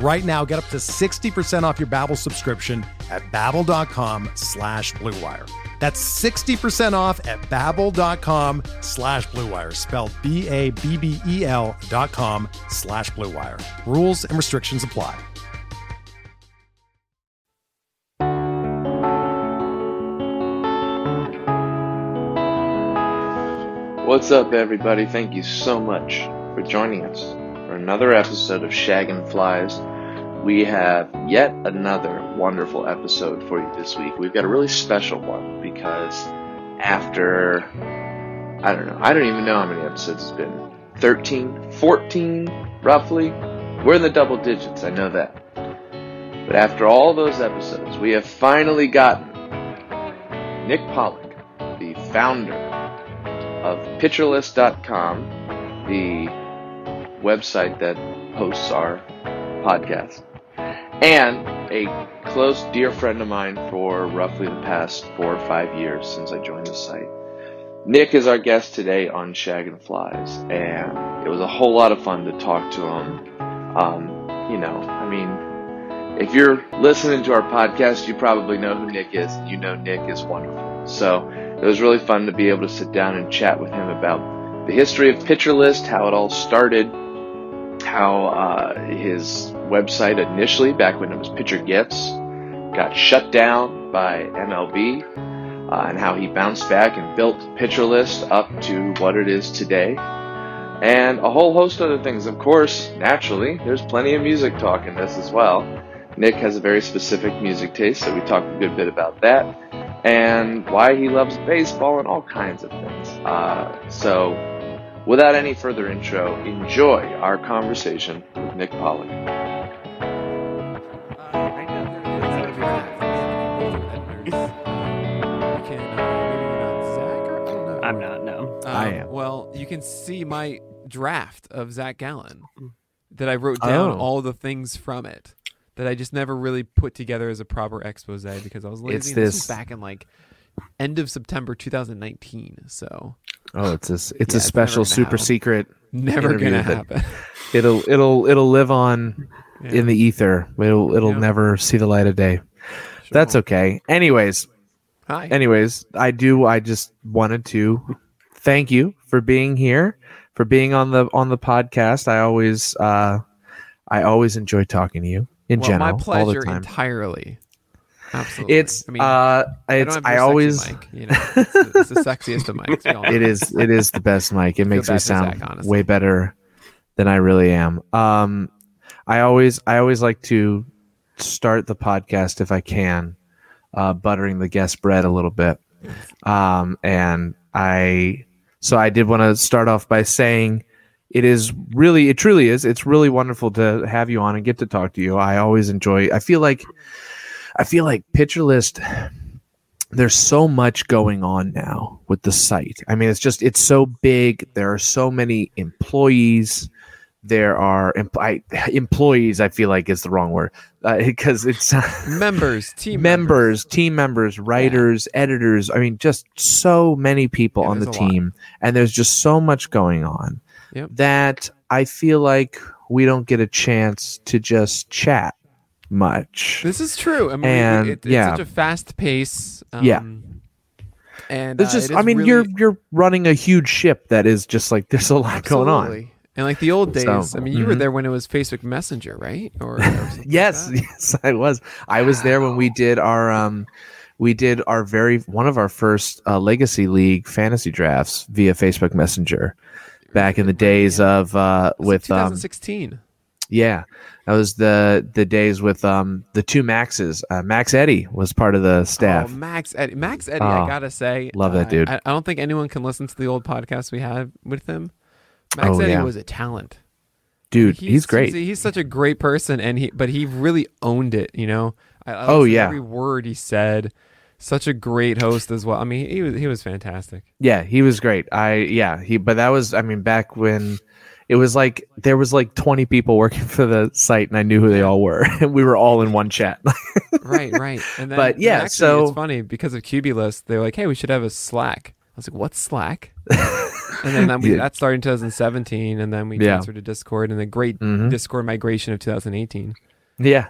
Right now, get up to 60% off your Babbel subscription at babbel.com slash bluewire. That's 60% off at babbel.com slash bluewire, spelled B-A-B-B-E-L dot com slash bluewire. Rules and restrictions apply. What's up, everybody? Thank you so much for joining us for another episode of Shaggin' Flies. We have yet another wonderful episode for you this week. We've got a really special one because after, I don't know, I don't even know how many episodes it's been 13, 14, roughly. We're in the double digits, I know that. But after all those episodes, we have finally gotten Nick Pollack, the founder of Pitcherlist.com, the website that hosts our podcast, and a close, dear friend of mine for roughly the past four or five years since I joined the site. Nick is our guest today on Shaggin' Flies, and it was a whole lot of fun to talk to him. Um, you know, I mean, if you're listening to our podcast, you probably know who Nick is. You know Nick is wonderful. So it was really fun to be able to sit down and chat with him about the history of Pitcher List, how it all started, how uh, his website initially, back when it was Pitcher GIFs, got shut down by MLB, uh, and how he bounced back and built Pitcher List up to what it is today. And a whole host of other things. Of course, naturally, there's plenty of music talk in this as well. Nick has a very specific music taste, so we talked a good bit about that and why he loves baseball and all kinds of things. Uh, so, without any further intro, enjoy our conversation with Nick Pollack. I'm not. No. I Um, am. Well, you can see my draft of Zac Gallen that I wrote down Oh. all the things from it that I just never really put together as a proper expose because I was lazy. It's and this was this- back in like end of September 2019. So Oh, it's a it's Yeah, a special super happen. secret. never gonna happen. It'll it'll it'll live on Yeah, in the ether. It'll it'll Yeah. never see the light of day. sure. That's okay. Anyways, Hi. anyways, I do. I just wanted to thank you for being here, for being on the on the podcast. I always uh, I always enjoy talking to you in well, general my pleasure all the time. entirely. Absolutely. It's I mean, uh, it's have I always mic, you know, it's, the- it's the sexiest of mics. it is it is the best mic. It makes me Zach, sound honestly. way better than I really am. Um, I always I always like to start the podcast if I can, uh, buttering the guest bread a little bit. Um, and I so I did want to start off by saying it is really it truly is it's really wonderful to have you on and get to talk to you. I always enjoy. I feel like I feel like Pitcher List there's so much going on now with the site. I mean, it's just it's so big. There are so many employees. There are I, employees. I feel like is the wrong word uh, because it's members, team members, team members, writers, editors. I mean, just so many people Yeah, on the a lot. team, and there's just so much going on Yep. that I feel like we don't get a chance to just chat much. This is true. I mean, And, it, it's yeah. such a fast pace. Um, Yeah. and There's uh, just, it I mean, really- you're you're running a huge ship that is just like there's a lot going on. And like the old days, So, I mean, you were mhm. there when it was Facebook Messenger, right? Or, or something like Yes, yes, I was. I was there when we did our um we did our very one of our first uh, legacy league fantasy drafts via Facebook Messenger back in the days of uh, with um, 2016. yeah, that was the the days with um the two Maxes. Uh, Max Eddie was part of the staff. Oh, Max Eddie. Max Eddie, Oh, I gotta say, love that uh, dude. I, I don't think anyone can listen to the old podcast we had with him. Max Oh, Eddie yeah. was a talent. Dude, he's, great. He's, he's such a great person, and he but he really owned it. You know. I, I Oh, yeah. every word he said. Such a great host as well. I mean, he was he was fantastic. Yeah, he was great. I yeah, he but that was I mean back when it was like there was like 20 people working for the site and I knew who they all were and we were all in one chat. right, right. And then, But, yeah, actually, so- it's funny because of Cubulus, they're like, "Hey, we should have a Slack." I was like, "What's Slack?" and then that, we, Yeah. that started in 2017, and then we Yeah. transferred to Discord, and the great Mhm. Discord migration of 2018. yeah.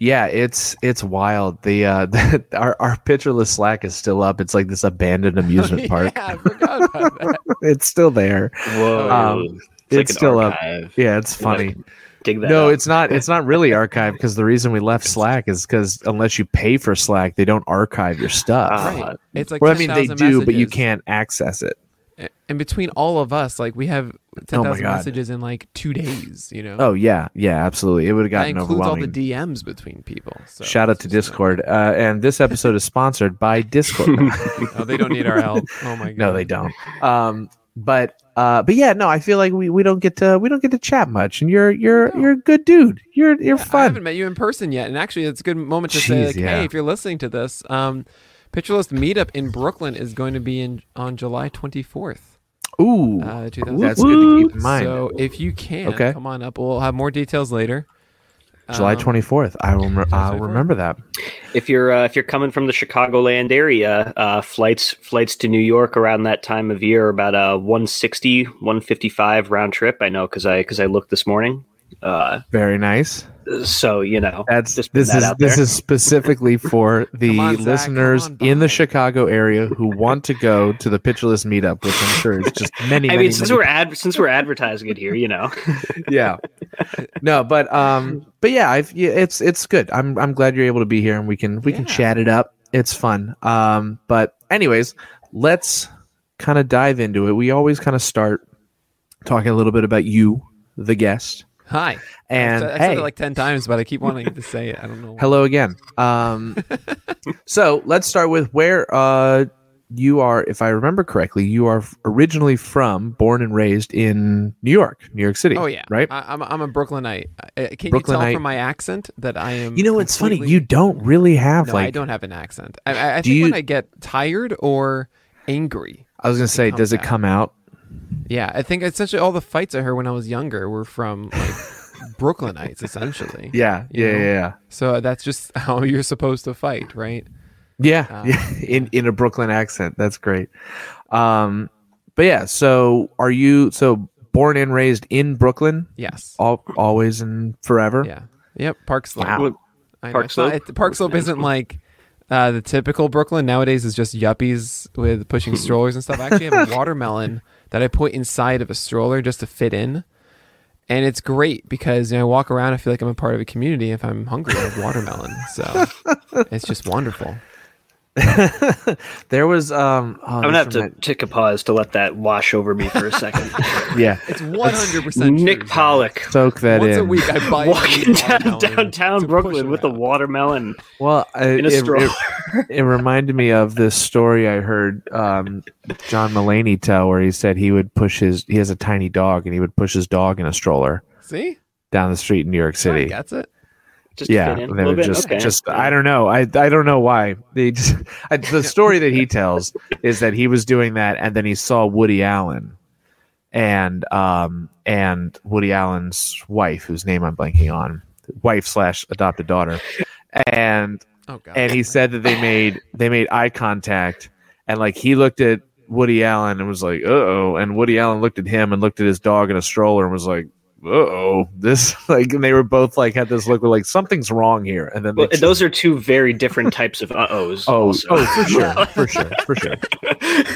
Yeah, it's it's wild. The uh our our Pitcher List Slack is still up. It's like this abandoned amusement park. yeah, I forgot about that. It's still there. Whoa. Um, it's, it's like an still up. Yeah, it's funny. Dig that No, up. it's not. It's not really archived because the reason we left Slack is because unless you pay for Slack, they don't archive your stuff. Ah. Right. It's like well, I mean, they 10,000 do, but you can't access it. And between all of us, like we have 10,000 Oh messages in like two days. You know. Oh yeah, yeah, absolutely. It would have gotten that gotten includes all the DMs between people. So Shout out to Discord. Uh, and this episode is sponsored by Discord. Oh, they don't need our help. Oh my god. no, they don't. Um, but uh, but yeah, no, I feel like we, we don't get to we don't get to chat much, and you're you're No. you're a good dude. You're you're I fun. haven't met you in person yet, and actually, it's a good moment to say, like, yeah. hey, if you're listening to this, um, Pitcher List Meetup in Brooklyn is going to be in on July 24th, Ooh, uh, that's good to keep in mind. So if you can, Okay. come on up. We'll have more details later. July Um, twenty fourth. I will. Rem- I'll remember that. if you're uh, if you're coming from the Chicagoland area, uh, flights flights to New York around that time of year are about a 160, 155 round trip. I know because I because I looked this morning. Uh, Very nice. So you know That's just this that is this there. is specifically for the on, listeners on, in the Chicago area who want to go to the Pitcher List meetup, which I'm sure is just many. I many, mean, since many we're ad- since we're advertising it here, you know. yeah. No but um but yeah I've, yeah it's it's good. I'm i'm glad you're able to be here and we can we can chat it up. It's fun. Um but anyways let's kind of dive into it. We always kind of start talking a little bit about you the guest Hi. and I've, said- hey it like 10 times, but I keep wanting to say it. I don't know. why. hello again um so let's start with where uh you are if i remember correctly you are originally from born and raised in new york new york city Oh yeah, right I, I'm I'm a Brooklynite. Uh, Can you tell Brooklynite. from my accent that I am? you know it's funny you don't really have No, like I don't have an accent. I, I, I think when I get tired or angry. I was gonna say, comes does it come out? Yeah, I think essentially all the fights I heard when I was younger were from like Brooklynites, essentially. Yeah, yeah, yeah, yeah, So that's just how you're supposed to fight, right? yeah. Um, yeah. In in a Brooklyn accent, that's great. Um, but yeah. So, are you so born and raised in Brooklyn, Yes. all always and forever? Yeah. Yep. Park Slope. Wow. Park It's not- Slope? Park Slope isn't like uh, the typical Brooklyn. Nowadays is just yuppies with pushing strollers and stuff. I actually have a watermelon that I put inside of a stroller just to fit in. And it's great because you know, I walk around, I feel like I'm a part of a community. If I'm hungry, I have watermelon. So it's just wonderful. there was um. Oh, I'm gonna have to remind- take a pause to let that wash over me for a second. Yeah, It's 100% Nick true, Pollack soak that in Once in. a week, I buy walking down downtown Brooklyn it with a watermelon Well, I, in a it, straw. it, it reminded me of this story I heard um, John Mulaney tell, where he said he would push his. He has a tiny dog, and he would push his dog in a stroller See? down the street in New York City. That's it? Just to yeah, fit in a they little would bit. just okay. just I don't know. I I don't know why they just I, the story that he tells is that he was doing that and then he saw Woody Allen and um and Woody Allen's wife whose name I'm blanking on wife slash adopted daughter and Oh, God. and he said that they made they made eye contact and like he looked at Woody Allen and was like uh oh and Woody Allen looked at him and looked at his dog in a stroller and was like oh, this like, and they were both like had this look like something's wrong here, and then Well, they those are two very different types of uh ohs. oh, oh, for sure, for sure, for sure.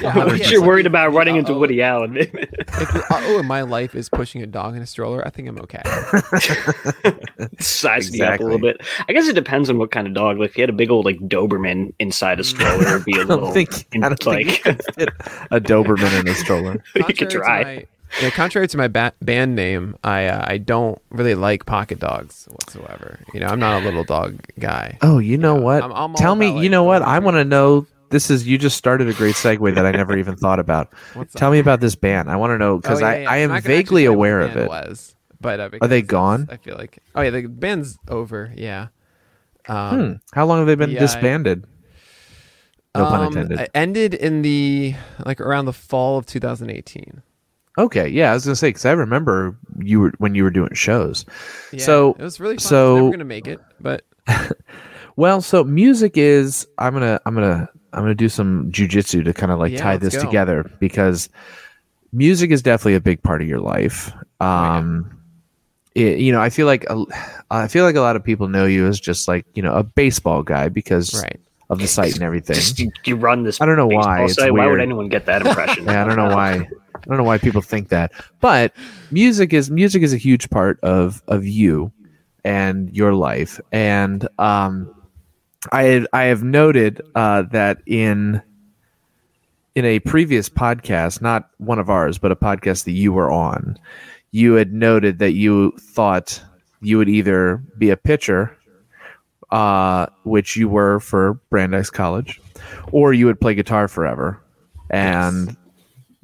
Yeah, If you're so worried about running into uh-oh. Woody Allen. If the uh-oh in my life is pushing a dog in a stroller, I think I'm okay. sizing me up a little bit. I guess it depends on what kind of dog. Like if you had a big old like Doberman inside a stroller, it'd be a little don't think I don't think like could a Doberman in a stroller. you could Contrary to try. Yeah, contrary to my ba- band name, I uh, I don't really like pocket dogs whatsoever. You know, I'm not a little dog guy. Oh, you know what? I'm- I'm Tell me, about, you like, know what? I want to know. This is you just started a great segue that I never even thought about. What's Tell me about this band. I want to know because Oh, yeah, I, yeah. I I'm am vaguely actually say what aware of it. Was but uh, Are they gone? I feel like oh yeah, the band's over. Yeah. Hmm. Um, How long have they been yeah, I- disbanded? No pun um, intended. It ended in the like around the fall of 2018. Okay, yeah, I was gonna say because I remember you were when you were doing shows. Yeah, So- it was really fun. I was so- never gonna make it, but Well, so music is. I'm gonna. I'm gonna. I'm gonna do some jujitsu to kind of like Yeah, tie this go. together because music is definitely a big part of your life. Oh, yeah. Um, it, you know, I feel like a, I feel like a lot of people know you as just like you know a baseball guy because right. of the site and everything. Just you, you run this. I don't know baseball why, it's site. Why would anyone get that impression? Yeah, I don't know why. I don't know why people think that. But music is music is a huge part of of you and your life. And um I I have noted uh that in in a previous podcast, not one of ours, but a podcast that you were on, you had noted that you thought you would either be a pitcher, uh, which you were for Brandeis College, or you would play guitar forever. And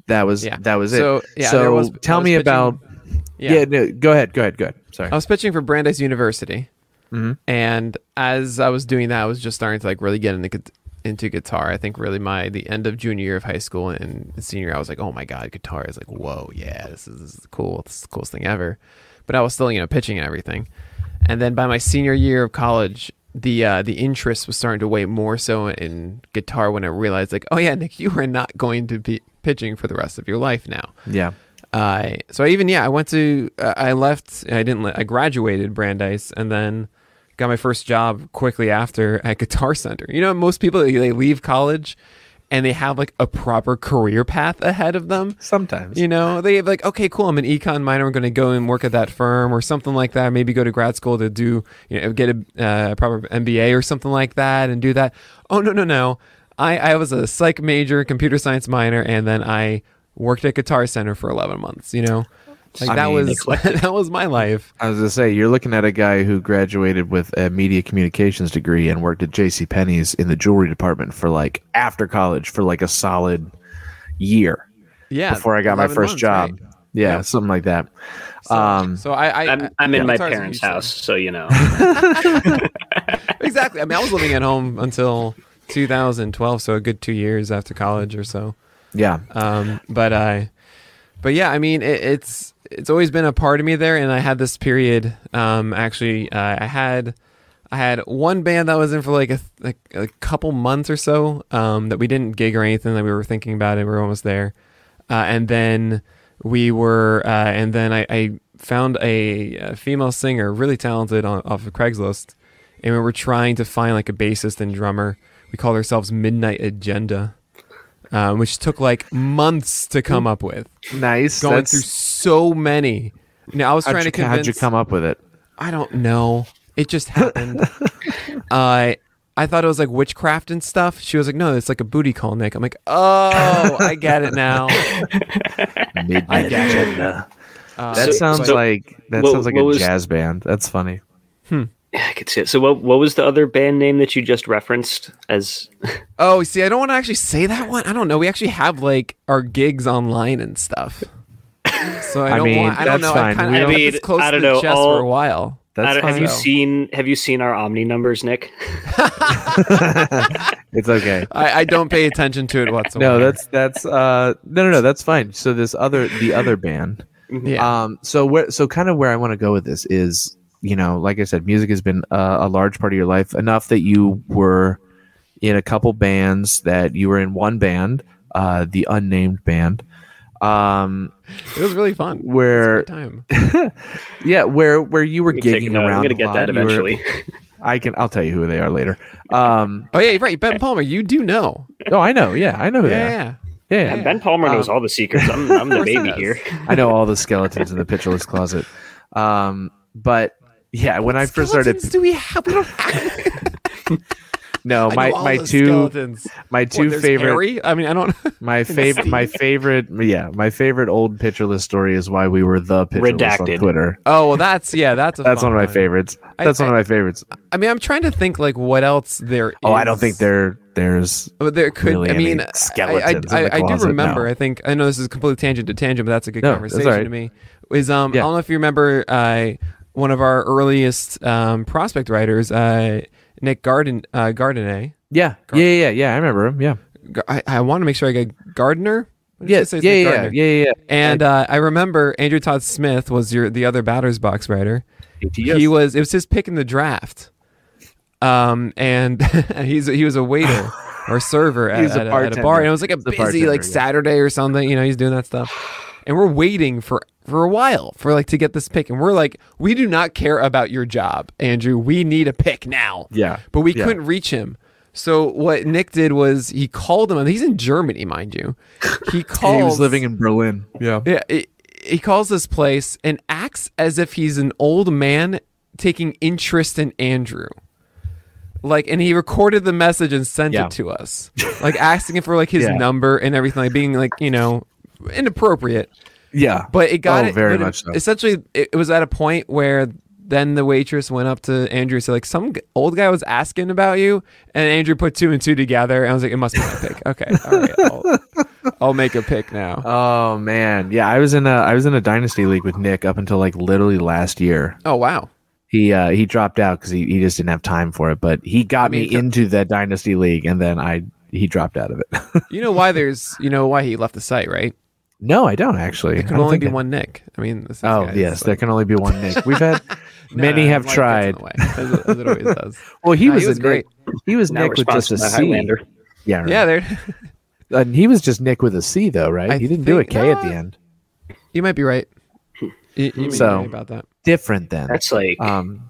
that was Yeah. that was So, it. yeah, so was- tell me pitching- about yeah. no, go ahead, go ahead, go ahead. Sorry. I was pitching for Brandeis University, Mhm. and as I was doing that, I was just starting to like really get into into guitar. I think really my the end of junior year of high school and senior, year, I was like, oh my god, guitar is like, whoa, yeah, this is, this is cool, this is the coolest thing ever. But I was still you know pitching and everything, and then by my senior year of college. The uh, the interest was starting to weigh more so in guitar when I realized like oh yeah Nick you are not going to be pitching for the rest of your life now yeah. uh, so I even yeah, I went to uh, I left. I didn't. I graduated Brandeis and then got my first job quickly after at Guitar Center. You know, most people they leave college and they have like a proper career path ahead of them. Sometimes. You know, they have like, okay, cool. I'm an econ minor. I'm going to go and work at that firm or something like that. Maybe go to grad school to do, you know, get a uh, proper MBA or something like that and do that. Oh no, no, no. I I was a psych major, computer science minor, and then I worked at Guitar Center for 11 months. You know, like I that mean, was that was my life. I was gonna say you're looking at a guy who graduated with a media communications degree and worked at J.C. Penney's in the jewelry department for like after college for like a solid year Yeah. before I got my first months, job. right? Yeah, Yeah. something like that. So, Um, so I, I I'm, I'm in my parents' house, so you know. exactly. I mean, I was living at home until 2012, so a good two years after college or so. Yeah, Um, but I, but yeah, I mean, it, it's it's always been a part of me there, and I had this period. Um, actually, uh, I had I had one band that was in for like a like a couple months or so. Um, that we didn't gig or anything. That we were thinking about it. We were almost there, uh, and then we were, uh, and then I, I found a, a female singer, really talented, on, off of Craigslist, and we were trying to find like a bassist and drummer. We called ourselves Midnight Agenda. Um, which took like months to come up with. nice. Going That's- through so many. Now I was how'd trying you, to convince. how'd you come up with it? I don't know. It just happened. I I thought it was like witchcraft and stuff. She was like, "No, it's like a booty call, Nick." I'm like, "Oh, I get it now." Midnight get. Agenda. Uh, That So- sounds so like that what- sounds like a was- jazz band. That's funny. Yeah, I could see it. So, what what was the other band name that you just referenced? As oh, see, I don't want to actually say that one. I don't know. We actually have like our gigs online and stuff. So I I don't mean, want. I don't that's know. fine. I kind We of don't- kept I this close don't to know, chest all- for a while. That's I have fine. you seen have you seen our Omni numbers, Nick? it's okay. I, I don't pay attention to it whatsoever. No, that's that's uh no no no that's fine. So this other the other band. yeah. Um so where so kind of where I want to go with this is you know like I said music has been uh, a large part of your life enough that you were in a couple bands that you were in one band uh the unnamed band um It was really fun. Where- a good time. yeah, where where you were Let me take a gigging around. I'm gonna get that You were- eventually. I can. I'll tell you who they are later. Um. Oh yeah, right. Ben Palmer, you do know. Oh, I know. Yeah, I know who Yeah, they are. yeah. Yeah, And Ben Palmer knows Um, all the secrets. I'm, I'm the baby here. I know all the skeletons in the Pitcher List closet. Um. But yeah, when I first started, do we have? We don't have. no, my my two skeletons. my two there's favorite Harry? I mean, I don't. my favorite my favorite yeah my favorite old Pitcher List story is why we were the Pitcher List on Redacted. Twitter. Oh well, that's yeah, that's a That's one of my favorites. I- That's one of my favorites. I mean, I'm trying to think like what else there. Oh, I don't is. think there there's But there could. really I any mean, I, I, skeletons in I, the I do remember. no. I think I know this is a complete tangent to tangent, but that's a good No, conversation all right. to me. Is um, Yeah. I don't know if you remember uh, one of our earliest um, prospect writers, uh, Nick Garden uh, Gardenet. yeah yeah yeah yeah, yeah I remember him yeah I, I want to make sure I get Gardner. Yeah say? Yeah yeah, Gardner. yeah yeah yeah And uh, I remember Andrew Todd Smith was your the other batters box writer. He was it was his pick in the draft. Um, and he's he was a waiter or server at, at, a, at a bar, and it was like a busy like. Saturday or something. You know, he's doing that stuff, and we're waiting for for a while for like to get this pick, and we're like, we do not care about your job, Andrew. We need a pick now. Yeah. but we Yeah. couldn't reach him. So what Nick did was he called him. and He's in Germany, mind you. He called. he was living in Berlin yeah Yeah, he, he calls this place and acts as if he's an old man taking interest in Andrew. Like, and he recorded the message and sent Yeah. it to us, like asking him for like his Yeah. number and everything, like being like you know inappropriate. Yeah But it got Oh, it very it- much so. Essentially, it, it was at a point where then the waitress went up to Andrew and said, like, some g- old guy was asking about you, and Andrew put two and two together, and I was like, it must be my pick. Okay, all right, I'll, I'll make a pick now. oh man yeah I was in a I was in a dynasty league with Nick up until like literally last year Oh wow. he uh he dropped out because he, he just didn't have time for it but he got mean, me co- into that dynasty league and then I he dropped out of it You know why there's you know why he left the site, right? No I don't actually There I can only be I- one Nick. I mean, this, this oh guy yes is there like- can only be one Nick we've had No, many no, have life gets in tried as, as it always does. well he No, was, he a was Nick- great. he was Now Nick with just a sponsored by C Highlander. yeah right. Yeah, there. and he was just Nick with a C though right I he didn't do a K think- K at the uh, end You might be right. You, you may be So- right about that. different then That's like um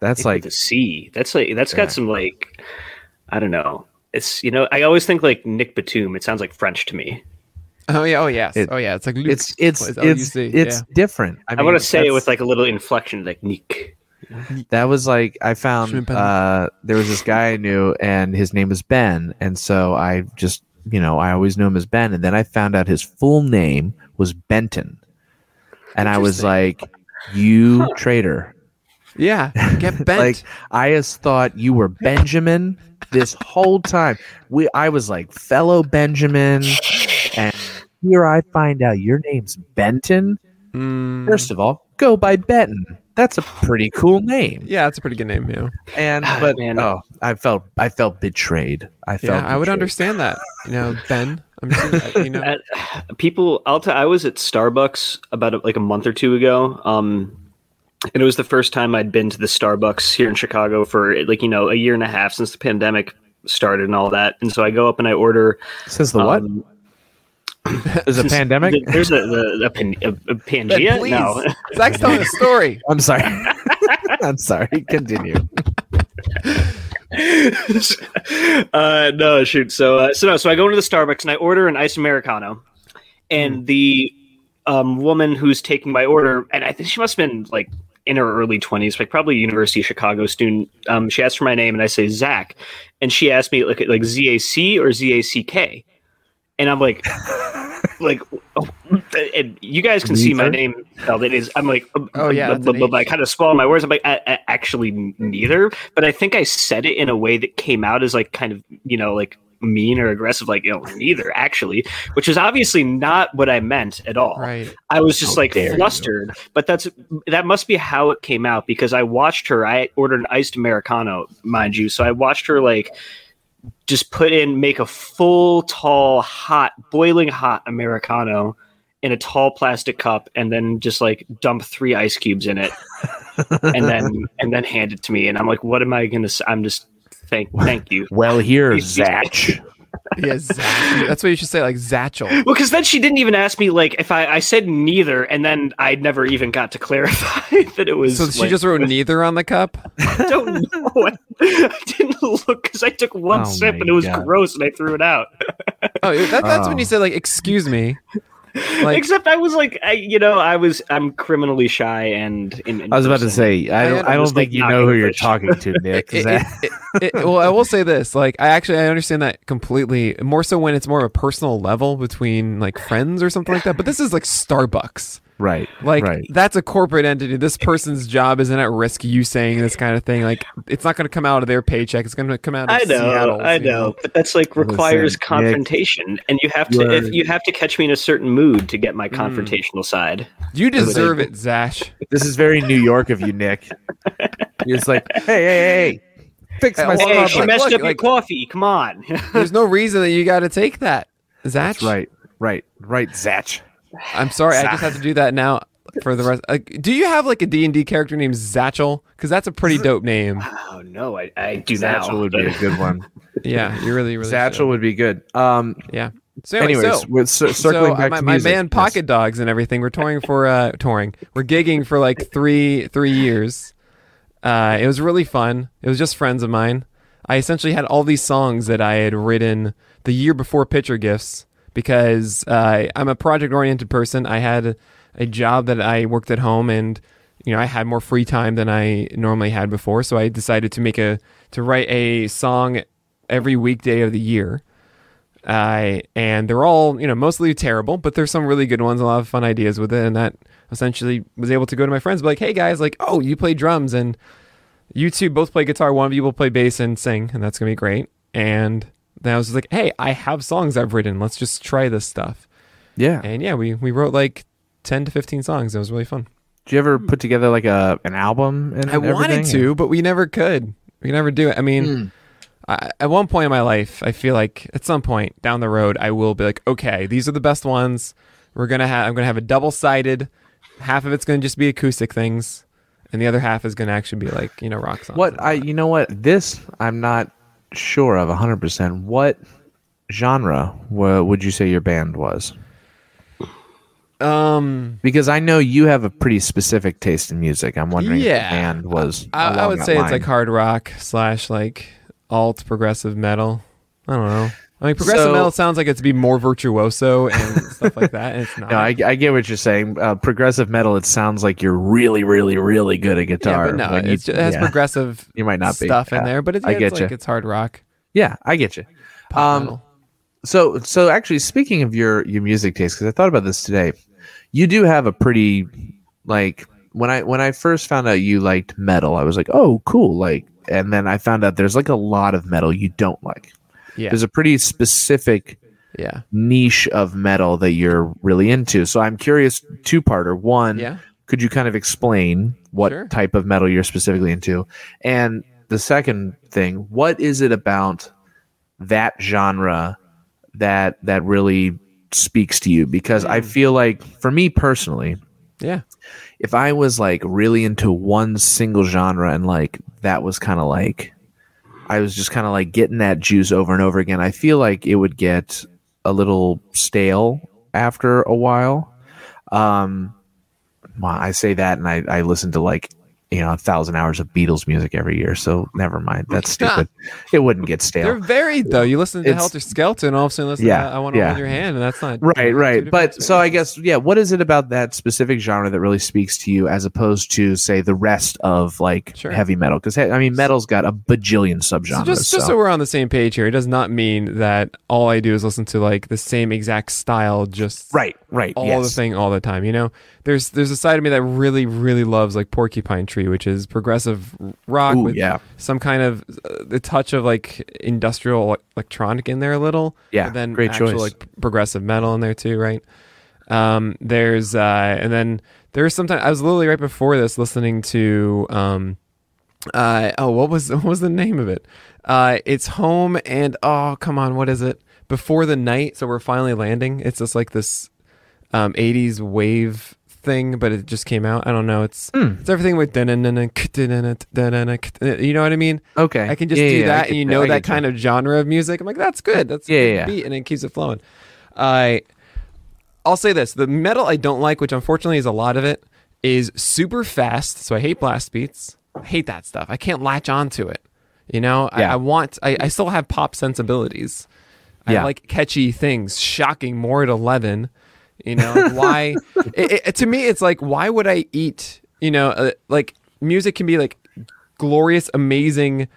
that's like the sea. That's like that's got some like I don't know. It's you know I always think like Nick Batum. It sounds like French to me. Oh yeah. Oh yes. It- oh yeah. It's like Luke. it's it's it's LUC? it's Yeah. different I, I, mean, want to say it with like a little inflection, like Nick. That was like I found uh, there was this guy I knew, and his name was Ben, and so I just you know I always knew him as Ben, and then I found out his full name was Benton, and I was like, "You traitor!" Yeah. Get bent. Like I just thought you were Benjamin this whole time. We I was like fellow Benjamin, and here I find out your name's Benton. Mm, First of all, go by Benton. That's a pretty cool name. yeah, that's a pretty good name. Yeah. And but man. oh, I felt I felt betrayed. I felt Yeah, I would understand that. You know, Ben. I'm just, you know. At, people, I'll t- I was at Starbucks about a, like a month or two ago. Um, and it was the first time I'd been to the Starbucks here in Chicago for like you know a year and a half since the pandemic started and all that. And so I go up and I order. Says the what? There's a pandemic. There's a, the, a, pan, a, a Ben, Pangea. please. No, Zach's telling a story. I'm sorry. I'm sorry. Continue. uh, no, shoot. So, uh, so no. So I go into the Starbucks and I order an iced americano, and the um, woman who's taking my order, and I think she must have been like in her early twenties, like probably a University of Chicago student. Um, she asked for my name, and I say Zach, and she asked me like like Z A C or Z A C K, and I'm like. Like, oh, and you guys can see my name spelled. It is. I'm like, Oh, oh yeah, but, it's an but, but I kind of swallow my words. I'm like, I, I, actually, neither. But I think I said it in a way that came out as like kind of, you know, like mean or aggressive, like, you know, neither actually, which is obviously not what I meant at all. Right. I was just How like dare you. flustered, but that's that must be how it came out because I watched her. I ordered an iced americano, mind you, so I watched her like just put in, make a full, tall, hot, boiling hot americano in a tall plastic cup, and then just like dump three ice cubes in it, and then and then hand it to me, and I'm like, what am I gonna? say? I'm just thank thank you. Well, here, Zach. Yeah, Zach- that's what you should say, like Zatchel. Well, because then she didn't even ask me like if I, I said neither, and then I never even got to clarify that it was. So she like, just wrote neither on the cup. I don't know. I, I didn't look because I took one Oh sip and it was God. gross, and I threw it out. Oh, that, that's when Oh. you say like, "Excuse me." Like, Except I was like, I, you know, I was I'm criminally shy and. In, in I was about to say, I I don't, I was, don't think you not know who you're talking to, Nick. it, that- it- it- it- well, I will say this: like, I actually I understand that completely. More so when it's more of a personal level between like friends or something like that. But this is like Starbucks. Right, Like right. that's a corporate entity. This person's job isn't at risk. You saying this kind of thing, like it's not going to come out of their paycheck. It's going to come out. Of I know, Seattle's, I you know, but that's like requires Nick, confrontation, and you have to if you have to catch me in a certain mood to get my Mm. confrontational side. You deserve it, Zash. This is very New York of you, Nick. You're just like, hey, hey, hey, hey, fix my well, Hey, Starbucks. she Look, messed look, up your like- coffee. Come on. There's no reason that you got to take that, Zach. That's right, right, right, Zatch. I'm sorry, I just have to do that now for the rest. Like, do you have like a D and D character named Zatchel? Because that's a pretty dope name. oh no, I, I do Zatchel now. would be a good one. Yeah, you really, really. Zatchel should. would be good. Um. Yeah. So anyway, Anyways, so, with cir- circling so back my, to my music, band yes. Pocket Dogs and everything. We're touring for uh touring. We're gigging for like three three years. Uh, it was really fun. It was just friends of mine. I essentially had all these songs that I had written the year before Pitcher GIFs because uh, I'm a project oriented person. I had a job that I worked at home and you know I had more free time than I normally had before. So I decided to make a to write a song every weekday of the year. Uh, and they're all, you know, mostly terrible, but there's some really good ones, a lot of fun ideas with it. And that essentially was able to go to my friends, be like, hey guys, like, oh, you play drums and you two both play guitar. One of you will play bass and sing, and that's to be great. And then I was like, hey, I have songs I've written. Let's just try this stuff. Yeah. And yeah, we, we wrote like 10 to 15 songs. It was really fun. Did you ever put together like a an album? And I wanted to, but we never could. We never do it. I mean, hmm. I, at one point in my life, I feel like at some point down the road, I will be like, okay, these are the best ones. We're gonna have. I'm gonna have a double sided. Half of it's gonna just be acoustic things, and the other half is gonna actually be like you know rock songs. What I you know what this I'm not sure of 100%. What genre wa- would you say your band was? Um, Because I know you have a pretty specific taste in music. I'm wondering Yeah. if the band was I, I would say it's like hard rock slash like alt progressive metal. I don't know. I mean, progressive So- metal sounds like it's to be more virtuoso and stuff like that. And it's not. No, I, I get what you're saying. Uh, progressive metal. It sounds like you're really, really, really good at guitar. yeah, but no, you- it has yeah. progressive You might not be. stuff in there, but it's, I get it's like it's hard rock. Yeah, I get you. Pop Um, metal. So, so actually, speaking of your your music taste, because I thought about this today, you do have a pretty like when I when I first found out you liked metal, I was like, oh, cool, like, and then I found out there's like a lot of metal you don't like. Yeah, There's a pretty specific yeah, niche of metal that you're really into. So I'm curious, two parter. One, yeah. could you kind of explain what Sure. type of metal you're specifically into? And the second thing, what is it about that genre that that really speaks to you? Because I hmm. feel like for me personally, Yeah. if I was like really into one single genre and like that was kind of like I was just kind of like getting that juice over and over again, I feel like it would get a little stale after a while. Um, well, I say that, and I, I listen to like you know a thousand hours of Beatles music every year, so never mind. That's stupid. it wouldn't get stale. They're varied though. You listen to It's- Helter Skelter, and all of a sudden listen Yeah, to I Want to yeah. Hold Your Hand, and that's not Right, right. But so I guess, yeah, what is it about that specific genre that really speaks to you as opposed to, say, the rest of like Sure. heavy metal? Because, I mean, metal's got a bajillion subgenres. So just, just so we're on the same page here, it does not mean that all I do is listen to like the same exact style, just right, right. all yes. the thing all the time. You know, there's there's a side of me that really really loves like Porcupine Tree, which is progressive rock Ooh, with yeah. some kind of uh, the touch of like industrial electronic in there a little. Yeah, but then great actual, choice. like progressive metal in there too, right? Um, there's uh, and then there's sometimes I was literally right before this listening to um, uh, oh what was what was the name of it? Uh, it's home and oh come on, what is it? Before the night, so we're finally landing. It's just like this um 80s wave thing, but it just came out. I don't know. It's Hmm. it's everything with you know what I mean. Okay. I can just Yeah, do yeah, that, and you know that get kind of genre of music. I'm like, that's good. That's Yeah, good yeah, beat, and it keeps it flowing. I I'll say this: the metal I don't like, which unfortunately is a lot of it, is super fast. So I hate blast beats. I hate that stuff. I can't latch onto it. You know, I. I want. I, I still have pop sensibilities. I like catchy things, shocking more at eleven. You know, like why? it, it, to me, it's like, why would I eat? You know, uh, like music can be like glorious, amazing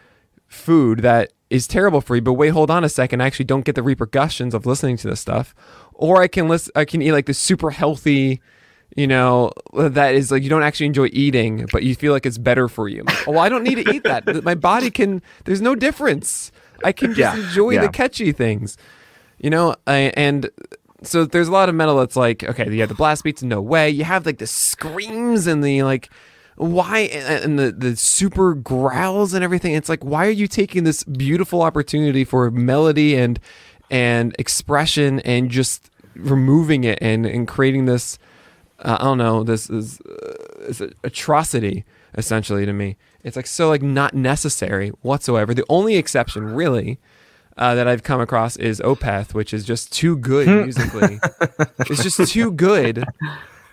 food that is terrible for you. But wait, hold on a second. I actually don't get the repercussions of listening to this stuff. Or I can listen. I can eat like the super healthy. You know, that is like you don't actually enjoy eating, but you feel like it's better for you. Like, oh, well, I don't need to eat that. My body can. There's no difference. I can just Yeah, enjoy yeah. the catchy things. You know, I, and so there's a lot of metal that's like, okay, you have the blast beats, no way. You have like the screams and the like, why and the the super growls and everything. It's like, why are you taking this beautiful opportunity for melody and and expression and just removing it and and creating this, uh, I don't know, this is uh, this atrocity essentially to me. It's like so like not necessary whatsoever. The only exception really uh, that I've come across is Opeth, which is just too good musically. it's just too good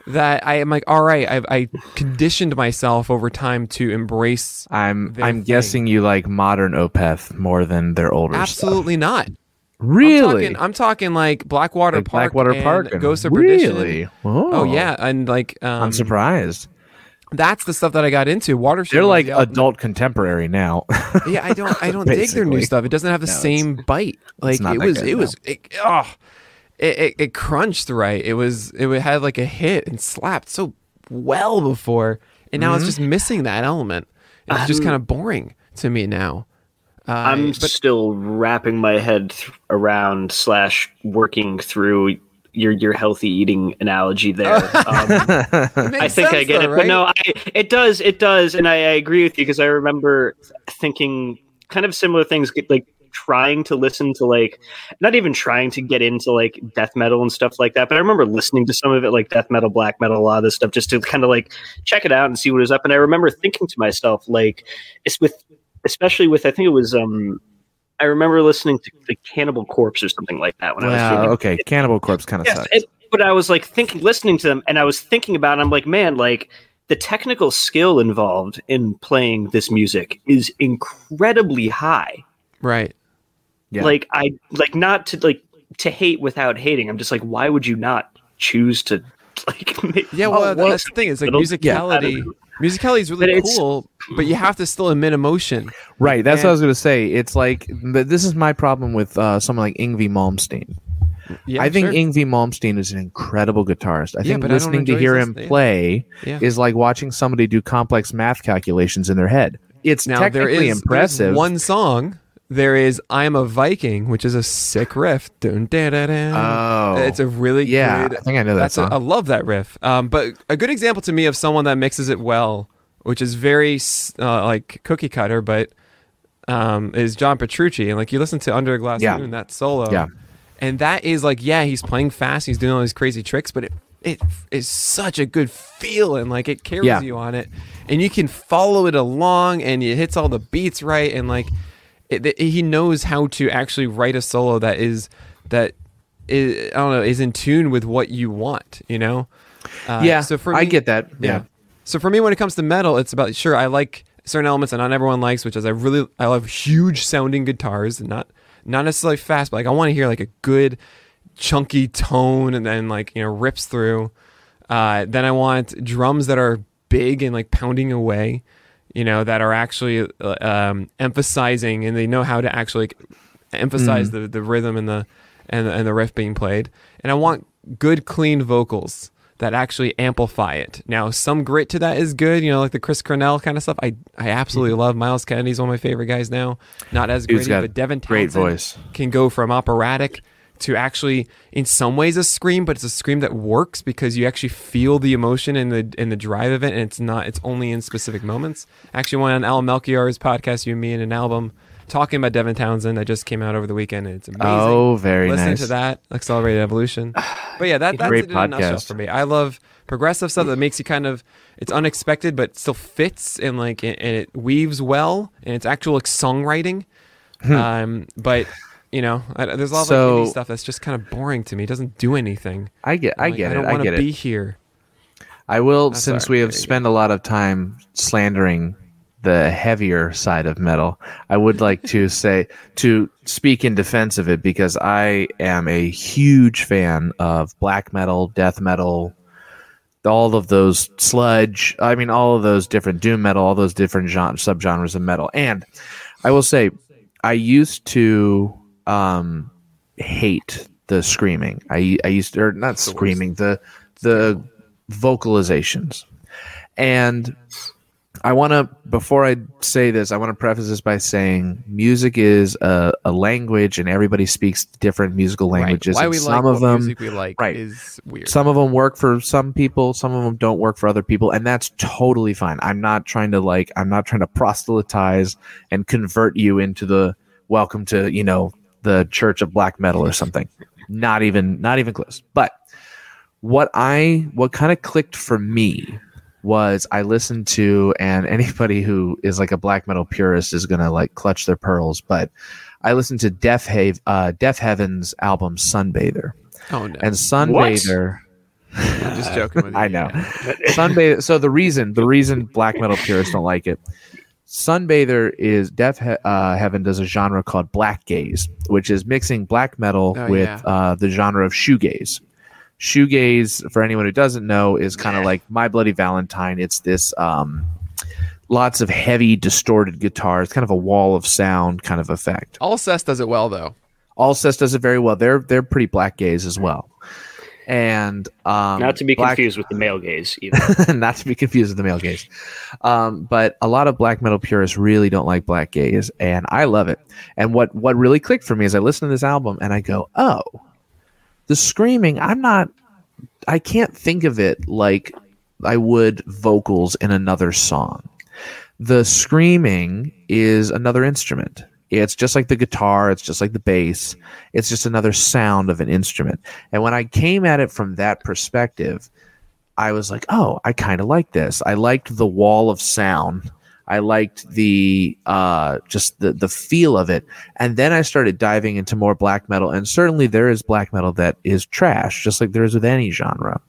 that I am like, all right, I've I conditioned myself over time to embrace. I'm I'm thing. guessing you like modern Opeth more than their older stuff. Absolutely not. Really? I'm talking, I'm talking like Blackwater Like Park, Blackwater and Park and- Ghost of Perdition. Really? Oh. Oh. yeah, and like um, I'm surprised. That's the stuff that I got into. Watershed. They're like the ultimate- adult contemporary now. Yeah, I don't I don't dig their new stuff. It doesn't have the No, it's- same bite. Like not it was good, it no. was it, oh, it, it it crunched right. It was it had like a hit and slapped so well before. And now it's Mm-hmm. just missing that element. It's just kind of boring to me now. Uh, I'm but still wrapping my head th- around slash working through your your healthy eating analogy there. Um, I think I get though, it, right? but no, I, it does, it does, and I, I agree with you because I remember thinking kind of similar things, like trying to listen to like, not even trying to get into like death metal and stuff like that, but I remember listening to some of it, like death metal, black metal, a lot of this stuff, just to kind of like check it out and see what is up. And I remember thinking to myself, like, it's with, especially with, I think it was, um, I remember listening to the Cannibal Corpse or something like that when I was Wow, feeling okay. Cannibal Corpse kind of Yes, sucks. it- but I was like thinking, listening to them, and I was thinking about. It, I'm like, man, like the technical skill involved in playing this music is incredibly high. right. Yeah. Like I like not to like to hate without hating. I'm just like, why would you not choose to like? Make, Yeah, Oh, well, well, that's the thing. is like little- musicality. Musicality is really But cool, but you have to still emit emotion. Right. That's And- what I was going to say. It's like, this is my problem with uh, someone like Yngwie Malmsteen. Yeah, I think sure. Yngwie Malmsteen is an incredible guitarist. I Yeah, think but I listening to hear him play Yeah. is like watching somebody do complex math calculations in their head. It's Now there technically there's impressive. one song. There is "I'm a Viking," which is a sick riff. Dun, da, da, da. Oh. it's a really yeah, good. I think I know that That's song. I love that riff. Um, but a good example to me of someone that mixes it well, which is very uh, like cookie cutter, but um, is John Petrucci. And like you listen to Under a Glass Yeah. Moon, that solo, Yeah. and that is like yeah, he's playing fast, he's doing all these crazy tricks, but it it is such a good feeling. like it carries Yeah. you on it, and you can follow it along, and it hits all the beats right, and like it, it- he knows how to actually write a solo that is that is I don't know is in tune with what you want, you know. Uh, yeah, so for me, I get that. Yeah. so for me, when it comes to metal, it's about sure I like certain elements that not everyone likes, which is I really I love huge sounding guitars, and not not necessarily fast, but like I want to hear like a good chunky tone and then like you know rips through. Uh, then I want drums that are big and like pounding away, you know, that are actually uh, um, emphasizing and they know how to actually emphasize the, the rhythm and the and the, and the riff being played. And I want good clean vocals that actually amplify it. Now, some grit to that is good, you know, like the Chris Cornell kind of stuff. I I absolutely love Myles Kennedy's one of my favorite guys now. Not as got but Devin great Townsend voice. can go from operatic to actually in some ways a scream but it's a scream that works because you actually feel the emotion and the and the drive of it and it's not it's only in specific moments actually went on al melchior's podcast you and me in an album talking about devin townsend that just came out over the weekend and it's amazing Oh, very listen nice. to that accelerated evolution But yeah, that, that's Great it in a nutshell podcast. for me. I love progressive stuff that makes you kind of it's unexpected but still fits and like and and it weaves well and it's actual like songwriting. um, but you know, I, there's a lot of like, Hmm. Indie stuff that's just kind of boring to me. It doesn't do anything. I get, I Like, get I don't it. I want get to it. be here. I will, Oh, since sorry. we have spent a lot of time slandering the heavier side of metal, I would like to say to speak in defense of it because I am a huge fan of black metal, death metal, all of those sludge. I mean, all of those different doom metal, all those different genre, subgenres of metal. And I will say, I used to um, hate the screaming. I I used to, or not screaming the the vocalizations, and I want to before I say this, I want to preface this by saying music is a, a language, and everybody speaks different musical languages. Right. Why we some like of them music we like right. is weird. some of them work for some people some of them don't work for other people and that's totally fine i'm not trying to like i'm not trying to proselytize and convert you into the welcome to you know the church of black metal or something not even not even close but what i what kind of clicked for me was i listened to and anybody who is like a black metal purist is gonna like clutch their pearls but i listened to def, Have, uh, Deafheaven's album sunbather oh no, and sunbather I'm just joking with you. I know. Sunbather. So the reason, the reason black metal purists don't like it, Sunbather is Death he- uh, Heaven does a genre called black gaze, which is mixing black metal Oh, with yeah. uh, the genre of shoegaze. Shoegaze, for anyone who doesn't know, is kind of like My Bloody Valentine. It's this um, lots of heavy, distorted guitars, kind of a wall of sound kind of effect. All Alcest does it well though. All Alcest does it very well. They're they're pretty black gaze as well. And um, Not to be Black- confused with the male gaze either. not to be confused with the male gaze. Um, but a lot of black metal purists really don't like black gaze, and I love it. And what what really clicked for me is I listen to this album and I go, oh, the screaming. I'm not. I can't think of it like I would vocals in another song. The screaming is another instrument. It's just like the guitar, it's just like the bass. It's just another sound of an instrument. And when I came at it from that perspective, I was like, oh, I kind of like this. I liked the wall of sound. I liked the uh, just the the feel of it, and then I started diving into more black metal. And certainly, there is black metal that is trash, just like there is with any genre.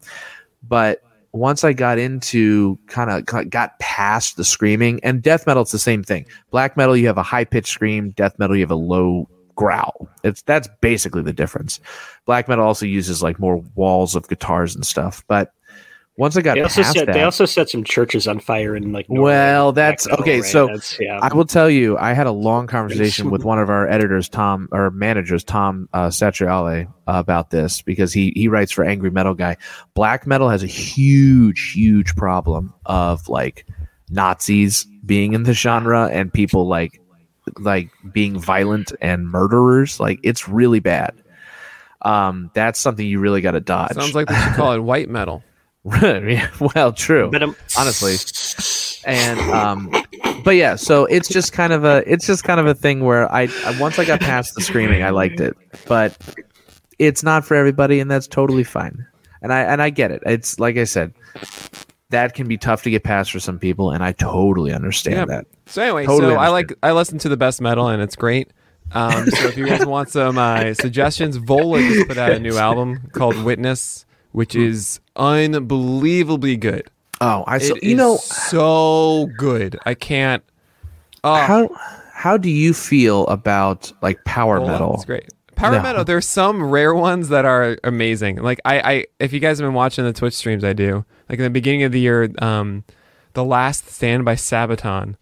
But once I got into kind of got past the screaming, and death metal, it's the same thing. Black metal, you have a high pitched scream. Death metal, you have a low growl. It's that's basically the difference. Black metal also uses like more walls of guitars and stuff, but once I got They also past set that, they also set some churches on fire in like Norway. well, that's metal, okay. right? So That's- yeah, I will tell you, I had a long conversation with one of our editors, Tom, or managers, Tom uh, Satriale, uh, about this because he he writes for Angry Metal Guy. Black metal has a huge, huge problem of like Nazis being in the genre and people like like being violent and murderers. Like it's really bad. Um, that's something you really got to dodge. Sounds like they should call it white metal. well, true but um, honestly. and um but yeah so it's just kind of a it's just kind of a thing where I, I once i got past the screaming i liked it but it's not for everybody and that's totally fine and i and i get it it's like i said that can be tough to get past for some people and i totally understand Yeah. that So anyway, Totally so I like I listen to the best metal and it's great. Um, so if you guys want some uh, suggestions, Vola just put out a new album called Witness, which is unbelievably good. oh i so, It you know so good. I can't. Oh, how how do you feel about like power Vola, metal It's great. Power No. metal. There's some rare ones that are amazing. Like I, I, if you guys have been watching the Twitch streams, I do. Like in the beginning of the year, um, the last stand by Sabaton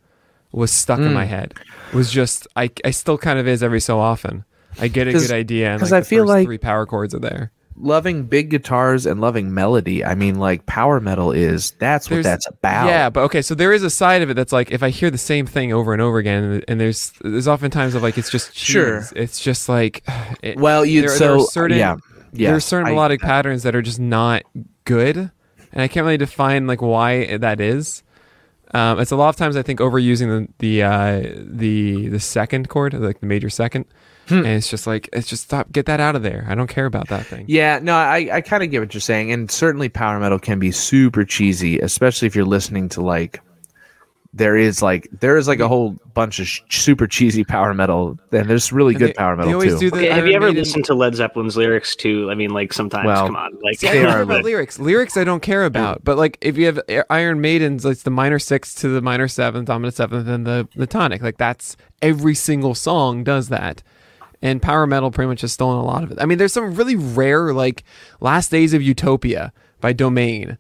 was stuck in my Mm. head. Was just I, I still kind of is every so often. I get a good idea, and like I the feel like- three power chords are there. Loving big guitars and loving melody i mean like power metal is that's what that's about Yeah, but okay, so there is a side of it that's like if I hear the same thing over and over again, and, there's there's often times of like it's just cheese. Sure. It's just like it, well you there, so there are certain yeah there are certain I- melodic patterns that are just not good, and I can't really define like why that is. Um, it's a lot of times I think overusing the the uh, the the second chord, like the major second, Hmm. and it's just like it's just stop, get that out of there. I don't care about that thing. Yeah, no, I, I kind of get what you're saying, and certainly power metal can be super cheesy, especially if you're listening to like there is like there is like a whole bunch of sh- super cheesy power metal, and there's really And good they- power metal too. do the Okay, have you ever Maiden- listened to Led Zeppelin's lyrics too? I mean, like sometimes, Well, come on, like They are care lyrics. Lyrics I don't care about. But like if you have uh, Iron Maidens, like the minor sixth to the minor seventh, dominant seventh, and the the tonic. Like that's every single song does that. And power metal pretty much has stolen a lot of it. I mean, there's some really rare like Last Days of Utopia by Domain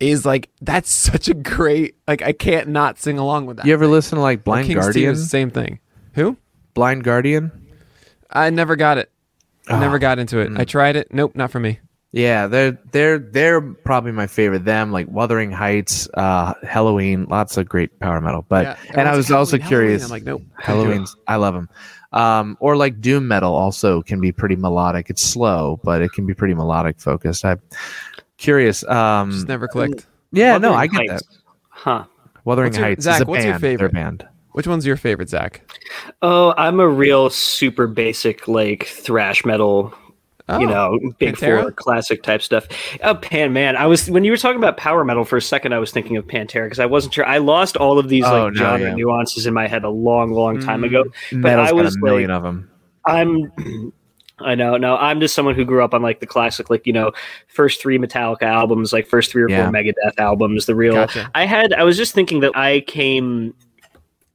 is like that's such a great like I can't not sing along with that. You ever listen to like Blind Guardian? Same thing. Who? Blind Guardian? I never got it. I Ah, never got into it. mm. I tried it. Nope, not for me. Yeah, they're they're they're probably my favorite. Them like Wuthering Heights, uh, Helloween, lots of great power metal. But Yeah, and I was like, also Helloween, curious. Helloween. I'm like, nope. Helloween's I love them. Um, or like doom metal also can be pretty melodic. It's slow, but it can be pretty melodic focused. I'm curious. Um, Just never clicked. yeah, no, I get Heights. that. Huh. Wuthering What's your- Heights Zach, is a what's your band. They're a favorite? band. Which one's your favorite, Zach? Oh, I'm a real super basic like thrash metal. Oh, you know, big Pantera? four classic type stuff. Oh, Pan man, I was when you were talking about power metal for a second, I was thinking of Pantera because I wasn't sure. I lost all of these Oh, like no, genre yeah. nuances in my head a long, long time Mm. ago. Metal's I got was, a million like- of them. I'm I know, no, I'm just someone who grew up on like the classic, like you know, first three Metallica albums, like first three or Yeah. four Megadeth albums. The real, Gotcha. I had, I was just thinking that I came,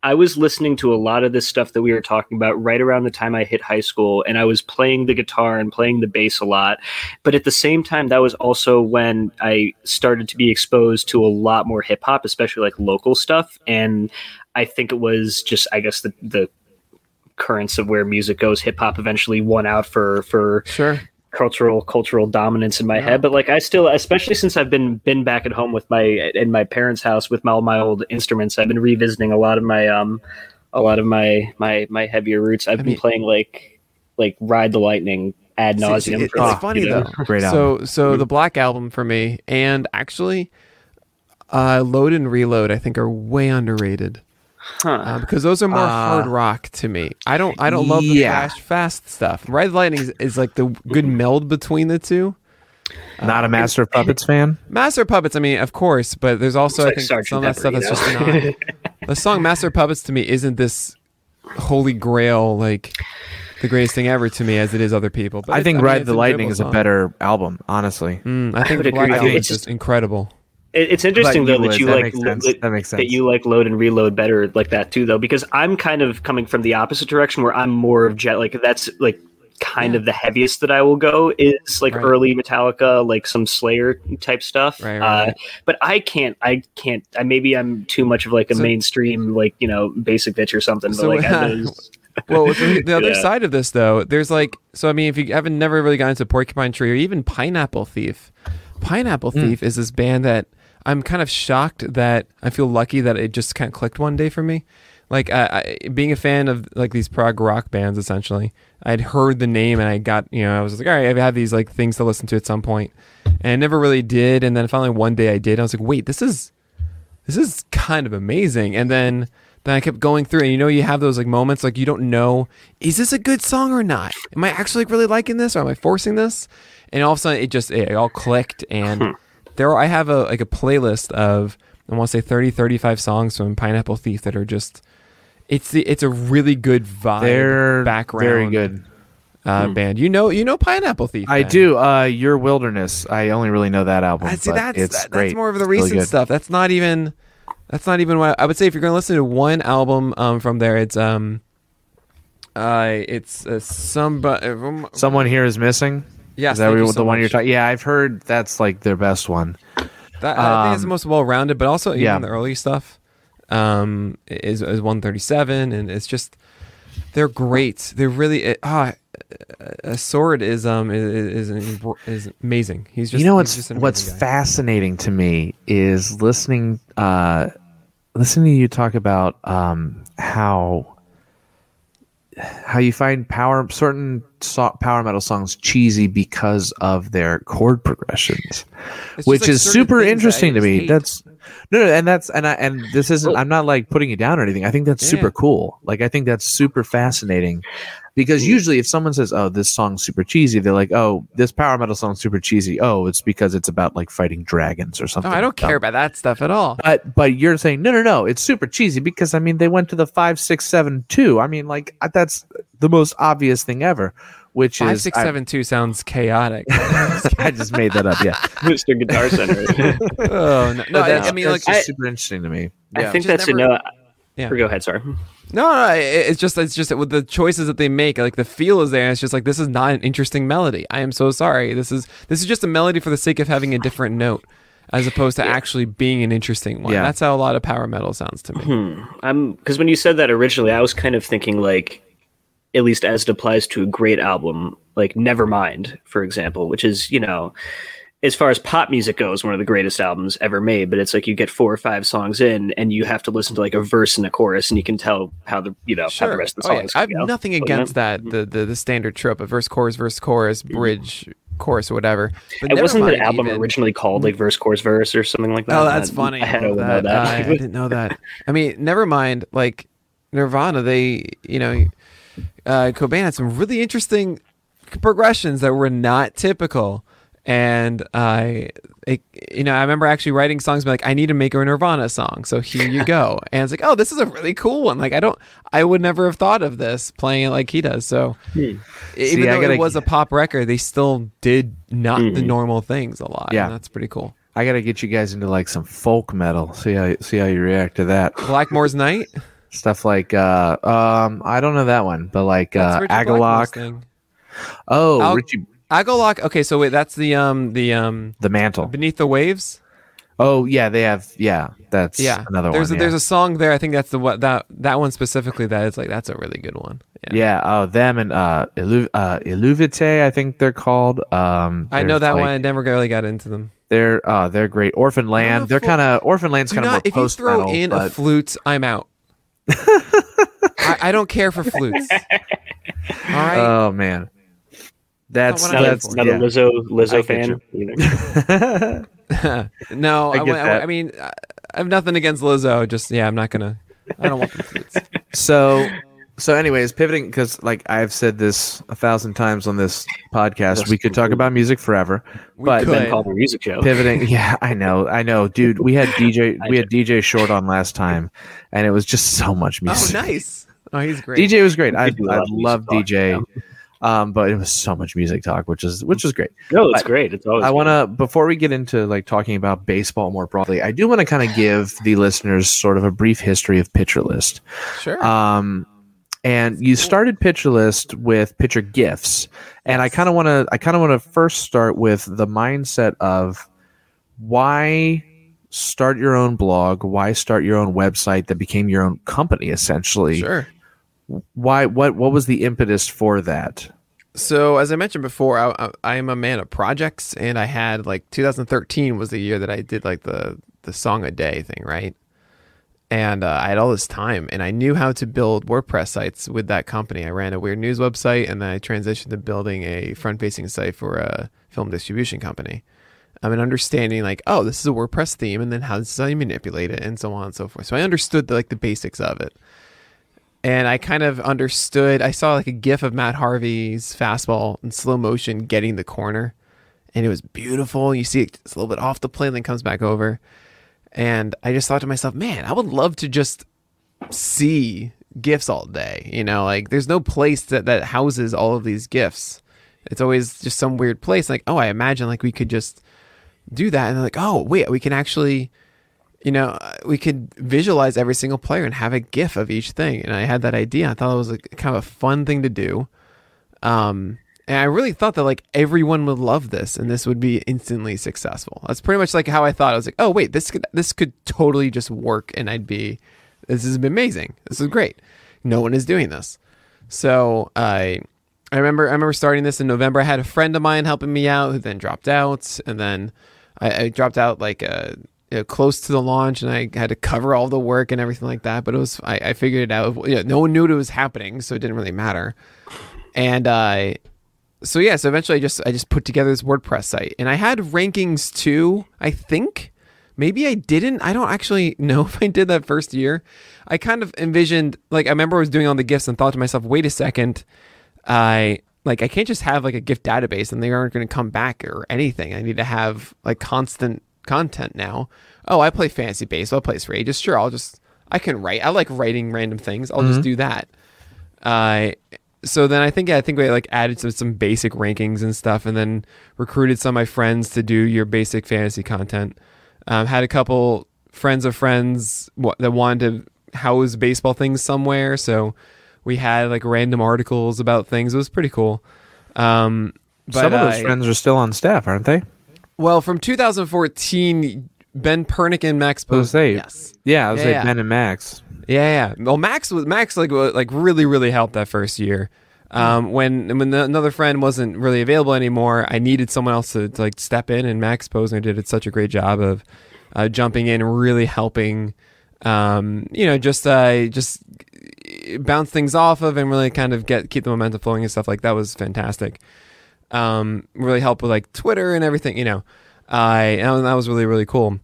I was listening to a lot of this stuff that we were talking about right around the time I hit high school, and I was playing the guitar and playing the bass a lot. But at the same time, that was also when I started to be exposed to a lot more hip hop, especially like local stuff, and I think it was just, I guess the the currents of where music goes hip hop eventually won out for for Sure. Cultural cultural dominance in my head but like i still especially since i've been been back at home with my in my parents house with my, all my old instruments i've been revisiting a lot of my um a lot of my my my heavier roots. I've I been mean- playing like like ride the lightning ad nauseum it- for, it's funny you know, though. Great album. So so the Black album for me, and actually, uh, Load and Reload I think are way underrated huh. uh, because those are more Uh, hard rock to me. I don't I don't love the yeah. fast fast stuff. Ride the Lightning is, is like the good meld between the two. Not a Master of Puppets fan. Master of Puppets, I mean, of course, but there's also It's I like think some of that Sergeant stuff that's just not. the song Master of Puppets to me isn't this holy grail like the greatest thing ever to me as it is other people. But I it- think mean, Ride the Lightning is a better album, honestly. Mm, I think would the Black album is It's just just- incredible. It- it's interesting though that you that like makes lo- that- that makes sense. that you like load and reload better like that too though because i'm kind of coming from the opposite direction where i'm more of jet like that's like kind Yeah. of the heaviest that i will go is like Right. early metallica like some slayer type stuff Right, right, uh, but i can't i can't I, maybe i'm too much of like a So- mainstream like you know basic bitch or something but So, like I uh, Well, the, the other Yeah. side of this though, there's like so. I mean, if you haven't never really gotten into Porcupine Tree or even Pineapple Thief, Pineapple Hmm. Thief is this band that I'm kind of shocked that I feel lucky that it just kind of clicked one day for me. Like I, I, being a fan of like these prog rock bands, essentially, I'd heard the name and I got you know I was like, all right, I have these like things to listen to at some point, and I never really did. And then finally one day I did. I was like, wait, this is this is kind of amazing. And then then I kept going through, and you know, you have those like moments like you don't know is this a good song or not? Am I actually like, really liking this, or am I forcing this? And all of a sudden, it just it all clicked, and hmm. There are, I have a like a playlist of I want to say 30, 35 songs from Pineapple Thief that are just it's the it's a really good vibe They're background very good. uh, band. You know, you know Pineapple Thief. I then. do. Uh, Your Wilderness. I only really know that album. I see but that's it's that- great. that's more of the It's really recent good. stuff. That's not even that's not even what I would say if you're going to listen to one album um, from there. It's um uh it's uh, somebody um, Someone here is missing. Yes, is that you the so one you're talking? Yeah, I've heard that's like their best one. That, I think it's the Um, most well rounded, but also even yeah. the early stuff um is is 137 and it's just they're great. They're really it, ah a sword is um is is, is amazing. He's just you know what's what's guy. fascinating to me is listening uh listening to you talk about um how how you find power certain so- power metal songs cheesy because of their chord progressions It's which like is super things that I interesting to me hate. that's No, no, and that's and I and this isn't. Oh. I'm not like putting it down or anything. I think that's super cool. Like I think that's super fascinating, because usually if someone says, "Oh, this song's super cheesy," they're like, "Oh, this power metal song's super cheesy." Oh, it's because it's about like fighting dragons or No, something. I don't care about that stuff at all. But but you're saying no, no, no. It's super cheesy because I mean they went to the five, six, seven, two. I mean like uh, that's the most obvious thing ever. Which Five is six I- seven two sounds chaotic. I just made that up. Yeah, Mr. Guitar Center. oh no, no But I, that's, I mean that's like just I- super interesting to me. I think Just that's a no. Yeah. Or Go ahead. Sorry. No, no, it- it's just it's just with the choices that they make, like the feel is there. And it's just like this is not an interesting melody. I am so sorry. This is this is just a melody for the sake of having a different note, as opposed to actually being an interesting one. Yeah. That's how a lot of power metal sounds to me. Hmm. I'm because when you said that originally, I was kind of thinking like, at least as it applies to a great album, like Nevermind, for example, which is you know, as far as pop music goes, one of the greatest albums ever made. But it's like you get four or five songs in, and you have to listen to like a verse and a chorus, and you can tell how the you know how the rest of the Oh, yeah. is. I have go. nothing against that. The, the the standard trope of verse chorus verse chorus bridge chorus or whatever. But It wasn't the album even- originally called like verse chorus verse or something like that. Oh, that's I- funny. I, I, know know that. that. I, I didn't know that. I mean, never mind. Like Nirvana, they you know, uh, Cobain had some really interesting progressions that were not typical. And I, it, you know, I remember actually writing songs like, I need to make a Nirvana song, so here you go. and it's like, oh, this is a really cool one. Like, I don't, I would never have thought of this playing it like he does. So, even See, though gotta- it was a pop record, they still did not the Mhm. normal things a lot. Yeah. and that's pretty cool. I got to get you guys into like some folk metal. See how see how you react to that Blackmore's Night. stuff. Like uh, um, I don't know that one, but like That's uh, Agalloch. Oh, Al- Richie Agalloch. Okay, so wait, that's the um the um the Mantle. Beneath the Waves. Oh yeah, they have. Yeah, that's Yeah, another there's one. A, there's a song there. I think that's the what that that one specifically. That is like that's a really good one. Yeah, yeah. Oh, them and uh, Illu- uh, Eluveitie, I think they're called. Um, I know that like- one. I never really got into them. They're uh, they're great. Orphan Land. They're kind of Orphan Land's kind of if you throw in a flute, I'm out. I, I don't care for flutes. All right. oh man, that's what Not, a, that's not yeah. a Lizzo Lizzo get fan either. no, I I, I. I mean, I I have nothing against Lizzo. Just yeah, I'm not gonna. I don't want the flutes. so so anyways pivoting because like i've said this a thousand times on this podcast That's we could talk about music forever We but could. Ben Palmer music show. pivoting yeah i know i know dude we had dj we had dj short on last time and it was just so much oh, music Oh, nice. Oh, he's great. dj was great i, We do a I lot of love talk, dj um but it was so much music talk which is which is great No, it's I- great. It's always. I want to before we get into like talking about baseball more broadly. I do want to kind of give the listeners sort of a brief history of Pitcher List. Sure. Um, and you started Pitcher List with Pitcher GIFs, and I kind of want to I kind of want to first start with the mindset of why start your own blog, why start your own website that became your own company essentially. sure. Why what what was the impetus for that? So as I mentioned before, I, I, am a man of projects, and I had like 2013 was the year that I did like the the song a day thing, right? And uh, I had all this time, and I knew how to build WordPress sites with that company. I ran a weird news website, and then I transitioned to building a front-facing site for a film distribution company. I'm an understanding like, oh, this is a WordPress theme, and then how does I manipulate it, and so on and so forth. So I understood the, like the basics of it and I kind of understood. I saw like a gif of Matt Harvey's fastball in slow motion getting the corner, and it was beautiful. You see it, it's a little bit off the plane, then comes back over. And I just thought to myself, man, I would love to just see gifs all day. You know, like there's no place that, that houses all of these gifs. It's always just some weird place. Like, oh, I imagine like we could just do that, and like, oh, wait, we can actually you know, uh, we could visualize every single player and have a GIF of each thing. And I had that idea. I thought it was a, kind of a fun thing to do. Um, and I really thought that like everyone would love this and this would be instantly successful. That's pretty much like how I thought. I was like, oh wait, this could this could totally just work, and I'd be, this is amazing. This is great. No one is doing this. So I. I remember I remember starting this in November. I had a friend of mine helping me out who then dropped out, and then I, I dropped out like uh, you know, close to the launch, and I had to cover all the work and everything like that. But it was I, I figured it out. Yeah, no one knew it was happening, so it didn't really matter. And uh, so yeah, so eventually I just I just put together this WordPress site, and I had rankings too, I think, Maybe I didn't. I don't actually know if I did that first year. I kind of envisioned, like, I remember I was doing all the gifts and thought to myself, wait a second, I like I can't just have like a gift database and they aren't going to come back or anything. I need to have like constant content now. Oh, I play fantasy baseball, plays for ages. Sure, I'll just I can write. I like writing random things. I'll just do that. Uh, so then I think I think we like added some some basic rankings and stuff, and then recruited some of my friends to do your basic fantasy content. Um, had a couple friends of friends that wanted to house baseball things somewhere, so we had like random articles about things. It was pretty cool. Um, but Some of those I- friends are still on staff, aren't they? Well, from 2014, Ben Pernick and Max I was say, Yes. yeah, I was Yeah, say yeah. Ben and Max. Yeah, yeah. Well, Max was Max like like really really helped that first year. Um, when when the, another friend wasn't really available anymore, I needed someone else to, to like step in, and Max Posner did such a great job of uh, jumping in and really helping. Um, you know, just uh, just bounce things off of and really kind of get keep the momentum flowing and stuff like that was fantastic. Um, really helped with like Twitter and everything, you know. I and that was really really cool.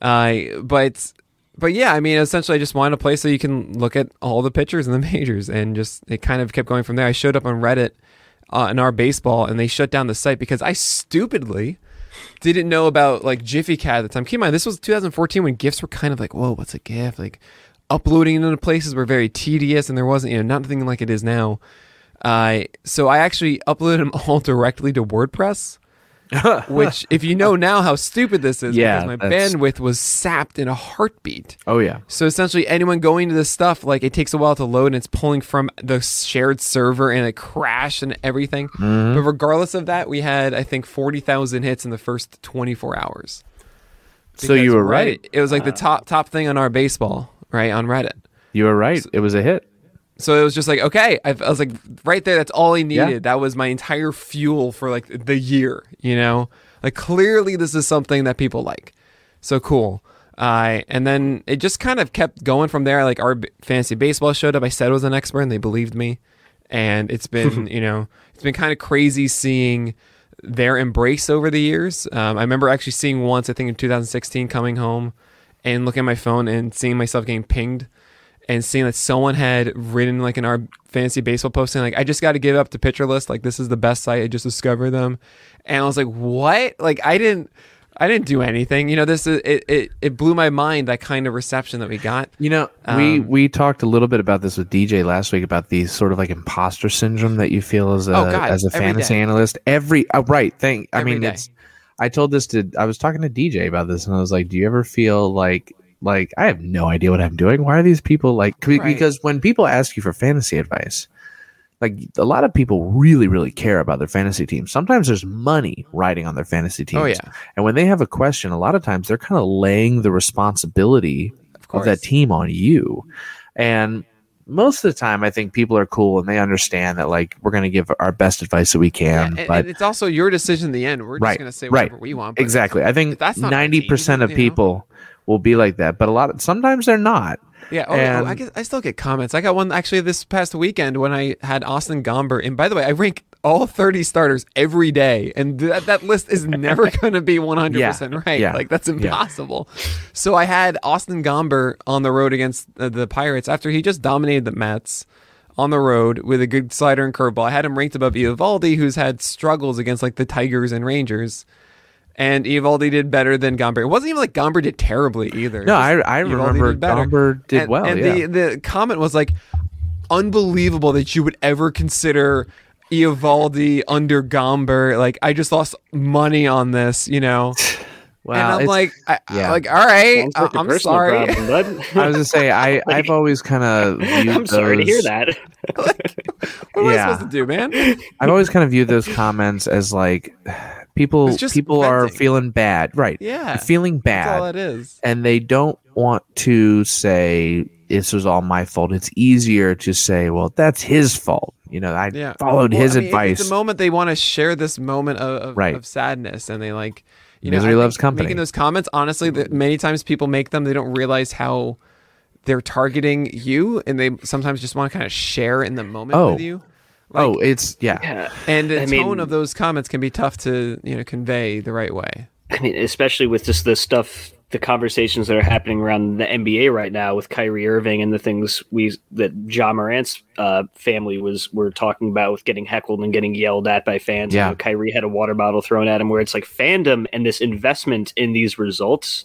Uh, but but yeah, I mean, essentially, I just wanted a place so you can look at all the pictures and the majors, and just it kind of kept going from there. I showed up on Reddit uh, in our baseball, and they shut down the site because I stupidly didn't know about like Gfycat at the time. Keep in mind, this was 2014 when gifs were kind of like, whoa, what's a GIF? Like uploading into places were very tedious, and there wasn't you know nothing like it is now. Uh, so I actually uploaded them all directly to WordPress. which, if you know now how stupid this is, Yeah, because my that's- bandwidth was sapped in a heartbeat. Oh yeah, So essentially, anyone going to this stuff, like it takes a while to load, and it's pulling from the shared server, and it crashed and everything. Mm-hmm. But regardless of that, we had I think forty thousand hits in the first twenty four hours. so you were Reddit- right. It was like the top top thing on our baseball, right on Reddit. You were right. It was a hit. So it was just like okay, I, I was like right there. That's all I needed. Yeah. That was my entire fuel for like the year. You know, like clearly this is something that people like. So cool. Uh, and then it just kind of kept going from there. Like our b- fantasy baseball showed up. I said I was an expert, and they believed me. And it's been, you know, it's been kind of crazy seeing their embrace over the years. Um, I remember actually seeing once, I think in 2016, coming home and looking at my phone and seeing myself getting pinged and seeing that someone had written like in our fantasy baseball posting like I just got to give up to Pitcher List like this is the best site I just discovered them and I was like what like I didn't I didn't do anything you know this is it it, it blew my mind that kind of reception that we got You know, we Um, we talked a little bit about this with DJ last week about the sort of like imposter syndrome that you feel as a Oh, God, as a fantasy day. analyst. Every uh, right thing. I Every mean, day. it's. I told this to. I was talking to DJ about this, and I was like, "Do you ever feel like like I have no idea what I'm doing? Why are these people like?" Right. Because when people ask you for fantasy advice, like a lot of people really really care about their fantasy teams. Sometimes there's money riding on their fantasy oh, teams. oh yeah And when they have a question, a lot of times they're kind of laying the responsibility of of that team on you. And most of the time, I think people are cool and they understand that like we're going to give our best advice that we Yeah, can. and, but and it's also your decision in the end we're just gonna say right. whatever we want exactly, I think that's ninety percent team, of you know? Will be like that. But a lot of sometimes they're not. Yeah, oh, yeah, oh, I, And- get, I still get comments. I got one actually this past weekend when I had Austin Gomber. And by the way, I rank all 30 starters every day, and that, that list is never going to be 100% right. yeah, Like, that's impossible. So I had Austin Gomber on the road against uh, the Pirates after he just dominated the Mets on the road with a good slider and curveball. I had him ranked above Eovaldi, who's had struggles against like the Tigers and Rangers. And Eovaldi did better than Gomber. It wasn't even like Gomber did terribly either. No, I I Eovaldi remember did better. Gomber did and, well. And yeah. the, the comment was like, unbelievable that you would ever consider Eovaldi under Gomber. Like, I just lost money on this, you know? well, and I'm like, I, I- yeah. like, all right, Sounds like I- a I'm sorry. problem. I was gonna say I I've always kind of viewed I'm sorry to hear those- that. what am I supposed to do, man? I've always kind of viewed those comments as like people just people are feeling bad, right? Yeah. feeling bad. That's all it is. and they don't want to say this was all my fault. It's easier to say, well, that's his fault. You know, I Yeah. followed Well, his I mean, advice. It's a moment they want to share this moment of, of, Right. of sadness, and they like, you Misery know, loves company. Making those comments, honestly, that many times people make them, they don't realize how they're targeting you, and they sometimes just want to kind of share in the moment Oh. with you. Oh, it's yeah. Yeah. And the I tone mean- of those comments can be tough to you know convey the right way. I mean, especially with just the stuff the conversations that are happening around the NBA right now with Kyrie Irving and the things we that Ja Morant's uh, family was were talking about with getting heckled and getting yelled at by fans. Yeah. You know, Kyrie had a water bottle thrown at him, where it's like fandom and this investment in these results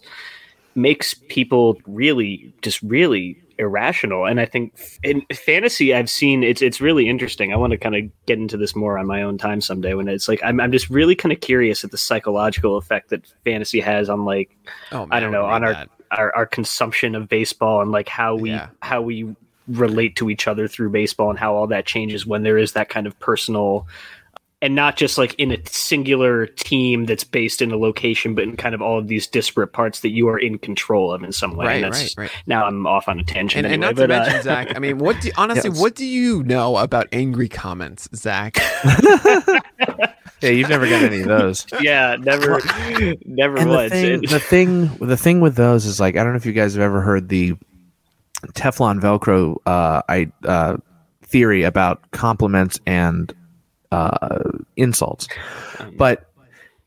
makes people really just really irrational and i think in fantasy i've seen it's it's really interesting i want to kind of get into this more on my own time someday when it's like i'm, I'm just really kind of curious at the psychological effect that fantasy has on like Oh, i don't know read on our, our our consumption of baseball and like how we Yeah. how we relate to each other through baseball and how all that changes when there is that kind of personal and not just like in a singular team that's based in a location, but in kind of all of these disparate parts that you are in control of in some way. Right, and that's, right, right. Now I'm off on a tangent. And, and anyway, not to but, uh, mention, Zach. I mean, what do honestly? Yes. What do you know about angry comments, Zach? Yeah, you've never got any of those. yeah, never, never and the was. thing, the thing, the thing with those is like I don't know if you guys have ever heard the Teflon Velcro uh, I uh, theory about compliments and uh, insults, but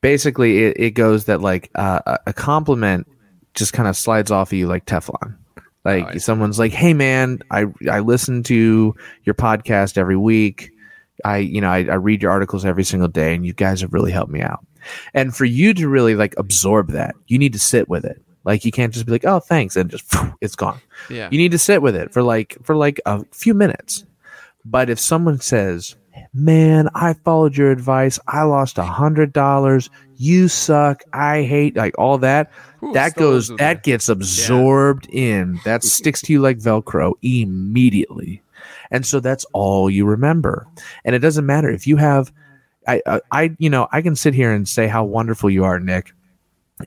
basically it, it goes that like uh, a- a compliment just kind of slides off of you like Teflon. Like Oh, someone's like, "Hey man, I I listen to your podcast every week. I you know I, I read your articles every single day, and you guys have really helped me out." And for you to really like absorb that, you need to sit with it. Like you can't just be like, "Oh, thanks," and just it's gone. Yeah. You need to sit with it for like for like a few minutes. But if someone says, "Man, I followed your advice. I lost a hundred dollars. You suck. I hate like all that." Ooh, that goes that me. gets absorbed in. That sticks to you like Velcro immediately. And so that's all you remember. And it doesn't matter if you have I, I I you know, I can sit here and say how wonderful you are, Nick.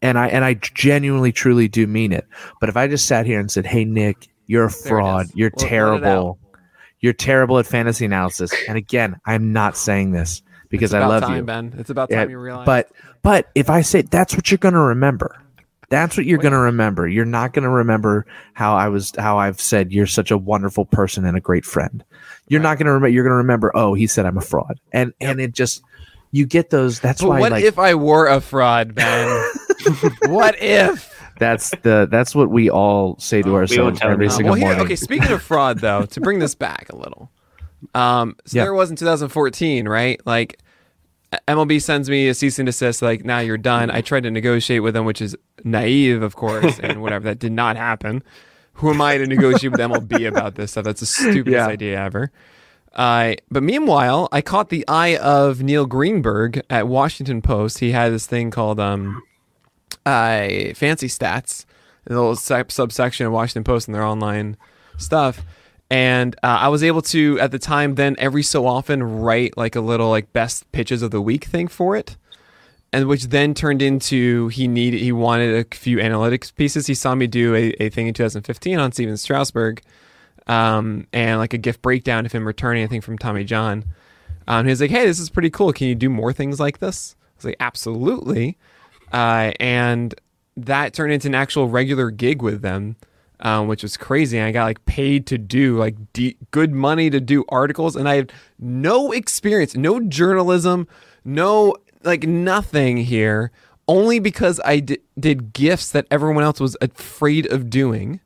And I and I genuinely truly do mean it. But if I just sat here and said, "Hey Nick, you're a fraud. You're We'll terrible. You're terrible at fantasy analysis." And again, I'm not saying this because I love time, you. Ben. It's about Yeah, time you realize. But but if I say that's what you're going to remember, that's what you're going to remember. You're not going to remember how I was how I've said you're such a wonderful person and a great friend. You're not going to remember. You're going to remember. Oh, he said I'm a fraud, and and it just you get those. That's But why what like if I were a fraud, Ben? what if? That's the that's what we all say to we ourselves every single well, here, morning. okay. Speaking of fraud, though, to bring this back a little, um, so Yeah. there was in 2014, right? Like MLB sends me a cease and desist, like now you're done. I tried to negotiate with them, which is naive, of course, and whatever. That did not happen. Who am I to negotiate with MLB about this stuff? That's the stupidest Yeah. idea ever. Uh, but meanwhile, I caught the eye of Neil Greenberg at Washington Post. He had this thing called um, uh, Fancy Stats, a little sub- subsection of Washington Post and their online stuff. And uh, I was able to, at the time, then every so often write like a little like best pitches of the week thing for it, and which then turned into he needed he wanted a few analytics pieces. He saw me do a, a thing in 2015 on Stephen Strasburg, um, and like a gift breakdown of him returning I think from Tommy John. Um, he was like, "Hey, this is pretty cool. Can you do more things like this?" I was like, "Absolutely," uh, and that turned into an actual regular gig with them, um, which was crazy. And I got like paid to do like de- good money to do articles, and I had no experience, no journalism, no like nothing here. Only because I did gifts that everyone else was afraid of doing,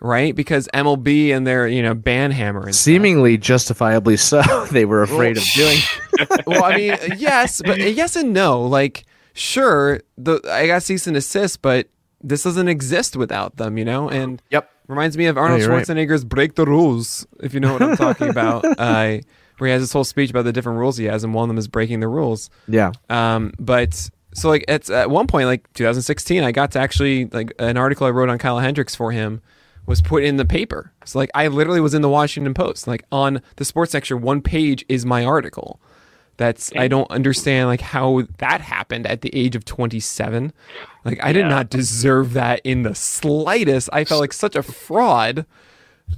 right? Because MLB and their you know banhammer and stuff. Seemingly justifiably so, they were afraid of doing. well, I mean, yes, but yes and no. Like, sure, the I got cease and desist, but this doesn't exist without them, you know. And Yep. reminds me of Arnold you're right. Schwarzenegger's "Break the Rules," if you know what I'm talking about. Uh, where he has this whole speech about the different rules he has, and one of them is breaking the rules. Yeah. Um, but so like it's at one point, like 2016, I got to actually like an article I wrote on Kyle Hendricks for him was put in the paper. So like I literally was in the Washington Post. Like on the sports section, one page is my article. That's I don't understand like how that happened at the age of 27. Like I did not deserve that in the slightest. I felt like such a fraud.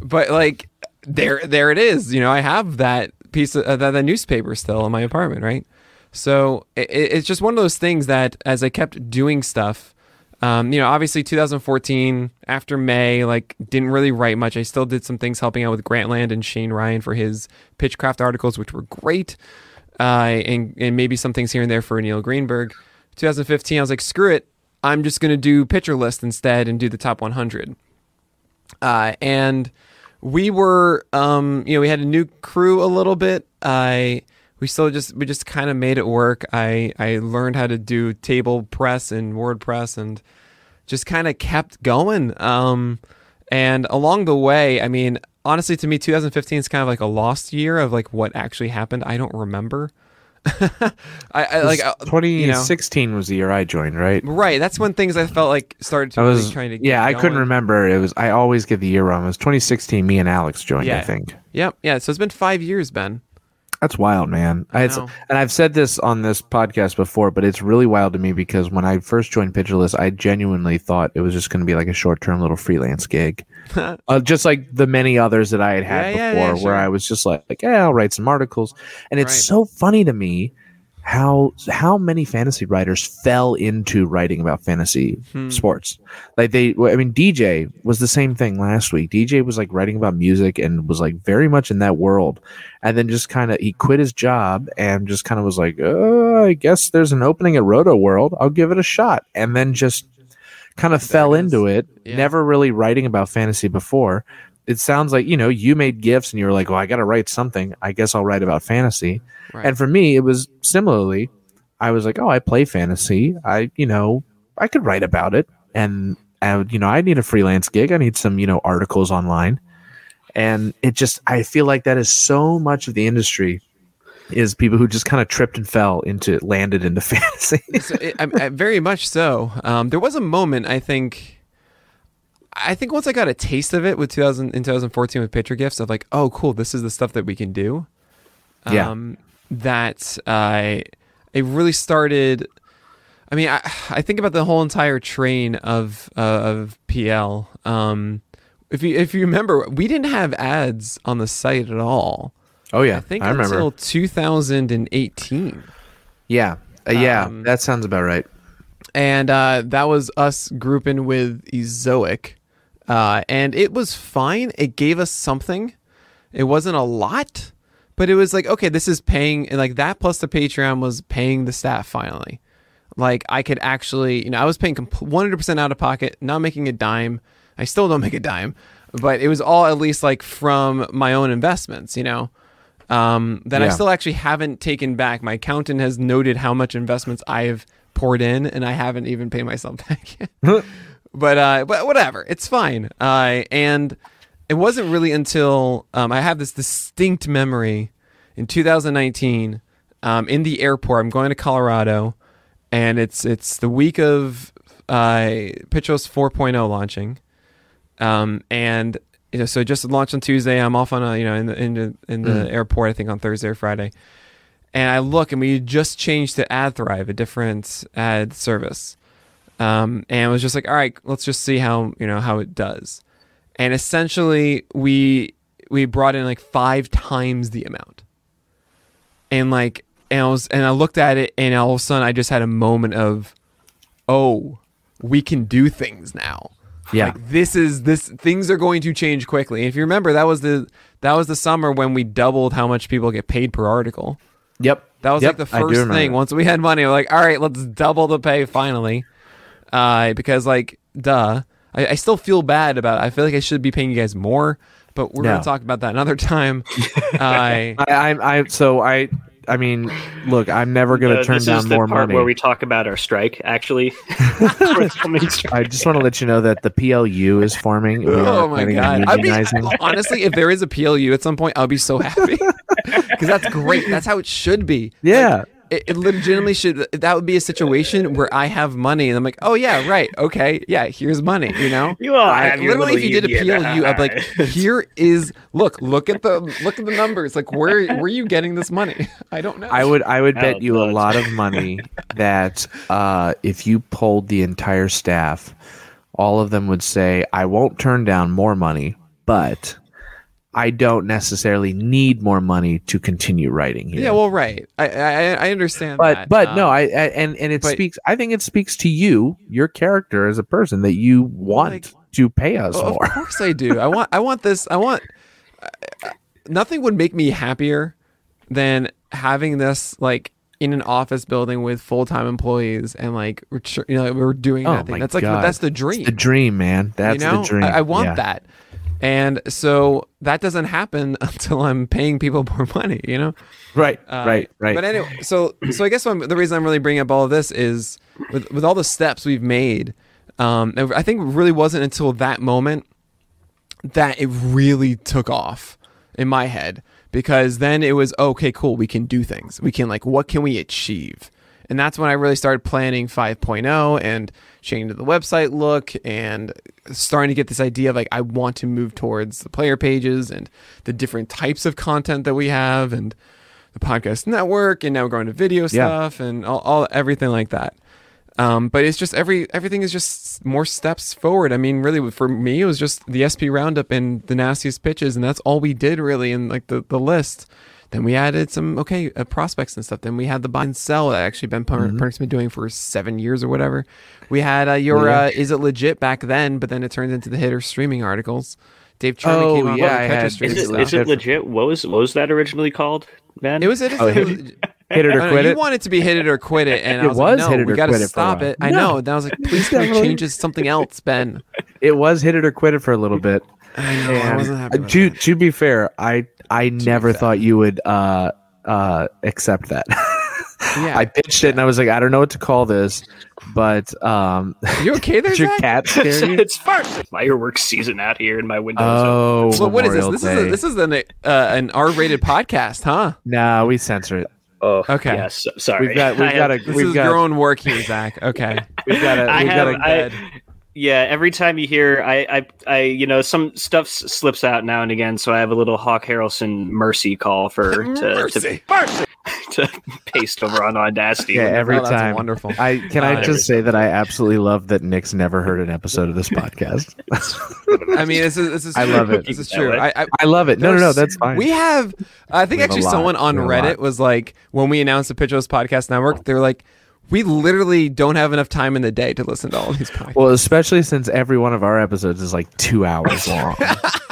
But like there there it is. You know, I have that piece of uh, that, that newspaper still in my apartment, right? So it, it's just one of those things that as I kept doing stuff, um, you know, obviously 2014 after May, like didn't really write much. I still did some things helping out with Grantland and Shane Ryan for his Pitchcraft articles, which were great, uh, and and maybe some things here and there for Neil Greenberg. 2015, I was like, screw it. I'm just to do pitcher list instead and do the top 100. Uh, and we were, um, you know, we had a new crew a little bit. I we still just we just kind of made it work. I I learned how to do TablePress and WordPress and just kind of kept going. Um, and along the way, I mean, honestly, to me, 2015 is kind of like a lost year of like what actually happened. I don't remember. I, I like uh, you know. 2016 was the year I joined, right? right. That's when things I felt like started to I really was trying to. Get yeah, I couldn't remember. It was I always get the year wrong. It was 2016. Me and Alex joined. I Yeah. think Yep. Yeah. So it's been five years, Ben. That's wild, man. I it's, and I've said this on this podcast before, but it's really wild to me because when I first joined Pitcher List, I genuinely thought it was just going to be like a short term little freelance gig, uh, just like the many others that I had had Yeah, yeah, before, yeah, where sure. I was just like, like, yeah, I'll write some articles, and it's Right. so funny to me how how many fantasy writers fell into writing about fantasy Hmm. sports. Like they, I mean, DJ was the same thing last week. DJ was like writing about music and was like very much in that world, and then just kind of he quit his job and just kind of was like, uh, I guess there's an opening at Roto World. I'll give it a shot, and then just kind of fell into it. Yeah. Never really writing about fantasy before. It sounds like you know you made gifts and you were like, well, I got to write something. I guess I'll write about fantasy. Right. And for me, it was similarly. I was like, oh, I play fantasy. I, you know, I could write about it. And, uh, you know, I need a freelance gig. I need some, you know, articles online. And it just, I feel like that is so much of the industry is people who just kind of tripped and fell into, landed into fantasy. so it, I, I, very much so. Um, there was a moment I think. I think once I got a taste of it with 2000 in 2014 with Pitcher GIFs of like, oh, cool, this is the stuff that we can do. Yeah. Um, that I, it really started. I mean, I, I think about the whole entire train of uh, of PL. Um, if you if you remember, we didn't have ads on the site at all. oh, yeah. I think I remember. until 2018. yeah. Uh, yeah. Um, that sounds about right. and uh, that was us grouping with Ezoic, uh, and it was fine. It gave us something. It wasn't a lot, but it was like okay, this is paying, and like that plus the Patreon was paying the staff finally. Like I could actually, you know, I was paying one hundred percent out of pocket, not making a dime. I still don't make a dime, but it was all at least like from my own investments, you know. Um, that I still actually haven't taken back. My accountant has noted how much investments I've poured in, and I haven't even paid myself back yet. but uh, but whatever, it's fine. Uh, and it wasn't really until um, I have this distinct memory in 2019 um, in the airport. I'm going to Colorado, and it's it's the week of uh, Pitchos 4.0 launching, um, and you know, so just launched on Tuesday. I'm off on a you know in the in the, in the airport. I think on Thursday or Friday, and I look and we just changed to AdThrive, a different ad service, um, and was just like, all right, let's just see how you know how it does, and essentially we we brought in like five times the amount, and like and I was and I looked at it and all of a sudden I just had a moment of, oh, we can do things now. Yeah. Like this is this things are going to change quickly. If you remember, that was the that was the summer when we doubled how much people get paid per article. Yep. That was Yep, like the first thing. Once we had money, we're like, all right, let's double the pay finally. Uh, because like, duh, I, I still feel bad about. it. I feel like I should be paying you guys more, but we're No. gonna talk about that another time. uh, I, I, I, so I, I mean, look, I'm never going to Uh, turn this down is the more part money. where we talk about our strike. Actually, I just want to let you know that the PLU is forming. Oh my god! I'd be, honestly, if there is a PLU at some point, I'll be so happy because that's great. That's how it should be. Yeah. It, it legitimately should. That would be a situation where I have money and I'm like, oh yeah, right, okay, yeah, here's money. You know, You all I- have literally, if you did appeal, union. PLU, I'd be like, here is look, look at the look at the numbers. Like, where where are you getting this money? I don't know. I would I would bet Oh, you a lot of money that uh, if you polled the entire staff, all of them would say, "I won't turn down more money, but I don't necessarily need more money to continue writing here." Yeah, well, right. I I, I understand. but that. but Um, no, I, I and and it but- speaks. I think it speaks to you, your character as a person, that you want Like- to pay us Oh, more. Of course I do. I want I want this. I want uh, nothing would make me happier than having this like in an office building with full time employees and like we're you know we're doing Oh that thing. That's like God. that's the dream. The dream, man. That's you know? the dream. I, I want Yeah. that. And so that doesn't happen until I'm paying people more money, you know? Right, Uh, right, right. But anyway, so so I guess the reason I'm really bringing up all of this is with with all the steps we've made. Um, and I think it really wasn't until that moment that it really took off in my head because then it was okay, cool. We can do things. We can like, what can we achieve? And that's when I really started planning 5.0 and changing the website look and starting to get this idea of like I want to move towards the player pages and the different types of content that we have and the podcast network and now we're going to video stuff and all, all everything like that. Um, but it's just every everything is just more steps forward. I mean, really, for me, it was just the SP roundup and the nastiest pitches, and that's all we did really in like the, the list. Then we added some okay uh, prospects and stuff. Then we had the buy and sell that actually Ben Per- Mm-hmm. Perk's been doing for seven years or whatever. We had uh, your uh, is it legit back then, but then it turned into the hitter streaming articles. Dave Charlie Oh, came on yeah, I had- Is it, stuff. is it legit? What was what was that originally called, Ben? It was it. Oh, it hit was- Hit it I or know, quit you wanted to be hit it or quit it, and I It was, was like, hit it we or got quit to it stop it. I No. know. And I was like, please can we change it to something else, Ben? It was hit it or quit it for a little bit. I know. I wasn't happy. to that. to be fair, I I never thought you would uh uh accept that. Yeah. I pitched it and I was like, I don't know what to call this, but um, You okay there, your Zach? cat it's, scare you? it's fire- fireworks season out here in my window. so- Oh, Well, what is this? Memorial This is a, this is an uh, an R-rated podcast, huh? Nah, we censor it. Oh, Okay. Yes, sorry. We've got we've I got have- a This we've is got your own work here, Zach. Okay. we've got a we've have. got a I, bed. Yeah, every time you hear, I, I, I, you know, some stuff slips out now and again, so I have a little Hawk Harrelson mercy call for to Mercy. to, to paste over on Audacity. yeah every Oh, that's time. wonderful. I can I Uh, just say that I absolutely love that Nick's never heard an episode of this podcast. I mean, this is this is I true. love it. This is true. I, I, I love it. No, no, no, that's fine. We have, I think We have actually someone on We have a lot. Reddit was like, when we announced the Pitcher List Podcast Network, they were like, we literally don't have enough time in the day to listen to all these podcasts. Well, especially since every one of our episodes is like two hours long.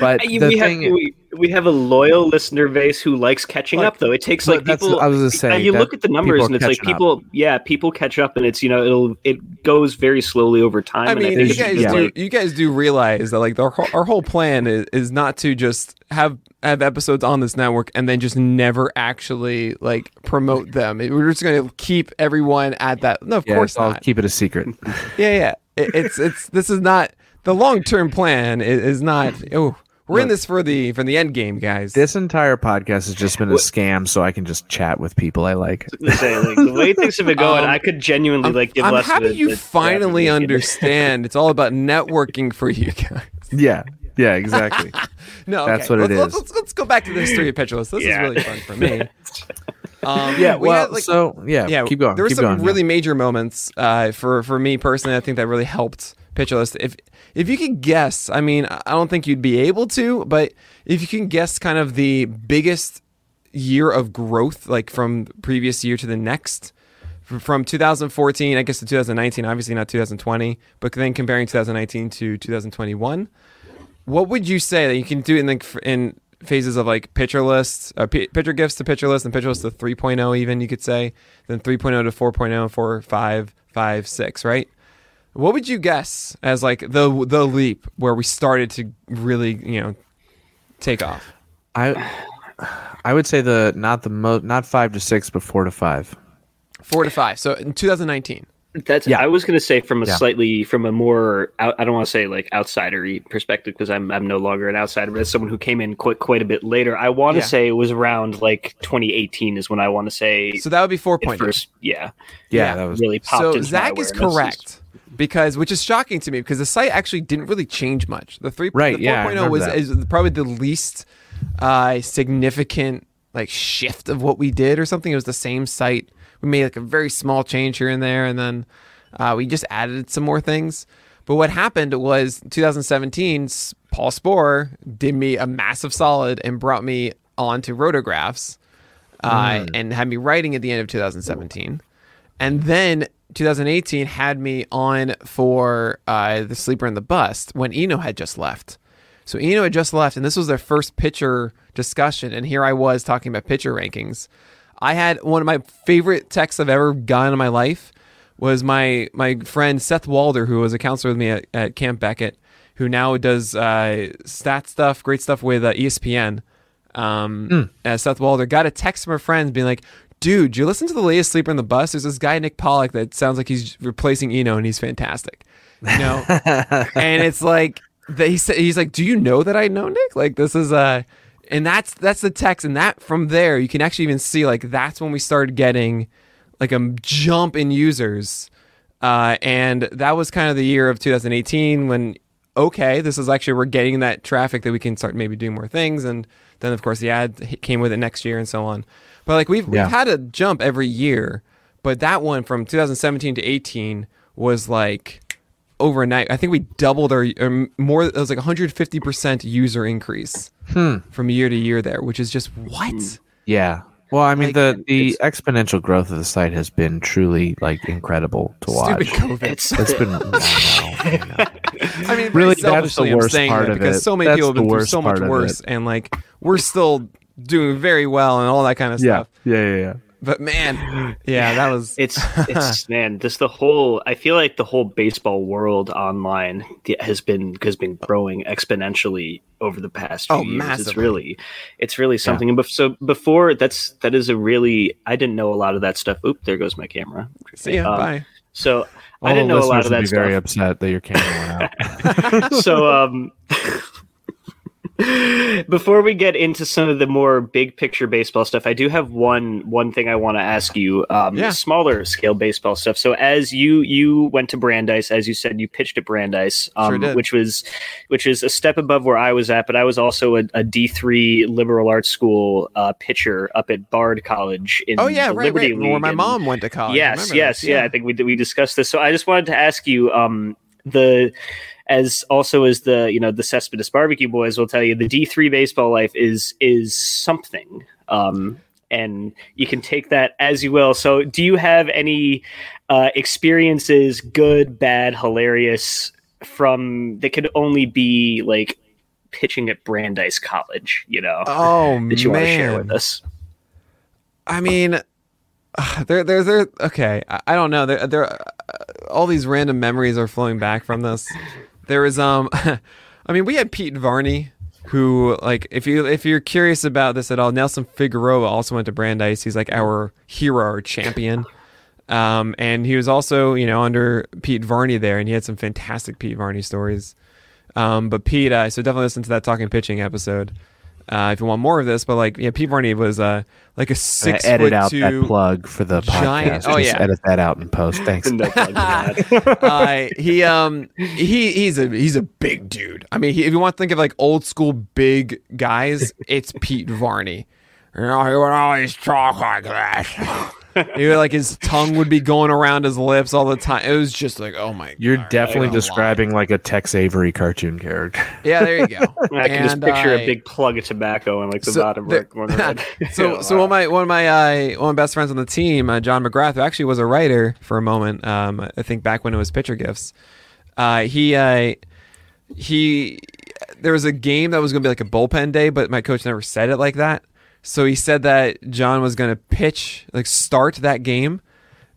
but I- the we, have, thing, we, we have a loyal listener base who likes catching Like- up though. It takes like people. I was gonna say, and you look at the numbers and it's like catching up. people, yeah, people catch up, and it's you know it'll it goes very slowly over time. I and mean, think you guys just do you guys do realize that like the, whole- our whole plan is, is not to just have have episodes on this network and then just never actually like promote them. We're just going to keep everyone at that. No, of yeah, course I'll not. keep it a secret. yeah, yeah. It, it's it's this is not the long term plan. Is, is not. Oh, we're in this for the for the end game, guys. This entire podcast has just been a scam, so I can just chat with people I like. to say, like, the way things have been going, Um, I could genuinely I'm, like give I'm less. happy of a- you a- finally a- understand. It's all about networking for you guys. Yeah, yeah, exactly. No, That's okay. what it let's, is. Let's, let's go back to the history of Pitcher List. This Yeah. is really fun for me. Um, yeah, we well, had, like- so yeah, yeah, keep going. There were some going, really major moments uh, for for me personally. I think that really helped Pitcher List. If if you could guess, I mean, I don't think you'd be able to, but if you can guess, kind of the biggest year of growth, like from previous year to the next. From 2014, I guess to 2019, obviously not 2020, but then comparing 2019 to 2021, what would you say that you can do in like in phases of like pitcher lists, uh, Pitcher GIFs to pitcher list, and pitcher list to 3.0 even you could say, then 3.0 to 4.0, 4, 5, 5, 6, right? What would you guess as like the the leap where we started to really you know take off? I I would say the not the mo not five to six, but four to five. Four to five. So in 2019. That's. Yeah. I was going to say from a Yeah. slightly from a more. I don't want to say like outsidery perspective because I'm I'm no longer an outsider, but as someone who came in quite quite a bit later, I want to Yeah. say it was around like 2018 is when I want to say So that would be it 4.0. first. Yeah, Yeah, Yeah, that was really popped. so into my Zach is correct because which is shocking to me because the site actually didn't really change much. The three Right, the yeah, 4.0 was remember is probably the least uh, significant like shift of what we did or something. It was the same site. We made like a very small change here and there, and then uh, we just added some more things. But what happened was 2017, Paul Sporer did me a massive solid and brought me onto RotoGraphs uh, and had me writing at the end of 2017. And then 2018 had me on for uh, the sleeper and the bust when Eno had just left. So Eno had just left, and this was their first pitcher discussion. And here I was talking about pitcher rankings. I had one of my favorite texts I've ever gotten in my life was my my friend Seth Walder, who was a counselor with me at, at Camp Becket, who now does uh, stat stuff, great stuff with uh, ESPN. Um, uh, Seth Walder got a text from a friend being like, "Dude, you listen to the latest Sleeper and the Bust? There's this guy Nick Pollack that sounds like he's replacing Eno, and he's fantastic." You know, and it's like said he's like, "Do you know that I know Nick? Like this is uh and that's that's the text and that from there you can actually even see like that's when we started getting like a jump in users. Uh and that was kind of the year of 2018 when okay, this is actually we're getting that traffic that we can start maybe doing more things and then of course the ad came with it next year and so on. But like we've Yeah. we've had a jump every year, but that one from 2017 to 18 was like overnight. I think we doubled our or more. It was like 150 percent user increase hmm. from year to year there, which is just what. Yeah. Well, I mean Like, the the exponential growth of the site has been truly like incredible to watch. Stupid COVID. It's It's been I know, I know. I mean, Really, really, that's the selfishly, I'm worst saying part that of because it. so many That's people have been through so much worse, it. and like we're still doing very well and all that kind of yeah. stuff. yeah, yeah, yeah. But man, yeah, that was. it's it's man this the whole i feel like the whole baseball world online has been has been growing exponentially over the past few Oh, years it's really it's really something and bef- so before that's that is a really i didn't know a lot of that stuff oop there goes my camera See ya, Um, bye. so All i didn't know a lot of that be stuff very upset that your camera went out. so um before we get into some of the more big picture baseball stuff i do have one one thing i want to ask you um Yeah. smaller scale baseball stuff so as you you went to brandeis as you said you pitched at brandeis um Sure which was which is a step above where i was at but i was also a, a d3 liberal arts school uh pitcher up at bard college in Oh yeah, the right, liberty right. League Where my and- mom went to college. Yes, yes, this, yeah. I think we we discussed this. So I just wanted to ask you, um, the as also as the you know the Cespedes Barbecue Boys will tell you, the D three baseball life is is something. Um, and you can take that as you will. So, do you have any uh, experiences, good, bad, hilarious, from that could only be like pitching at Brandeis College? You know, Oh that you want to share with us. I mean, there, there, there. Okay, I, I don't know. There, there. Uh, all these random memories are flowing back from this. There was, um, I mean, we had Pete Varney, who, like, if you if you're curious about this at all, Nelson Figueroa also went to Brandeis. He's like our hero, our champion. Um, and he was also, you know, under Pete Varney there, and he had some fantastic Pete Varney stories. Um, but Pete, uh, so definitely listen to that talking pitching episode uh, if you want more of this. But like, yeah, Pete Varney was uh, like a six edit foot out that plug for the giant- podcast. oh, Just yeah. edit that out in post. Thanks. No plug for that. uh, he um he he's a he's a big dude. I mean, he, if you want to think of like old school big guys, it's Pete Varney. You know, he would always talk like that. he would, like his tongue would be going around his lips all the time. It was just like, oh my. God. You're God, definitely I don't describing like a Tex Avery cartoon character. Yeah, there you go. I can just picture uh, a big plug of tobacco in like the so bottom the- right corner. of it. so so one of my one of my uh, one of my best friends on the team, uh, John McGrath, who actually was a writer for a moment. Um, I think back when it was Pitcher GIFs. Uh, he uh, he there was a game that was going to be like a bullpen day, but my coach never said it like that. So he said that John was going to pitch, like start that game,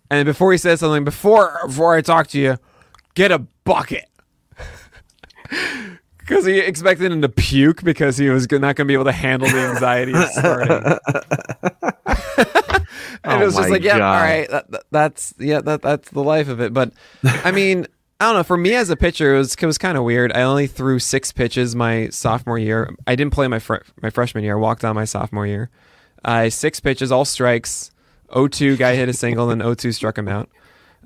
and before he said something, before before I talk to you, get a bucket. Because he expected him to puke because he was not going to be able to handle the anxiety of starting. and Oh it was oh just my like, yeah, God. all right, that, that- that's yeah, that that's the life of it. But I mean, I don't know. For me as a pitcher, it was it was kind of weird. I only threw six pitches my sophomore year. I didn't play my fr- my freshman year. I walked on my sophomore year. Uh, six pitches, all strikes. 0-2 guy hit a single, then 0-2 struck him out.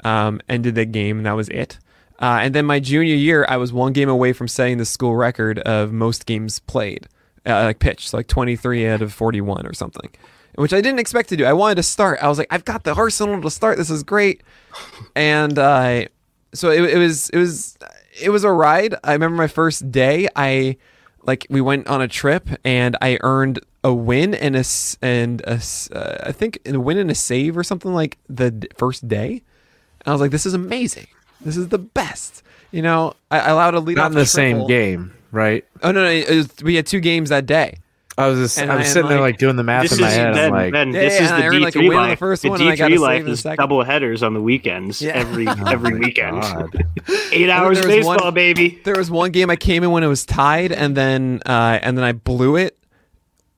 Um, ended the game, and that was it. Uh, and then my junior year, I was one game away from setting the school record of most games played, uh, like pitched, like 23 out of 41 or something, which I didn't expect to do. I wanted to start. I was like, I've got the arsenal to start. This is great. And uh, so it, it was, it was, it was a ride. I remember my first day. I like we went on a trip and I earned a win and a and a uh, I think a win and a save or something like the d- first day. And I was like, this is amazing. This is the best. You know, I, I allowed a lead Not in the same game, right? Oh no, no, it was, we had two games that day. I was just, And I was I- sitting there like- like doing the math in my is head. Ben, I'm like, ben, Yeah, this yeah, is the D three win on the life. first the one, and I D gotta three save life is double headers on the weekends. Yeah. Every oh every weekend. Eight hours of there was one- baseball, baby. There was one game I came in when it was tied, and then uh, and then I blew it,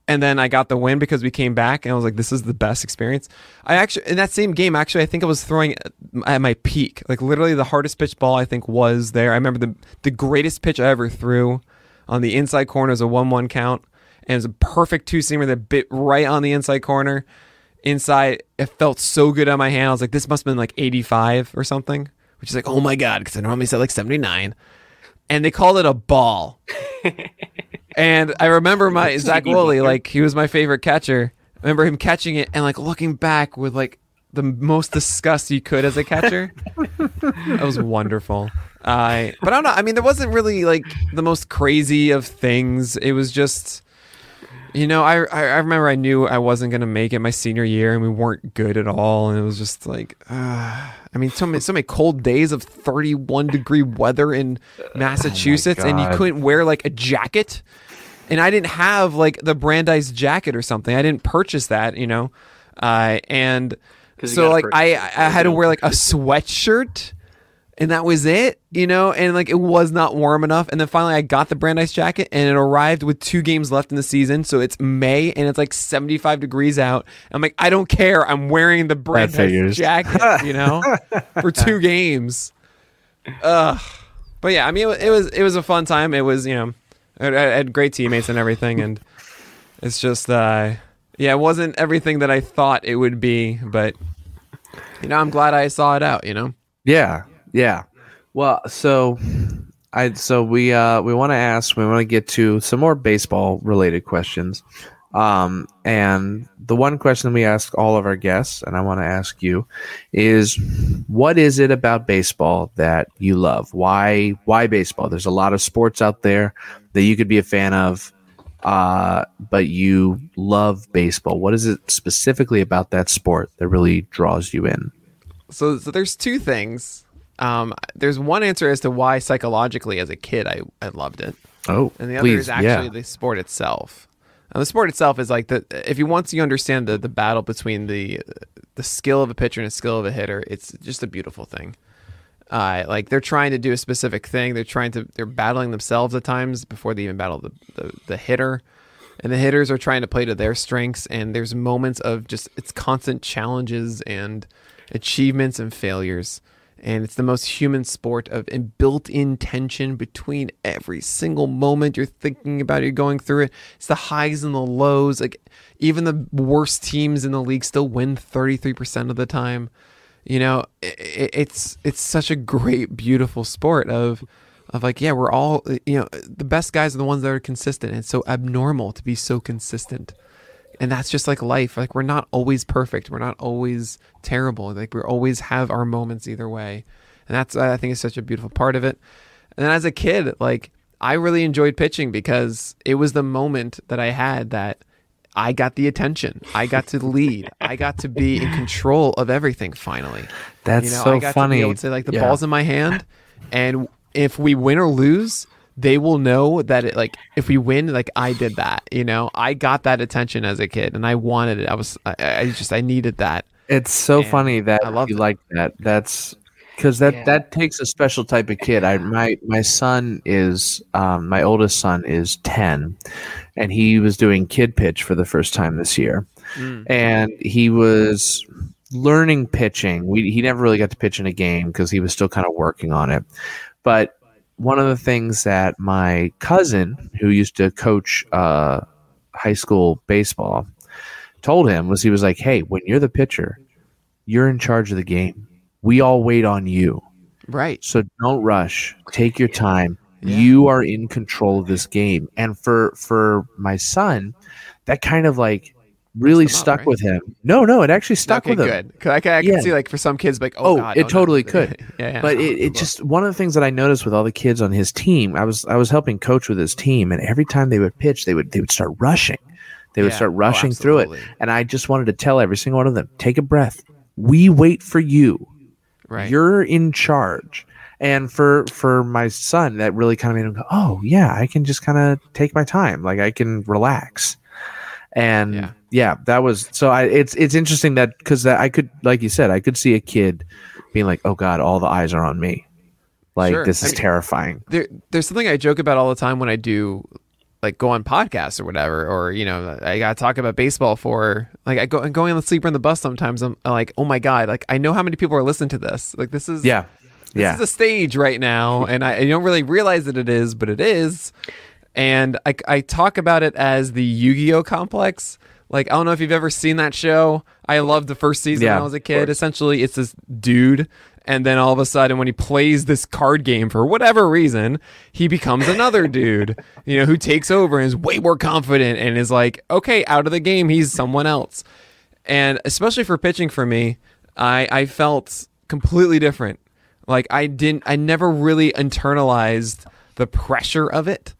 and then I got the win because we came back, and I was like, "This is the best experience." I actually in that same game, actually, I think I was throwing at my peak, like literally the hardest pitch ball I think was there. I remember the the greatest pitch I ever threw on the inside corner is a one-one count, and it was a perfect two-seamer that bit right on the inside corner. Inside, it felt so good on my hand. I was like, "This must have been like 85 or something," which is like, "Oh my god," because I normally said like 79 and they called it a ball. and I remember my Zach Woolley, like he was my favorite catcher. I remember him catching it and like looking back with like the most disgust you could as a catcher. that was wonderful. I but I don't know. I mean, there wasn't really like the most crazy of things. It was just. You know, I, I remember I knew I wasn't gonna make it my senior year, and we weren't good at all, and it was just like, uh, I mean, so many so many cold days of thirty one degree weather in Massachusetts, and you couldn't wear like a jacket, and I didn't have like the Brandeis jacket or something. I didn't purchase that, you know, uh, and so like I I had to wear like a sweatshirt and that was it, you know, and like it was not warm enough. And then finally I got the Brandeis jacket and it arrived with two games left in the season. So it's May and it's like 75 degrees out. I'm like, I don't care. I'm wearing the Brandeis jacket, you know, for two games. Ugh. But yeah, I mean, it, it was, it was a fun time. It was, you know, I, I had great teammates and everything. And it's just, uh, yeah, it wasn't everything that I thought it would be, but you know, I'm glad I saw it out, you know? Yeah, yeah. Well, so I so we uh we want to ask we want to get to some more baseball related questions. Um and the one question we ask all of our guests and I want to ask you is what is it about baseball that you love? Why why baseball? There's a lot of sports out there that you could be a fan of uh but you love baseball. What is it specifically about that sport that really draws you in? So, so there's two things. Um, there's one answer as to why psychologically as a kid I, I loved it, Oh, and the other please, is actually yeah. the sport itself. And the sport itself is like the if you once you understand the the battle between the the skill of a pitcher and the skill of a hitter, it's just a beautiful thing. Uh, like they're trying to do a specific thing. They're trying to they're battling themselves at times before they even battle the, the, the hitter. And the hitters are trying to play to their strengths and there's moments of just it's constant challenges and achievements and failures. And it's the most human sport of built-in tension between every single moment you're thinking about it, you're going through it. It's the highs and the lows. Like even the worst teams in the league still win 33% of the time you know i i- it's it's such a great beautiful sport of of like yeah we're all you know the best guys are the ones that are consistent it's so abnormal to be so consistent and that's just like life like we're not always perfect we're not always terrible like we always have our moments either way and that's i think is such a beautiful part of it and then as a kid like i really enjoyed pitching because it was the moment that i had that I got the attention. I got to lead. I got to be in control of everything finally. That's you know, so I got funny. to be able to say like the Yeah. ball's in my hand, and if we win or lose, they will know that it like if we win, like I did that. You know, I got that attention as a kid, and I wanted it. I was, I, I just, I needed that. It's so And funny that I love you it. like that. That's because that Yeah. that takes a special type of kid. I my my son is um, my oldest son is ten, and he was doing kid pitch for the first time this year, and he was learning pitching. We he never really got to pitch in a game because he was still kind of working on it, but. One of the things that my cousin, who used to coach uh, high school baseball, told him was he was like, "Hey, when you're the pitcher, you're in charge of the game. We all wait on you. Right. So don't rush. Take your time. Yeah. You are in control of this game." And for for my son, that kind of like really up, stuck right? with him. No, no, it actually stuck okay, with him. good. I, can- I can Yeah. see like for some kids, like oh, Oh, God, it no, no. totally could. yeah, yeah. But it, it just one of the things that I noticed with all the kids on his team, I was I was helping coach with his team, and every time they would pitch, they would they would start rushing. They would Yeah. start Oh, rushing through it. And I just wanted to tell every single one of them, take a breath. We wait for you. right. You're in charge. And for for my son, that really kind of made him go, Oh yeah, I can just kind of take my time. Like I can relax. And Yeah. Yeah, that was so. I it's it's interesting that because I could, like you said, I could see a kid being like, "Oh God, all the eyes are on me." Like Sure. this I is mean- terrifying. there there's something I joke about all the time when I do like go on podcasts or whatever, or you know, I gotta talk about baseball for like I go and going on the Sleeper and the Bust sometimes. I'm like, oh my god, like I know how many people are listening to this. Like this is Yeah, this yeah. is a stage right now, and I, I don't really realize that it is, but it is. And I, I talk about it as the Yu-Gi-Oh complex. Like I don't know if you've ever seen that show. I loved the first season Yeah, when I was a kid. Essentially, it's this dude, and then all of a sudden, when he plays this card game for whatever reason, he becomes another dude. You know, who takes over and is way more confident and is like, okay, out of the game, he's someone else. And especially for pitching for me, I I felt completely different. Like I didn't I never really internalized the pressure of it.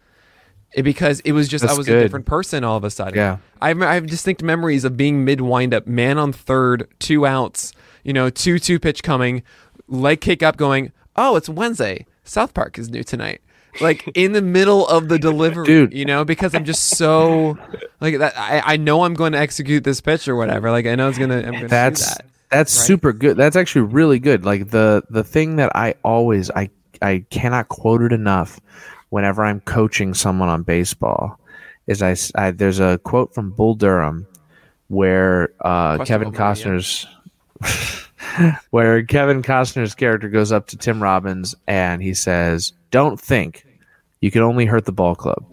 It- because it was just I was good. a different person all of a sudden. Yeah. I have, I have distinct memories of being mid windup, man on third, two outs, you know, two two pitch coming, leg kick up, going, oh, it's Wednesday. South Park is new tonight. Like in the middle of the delivery, Dude. you know, because I'm just so like that. I, I know I'm going to execute this pitch or whatever. Like I know it's gonna. I'm gonna that's do that. that's right? super good that's actually really good like the the thing that i always i i cannot quote it enough whenever i'm coaching someone on baseball is i, I- there's a quote from bull durham where uh kevin costner's where kevin costner's character goes up to tim robbins and he says don't think you can only hurt the ball club.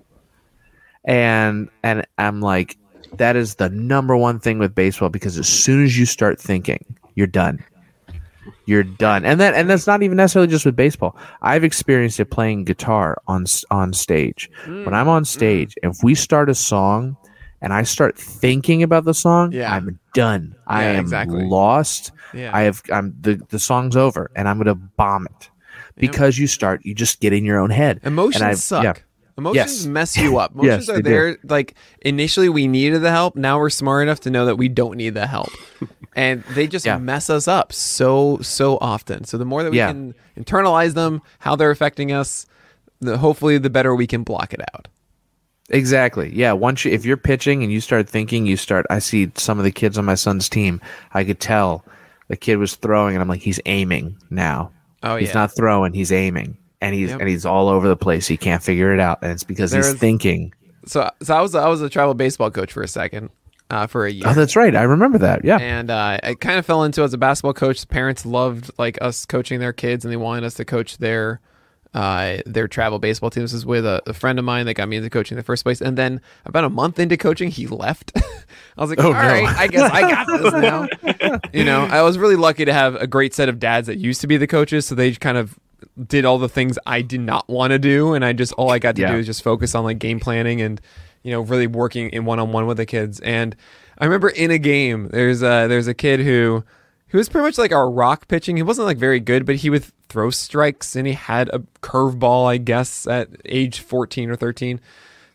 And and i'm like that is the number one thing with baseball because as soon as you start thinking you're done you're done. And that and that's not even necessarily just with baseball. I've experienced it playing guitar on on stage. Mm, when i'm on mm. stage if we start a song and i start thinking about the song Yeah. i'm done. I Yeah, am exactly. lost. Yeah. i have i'm the, the song's over and i'm gonna bomb it. Because you start you just get in your own head. Emotions suck. Emotions Yes. mess you up. Emotions Yes, are they do. there. Like initially, we needed the help. Now we're smart enough to know that we don't need the help, and they just Yeah. mess us up so so often. So the more that we Yeah. can internalize them, how they're affecting us, the hopefully the better we can block it out. Exactly. Yeah. Once you, if you're pitching and you start thinking, you start. I see some of the kids on my son's team. I could tell the kid was throwing, and I'm like, he's aiming now. Oh he's yeah. not throwing. He's aiming, and he's Yep. and he's all over the place. He can't figure it out, and it's because he's thinking. so so I was I was a travel baseball coach for a second, uh, for a year. Oh, that's right. I remember that. Yeah. and uh, I kind of fell into as a basketball coach. Parents loved like us coaching their kids, and they wanted us to coach their uh, their travel baseball team. This is with a, a friend of mine that got me into coaching in the first place. And then about a month into coaching, he left. I was like, Oh, all no. right, I guess I got this now. you know, I was really lucky to have a great set of dads that used to be the coaches, so they kind of did all the things I did not want to do, and I just all I got to Yeah. do is just focus on like game planning and you know really working in one on one with the kids. And I remember in a game, there's a there's a kid who who was pretty much like our rock pitching. He wasn't like very good, but he would throw strikes and he had a curveball, I guess, at age 14 or 13.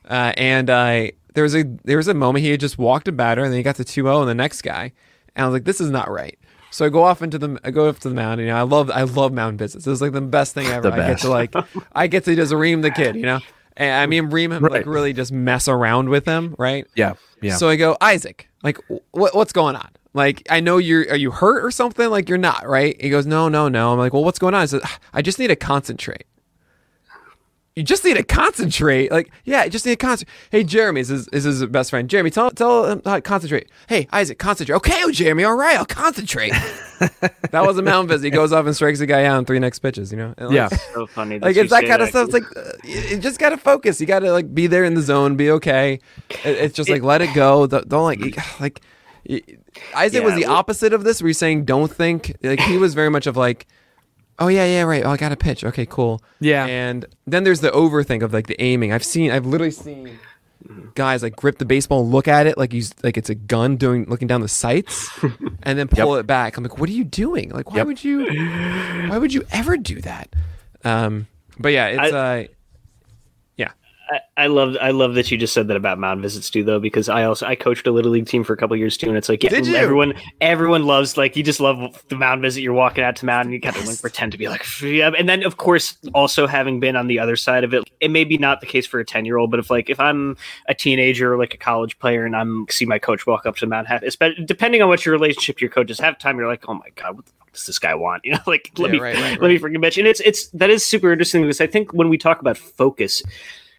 Uh, and I there was a there was a moment he had just walked a batter and then he got the 2-0 and the next guy. And I was like, this is not right. So I go off into the I go up to the mound. You know, I love I love mound visits. It's like the best thing ever. The I get best. to like I get to just ream the kid. You know, and I mean ream him like really just mess around with him, right? Yeah. Yeah. So I go, Isaac, like, what, what's going on? Like, I know you're, are you hurt or something? Like, you're not, right? He goes, no, no, no. I'm like, well, what's going on? He says, I just need to concentrate. You just need to concentrate. Like, yeah, I just need to concentrate. Hey, Jeremy is his, is his best friend. Jeremy, tell, tell him how to concentrate. Hey, Isaac, concentrate. Okay, oh, Jeremy, all right, I'll concentrate. that was a mound visit. He goes off and strikes the guy out in three next pitches, you know? And, like, yeah. So funny. like it's that say kind of stuff. It's like uh, you you just gotta focus. You gotta like be there in the zone, be okay. It- it's just like let it go. Don't, don't like like. y- Isaac was the well- opposite of this. Where he's saying don't think. Like he was very much of like, oh yeah, yeah, right. Oh, I got a pitch. Okay, cool. Yeah. And then there's the overthink of like the aiming. I've seen. I've literally seen guys like grip the baseball, and look at it like he's like it's a gun, doing looking down the sights, and then pull it back. I'm like, what are you doing? Like, why Yep. would you? Why would you ever do that? Um, but yeah, it's uh, yeah. I, I love I love that you just said that about mound visits too, though, because I also I coached a little league team for a couple years too, and it's like yeah, everyone everyone loves like you just love the mound visit. You're walking out to mound, and you kind of like pretend to be like, yeah. and then of course also having been on the other side of it, it may be not the case for a ten year old, but if like if I'm a teenager or like a college player and I'm see my coach walk up to the mound, half, depending on what your relationship to your coach is, the time you're like, oh my god, what the fuck does this guy want? You know, like let Yeah, me right, right, let me freaking bitch. And it's it's that is super interesting because I think when we talk about focus,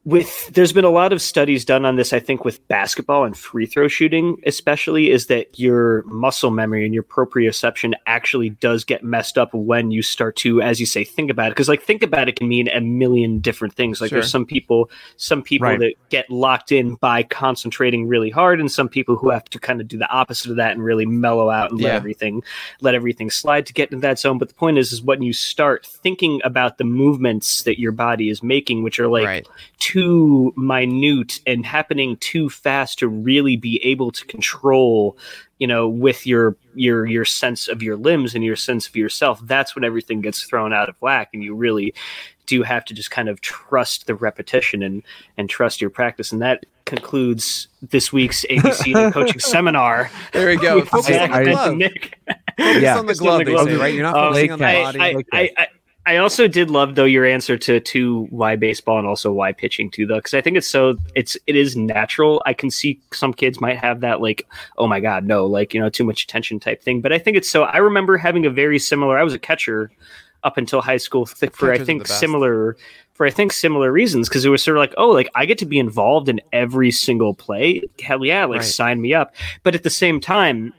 with there's been a lot of studies done on this. I think with basketball and free throw shooting, especially, is that your muscle memory and your proprioception actually does get messed up when you start to, as you say, think about it. Because like think about it can mean a million different things. Like Sure. there's some people, some people Right. that get locked in by concentrating really hard, and some people who have to kind of do the opposite of that and really mellow out and let everything let everything slide to get into that zone. But the point is, is when you start thinking about the movements that your body is making, which are like right. Too minute and happening too fast to really be able to control you know with your your your sense of your limbs and your sense of yourself that's when everything gets thrown out of whack and you really do have to just kind of trust the repetition and and trust your practice and that concludes this week's abc coaching seminar There we go. Focus Zach on the and glove. Nick. Focus Yeah. on the Focus on glove, the glove. say, right? You're not Um, focusing on the I- body. I, I, also did love though your answer to to why baseball and also why pitching too though because I think it's so it's it is natural. I can see some kids might have that like oh my god no like you know too much attention type thing, but I think it's so. I remember having a very similar. I was a catcher up until high school th- for I Catchers think similar for I think similar reasons because it was sort of like oh like I get to be involved in every single play. Hell yeah, like Right. sign me up. But at the same time,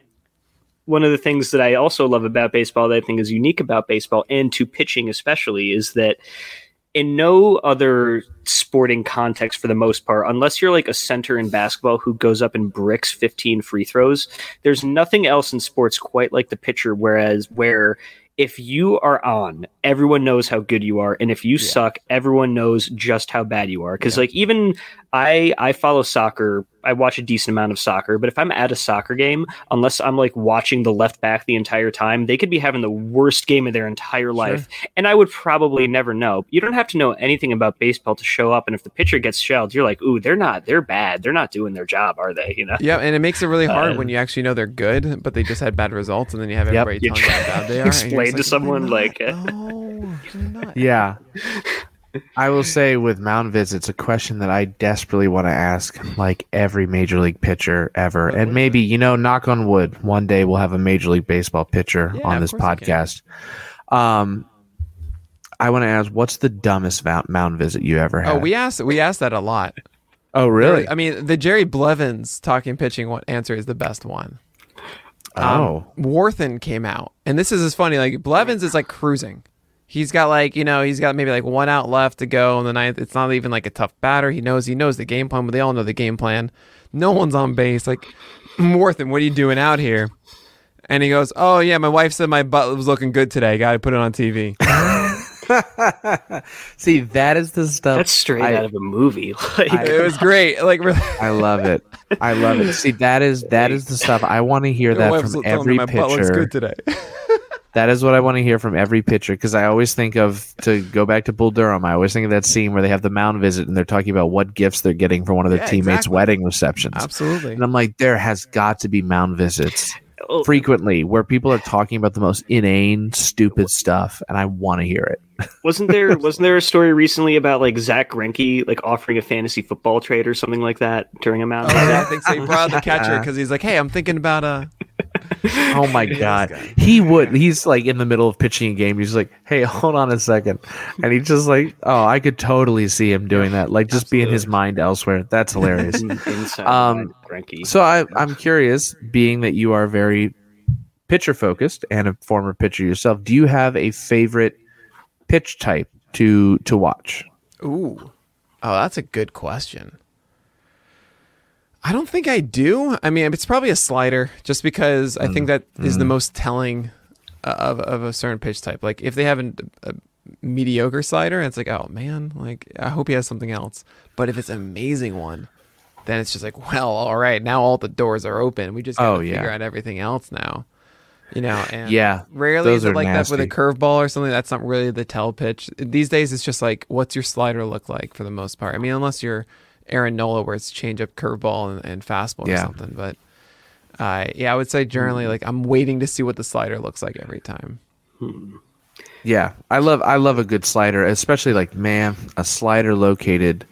one of the things that I also love about baseball that I think is unique about baseball and to pitching especially is that in no other sporting context for the most part, unless you're like a center in basketball who goes up and bricks 15 free throws, there's nothing else in sports quite like the pitcher. Whereas, where if you are on, everyone knows how good you are, and if you suck, everyone knows just how bad you are. Because like even I I follow soccer. I watch a decent amount of soccer, but if I'm at a soccer game, unless I'm like watching the left back the entire time, they could be having the worst game of their entire life, and I would probably never know. You don't have to know anything about baseball to show up, and if the pitcher gets shelled, you're like, "Ooh, they're not. They're bad. They're not doing their job, are they?" You know. Yeah, and it makes it really hard Uh, when you actually know they're good, but they just had bad results, and then you have Yep. everybody You telling you how bad they are. explain to like, someone, like, no, not." Yeah. I will say with mound visits, a question that I desperately want to ask like every major league pitcher ever. And maybe, you know, knock on wood, one day we'll have a major league baseball pitcher Yeah, on this podcast. Um I want to ask what's the dumbest mound, visit you ever had? Oh, we asked we asked that a lot. Oh, really? I mean, the Jerry Blevins talking pitching one answer is the best one. oh. Warthen came out, and this is as funny. Like Blevins is like cruising. He's got like you know he's got maybe like one out left to go in the ninth. It's not even like a tough batter. He knows he knows the game plan, but they all know the game plan. No one's on base. Like Warthen, what are you doing out here? And he goes, "Oh yeah, my wife said my butt was looking good today. Got to put it on TV." See, that is the stuff That's straight I- out of a movie. Like, I- it was great. Like really, I love it. I love it. See, that is that is the stuff I want to hear my that from was telling every my butt looks pitcher. good today. That is what I want to hear from every pitcher because I always think of to go back to Bull Durham. I always think of that scene where they have the mound visit and they're talking about what gifts they're getting for one of their Yeah, teammates' exactly. wedding receptions. Absolutely. And I'm like, there has got to be mound visits oh, frequently where people are talking about the most inane, stupid stuff, and I want to hear it. wasn't there wasn't there a story recently about like Zack Greinke like offering a fantasy football trade or something like that during a mound Oh, yeah, I think so. He brought the catcher because he's like, "Hey, I'm thinking about uh, Oh my god, he would. He's like in the middle of pitching a game. He's like, "Hey, hold on a second. and he's just like, "Oh, I could totally see him doing that. Like, just be in his mind elsewhere. That's hilarious." Um, Greinke. So I, I'm curious, being that you are very pitcher focused and a former pitcher yourself, do you have a favorite pitch type to to watch? Ooh. Oh, that's a good question. I don't think I do. I mean, it's probably a slider just because I think that is the most telling of, of a certain pitch type. Like if they have an, a mediocre slider, it's like, oh man, like I hope he has something else. But if it's an amazing one, then it's just like, well, all right, now all the doors are open. We just got to Oh, yeah. figure out everything else now. You know, and Yeah, rarely is it like that with a curveball or something. That's not really the tell pitch. These days, it's just like, what's your slider look like for the most part? I mean, unless you're Aaron Nola, where it's change up, curveball, and, and fastball or something. But uh, yeah, I would say generally, like I'm waiting to see what the slider looks like every time. Yeah, I love I love a good slider, especially like man, a slider located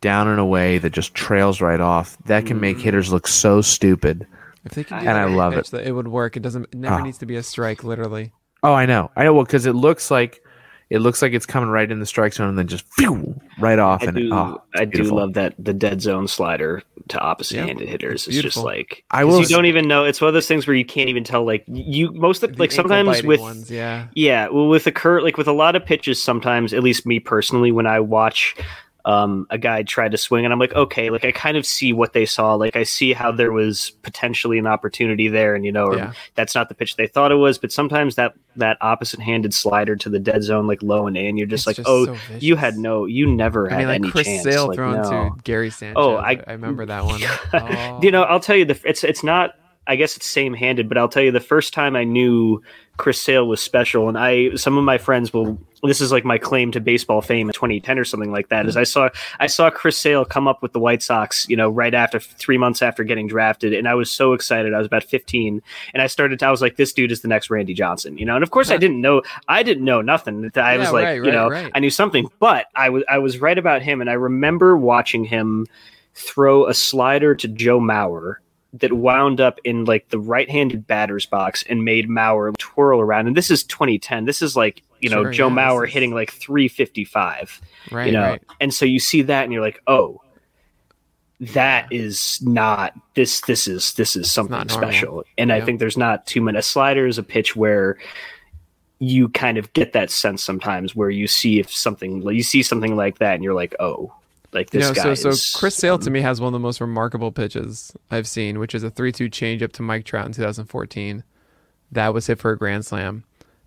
down and away that just trails right off. That can make hitters look so stupid. If they could, do And that I love it. That it would work. It doesn't. It never Ah. needs to be a strike. Literally. Oh, I know, I know. Well, because it looks like it looks like it's coming right in the strike zone and then just phew, right off. I and do, oh, it's I do love that the dead zone slider to opposite-handed hitters. It's just like I will You don't even know. It's one of those things where you can't even tell. Like you, most of The like sometimes with ones, yeah. Yeah, well, with the cur like with a lot of pitches, sometimes at least me personally, when I watch um, a guy tried to swing, and I'm like, okay, like I kind of see what they saw. Like I see how there was potentially an opportunity there, and you know, Yeah. that's not the pitch they thought it was. But sometimes that that opposite-handed slider to the dead zone, like low and in, you're just It's like, just oh, so you had no, you never I had mean, like any Chris chance. Sale like, throwing no. to Gary Sanchez. Oh, I, I- I remember that one. Oh. you know, I'll tell you the it's it's not. I guess it's same handed, but I'll tell you the first time I knew Chris Sale was special, and I some of my friends will. This is like my claim to baseball fame in 2010 or something like that. Is I saw I saw Chris Sale come up with the White Sox, you know, right after three months after getting drafted, and I was so excited. I was about 15, and I started. To, I was like, this dude is the next Randy Johnson, you know. And of course, I didn't know. I didn't know nothing. I Yeah, was like, right, you right, know, right. I knew something, but I was I was right about him, and I remember watching him throw a slider to Joe Mauer that wound up in like the right-handed batter's box and made Mauer twirl around. And this is 2010. This is like you know Sure, Joe yeah, Mauer is- hitting like 355. right, you know, right. and so you see that and you're like, oh. That is not this. This is this is something special, and I think there's not too many. A slider is a pitch where you kind of get that sense sometimes, where you see if something you see something like that, and you're like, oh, like You this know, guy. so so Chris Sale to um, me has one of the most remarkable pitches I've seen, which is a three-two changeup to Mike Trout in 2014. That was hit for a grand slam,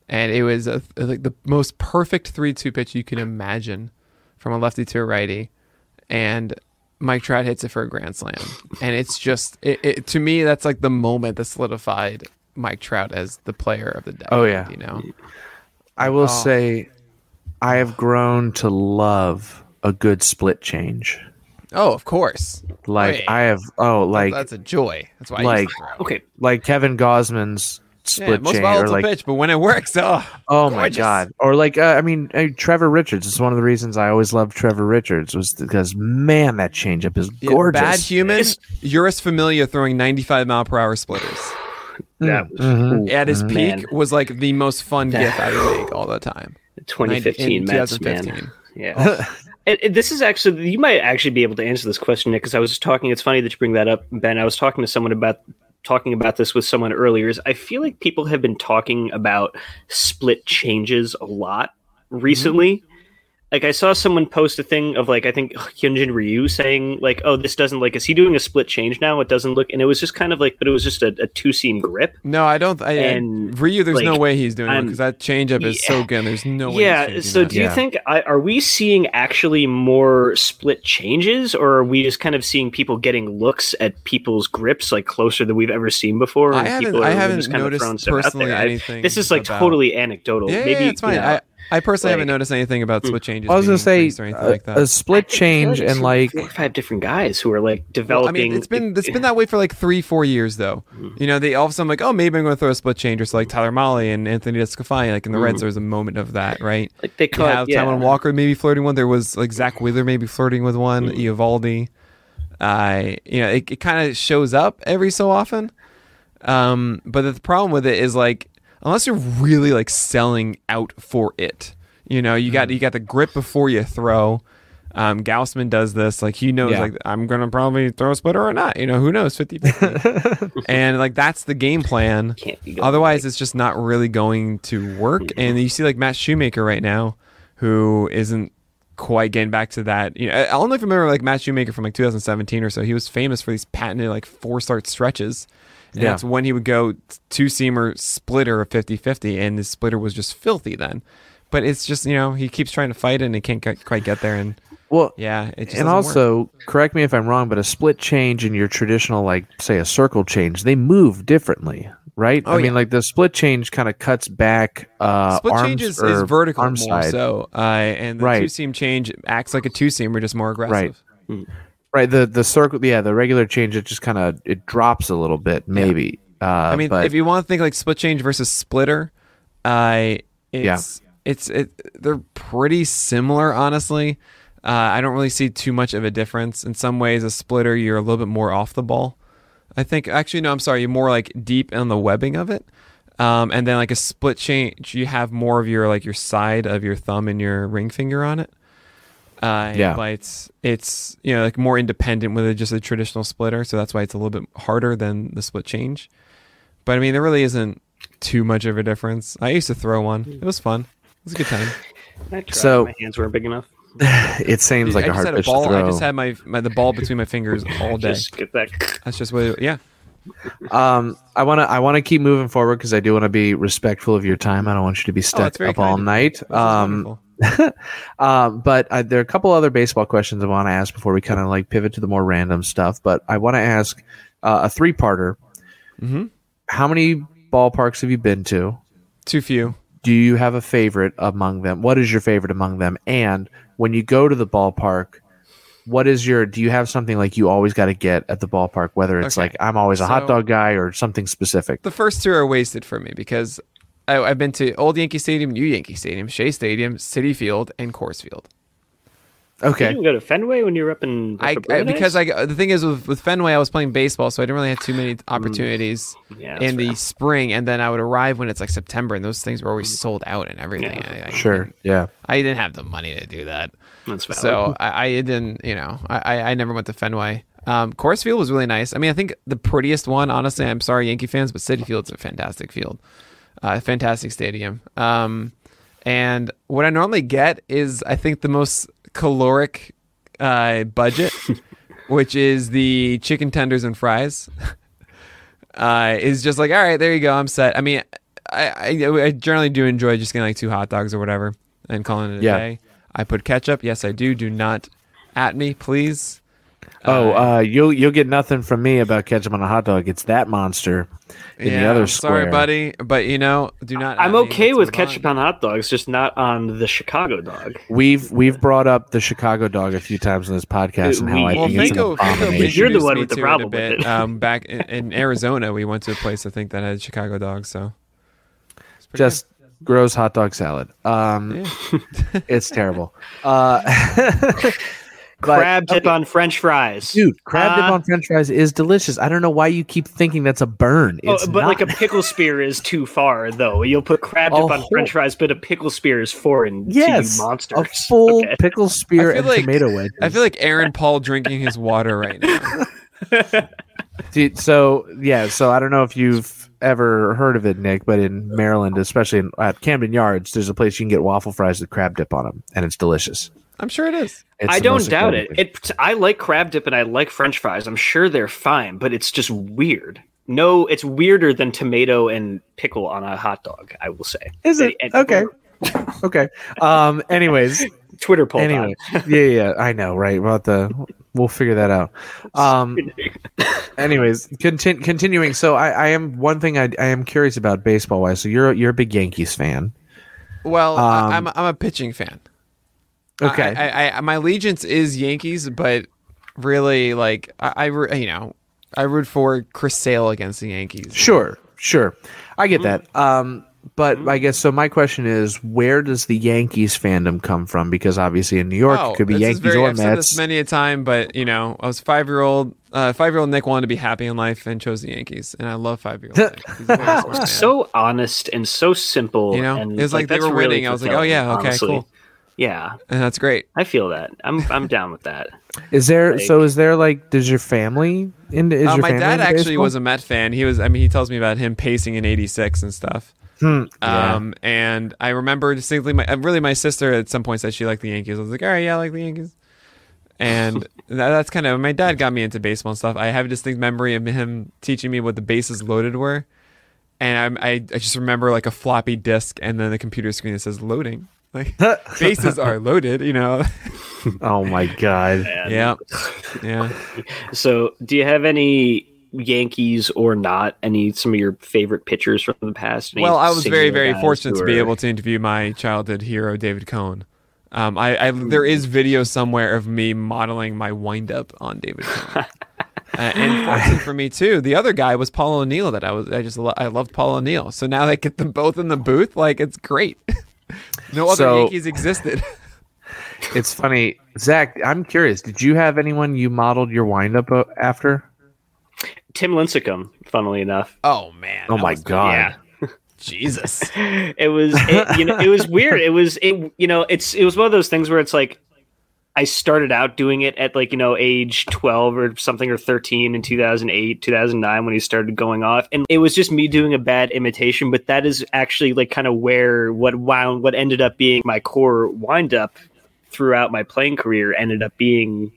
and it was a, like the most perfect three-two pitch you can imagine from a lefty to a righty, and Mike Trout hits it for a grand slam, and it's just it, it to me that's like the moment that solidified Mike Trout as the player of the day. Oh, yeah. you know, I will Oh. say, I have grown to love a good split change. oh of course, Like Wait. I have, oh, like that's a joy. That's why I like- used throw. okay. like Kevin Gausman's Yeah, split most change, or like pitch, but when it works, oh, oh my god, or like uh, I mean uh, Trevor Richards is one of the reasons I always loved Trevor Richards was because man that changeup is Yeah, gorgeous. Bad human, Jeurys Familia throwing 95 mile per hour splitters. That was Mhm. At his man. peak was like the most fun That- gif out of the league all the time. 2015 Mets, 2015. man. Yeah. And, and this is actually you might actually be able to answer this question, Nick, because I was talking. It's funny that you bring that up, Ben. I was talking to someone about talking about this with someone earlier. Is I feel like people have been talking about split changes a lot recently. Like I saw someone post a thing of like I think Hyunjin Ryu saying like, "Oh, this doesn't like is he doing a split change now? It doesn't look." And it was just kind of like, but it was just a, a two seam grip. No, I don't. I, And, Ryu, there's no way he's doing it because that changeup is so Yeah. good. There's no way. yeah. he's So changing do you Yeah. think I, are we seeing actually more split changes, or are we just kind of seeing people getting looks at people's grips like closer than we've ever seen before? I and haven't- people I haven't just kind of noticed throwing stuff out personally there. I- anything this is like about- totally anecdotal. Yeah, Maybe yeah, it's fine. you know, I, I personally haven't noticed anything about split changes. I was gonna say or anything a, like that. a split change I feel and like four or five different guys who are like Well, developing. I mean, it's been it's been that way for like three, four years though. Mm-hmm. You know, they all of a sudden like, oh, maybe I'm going to throw a split changer. So like Tyler Mahle and Anthony DeSclafani, like in the Reds, Mhm. there was a moment of that, right? like they You call have it, yeah. Taijuan Walker maybe flirting one. There was like Zack Wheeler maybe flirting with one. Mm-hmm. Eovaldi. I you know it, it kind of shows up every so often. Um, but the problem with it is like unless you're really like selling out for it, you know, you got Mm-hmm. you got the grip before you throw. Um, Gausman does this like he knows Yeah. like I'm gonna probably throw a splitter or not. You know, who knows 50 and like that's the game plan. Can't Otherwise, it's just not really going to work. And you see, like Matt Shoemaker right now, who isn't quite getting back to that. You know, I I don't know if you remember like Matt Shoemaker from like 2017 or so. He was famous for these patented like four start stretches. And Yeah. that's when he would go two seamer splitter of 50 50, and his splitter was just filthy then. But it's just, you know, he keeps trying to fight it and he can't quite- quite get there. And well yeah, it just and doesn't work. also correct me if I'm wrong, but a split change and your traditional like say a circle change, they move differently, right? Oh, I mean, like the split change kind of cuts back. Uh, Split arms change is, or is vertical arm more side. so, uh, and the Right. two seam change acts like a two seam, or just more aggressive. Right. The the circle. Yeah, the regular change it just kind of it drops a little bit, maybe. Uh, I mean, but if you want to think like split change versus splitter, uh, Yeah. it's it's it, they're pretty similar, honestly. Uh, I don't really see too much of a difference. In some ways, a splitter you're a little bit more off the ball. I think actually no, I'm sorry, you're more like deep in the webbing of it. Um, and then like a split change, you have more of your like your side of your thumb and your ring finger on it. Uh, Yeah. but it's it's you know like more independent with just a traditional splitter, so that's why it's a little bit harder than the split change. But I mean, there really isn't too much of a difference. I used to throw one; it was fun. It was a good time. So- my hands weren't big enough. it seems like I a hard had a ball. to throw. I just had my, my the ball between my fingers all day. Just get that. That's just what. It, yeah. Um, I want to I want to keep moving forward because I do want to be respectful of your time. I don't want you to be Oh, stuck that's very up all kind of night. This Um, wonderful. um, but I, there are a couple other baseball questions I want to ask before we kind of like pivot to the more random stuff. But I want to ask uh, a three parter. Mhm. How many ballparks have you been to? Too few. Do you have a favorite among them? What is your favorite among them? And when you go to the ballpark, what is your? Do you have something like you always got to get at the ballpark? Whether it's Okay. like I'm always a hot dog guy or something specific. The first two are wasted for me because I, I've been to Old Yankee Stadium, New Yankee Stadium, Shea Stadium, Citi Field, and Coors Field. You Okay. didn't go to Fenway when you were up in I, I because Brune's? I the thing is with, with Fenway, I was playing baseball, so I didn't really have too many opportunities Yeah, in the fair. spring. And then I would arrive when it's like September, and those things were always sold out and everything. Yeah. I, I, Sure. Yeah. I didn't have the money to do that. That's valid. So I, I didn't, you know, I, I- I never went to Fenway. Um, Coors Field was really nice. I mean, I think the prettiest one, honestly, I'm sorry, Yankee fans, but Citi Field's a fantastic field, uh, fantastic stadium. Um, and what I normally get is, I think, the most caloric uh, budget, which is the chicken tenders and fries. uh, is just like, all right, there you go, I'm set. I mean, I, I, I generally do enjoy just getting like two hot dogs or whatever and calling it a Yeah. day. I put ketchup. Yes, I do. Do not at me, please. Oh, uh, you'll you'll get nothing from me about ketchup on a hot dog. It's that monster in the other I'm square. Sorry, buddy, but you know, do not. I'm okay with move on. ketchup on hot dogs, just not on the Chicago dog. We've we've brought up the Chicago dog a few times on this podcast and how I We- Well, think it's an Fango, Fango. You're the one me with the it a problem with bit. it. Um, back in, in Arizona, we went to a place I think that had Chicago dogs. So it's pretty Just gross hot dog salad. Um, it's terrible. Uh, but- Crab dip on French fries. dude, crab dip Uh, on French fries is delicious. I don't know why you keep thinking that's a burn. Oh, It's but not. like a pickle spear is too far, though. You'll put crab A dip on whole- French fries, but a pickle spear is foreign yes, to you monsters. a full Okay. pickle spear and like- tomato wedges. I feel like Aaron Paul drinking his water right now. Dude, so yeah, so I don't know if you've ever heard of it, Nick, but in Maryland, especially in, at Camden Yards, there's a place you can get waffle fries with crab dip on them, and it's delicious. I'm sure it is. It's I don't doubt it. incredible. It. I like crab dip and I like French fries. I'm sure they're fine, but it's just weird. No, it's weirder than tomato and pickle on a hot dog. I will say. Is it And- okay? Okay. Um. Anyways, Twitter poll. anyway, yeah, yeah, yeah, I know, right? About the, we'll figure that out. Um. Anyways, contin- continuing. So I, I am one thing I, I am curious about baseball wise. So you're you're a big Yankees fan. Well, Um, I'm I'm a pitching fan. Okay. I, I, I my allegiance is Yankees, but really, like I, I you know, I root for Chris Sale against the Yankees. Sure, sure. I get Mm-hmm. that. Um, but I guess so. My question is, where does the Yankees fandom come from? Because obviously in New York, Oh, it could be this is Yankees very, or I've said this many a time, but you know, I was five year old. Uh, five year old Nick wanted to be happy in life and chose the Yankees, and I love five year old Nick. He's a very sports fan. so honest and so simple. You know, and it was like they that's were really winning. I was like, oh, yeah, okay, honestly. cool. Yeah, and that's great. I feel that. I'm I'm down with that. Is there? Like- so is there like? Does your family into? Is Uh, your my family dad into actually baseball? was a Met fan. He was. I mean, he tells me about him pacing in '86 and stuff. Hmm, yeah. Um, and I remember distinctly, my uh, really my sister at some point said she liked the Yankees. I was like, all right, yeah, I like the Yankees. And that, that's kind of my dad got me into baseball and stuff. I have a distinct memory of him teaching me what the bases loaded were, and I, I, I just remember like a floppy disk and then the computer screen that says loading. Like bases are loaded, you know. oh my god. And yeah, yeah. So, do you have any Yankees or not, any some of your favorite pitchers from the past? Any Well, I was very, very fortunate who to be able to interview my childhood hero, David Cone. Um, I, I there is video somewhere of me modeling my windup on David Cone. Uh, and fortunately for me too, the other guy was Paul O'Neill. That I was, I just, lo- I loved Paul O'Neill. So now they get them both in the booth. Like it's great. no other So- Yankees existed. It's funny, Zach. I'm curious. Did you have anyone you modeled your windup uh, after? Tim Lincecum, funnily enough. oh man. Oh my was- god! Yeah. Jesus. it was it, you know it was weird it was it you know it's it was one of those things where it's like i started out doing it at like you know age 12 or something or 13 in 2008 2009 when he started going off. And it was just me doing a bad imitation but that is actually like kind of where what wound what ended up being my core wind up throughout my playing career ended up being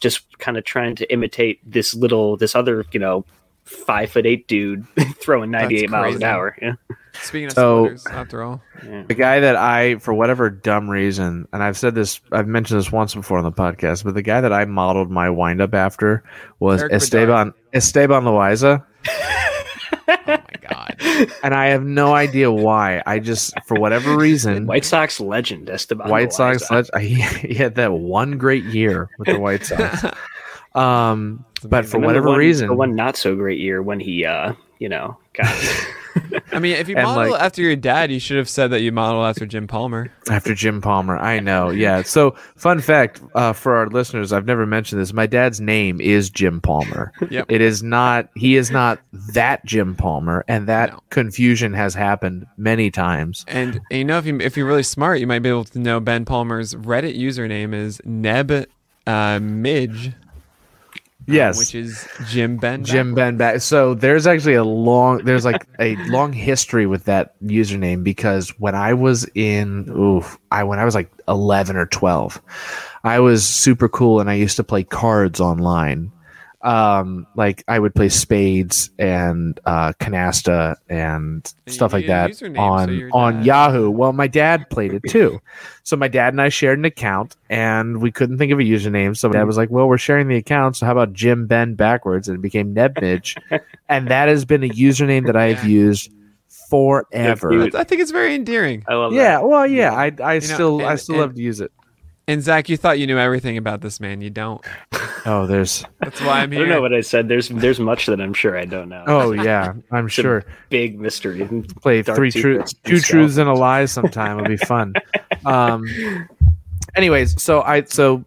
just kind of trying to imitate this little this other you know five foot eight dude throwing 98 miles an hour yeah Speaking of So- splitters, after all, The guy that I, for whatever dumb reason, and I've said this, I've mentioned this once before on the podcast, but the guy that I modeled my wind up after was Eric Esteban Esteban Loaiza, oh my god. and I have no idea why. I just, for whatever reason, White Sox legend Esteban. White Sox, Loaiza. leg- he, he had that one great year with the White Sox. Um, but for And the whatever one- reason, the one not so great year when he, uh, you know, got I mean, if you And, model like- after your dad, you should have said that you model after Jim Palmer. After Jim Palmer, I know. Yeah. So, fun fact uh, for our listeners, I've never mentioned this. My dad's name is Jim Palmer. Yep. It is not. He is not that Jim Palmer, and that No. confusion has happened many times. And, and you know, if you if you're really smart, you might be able to know Ben Palmer's Reddit username is Neb uh, Midge, Um, yes. which is Jim Ben. Jim Ben back. So there's actually a long there's like a long history with that username because when I was in oof, I when I was like 11 or 12, I was super cool and I used to play cards online. Um, like I would play spades and uh, canasta and you stuff like that username, so on on Yahoo. Well, my dad played it too, so my dad and I shared an account, and we couldn't think of a username. So my dad was like, "Well, we're sharing the account, so how about Jim Ben backwards?" And it became Nebmidge, and that has been a username that I have used forever. I think it's very endearing. I love Yeah, that. well, yeah, I I know, still I and- still and- love to use it. And Zach, you thought you knew everything about this man. You don't. Oh, there's That's why I'm here. I here. don't know what I said. There's there's much that I'm sure I don't know. oh yeah, I'm It's a sure. big mystery. play Dark three truths, two truths and a lie sometime. It'll be fun. Um, anyways, so I so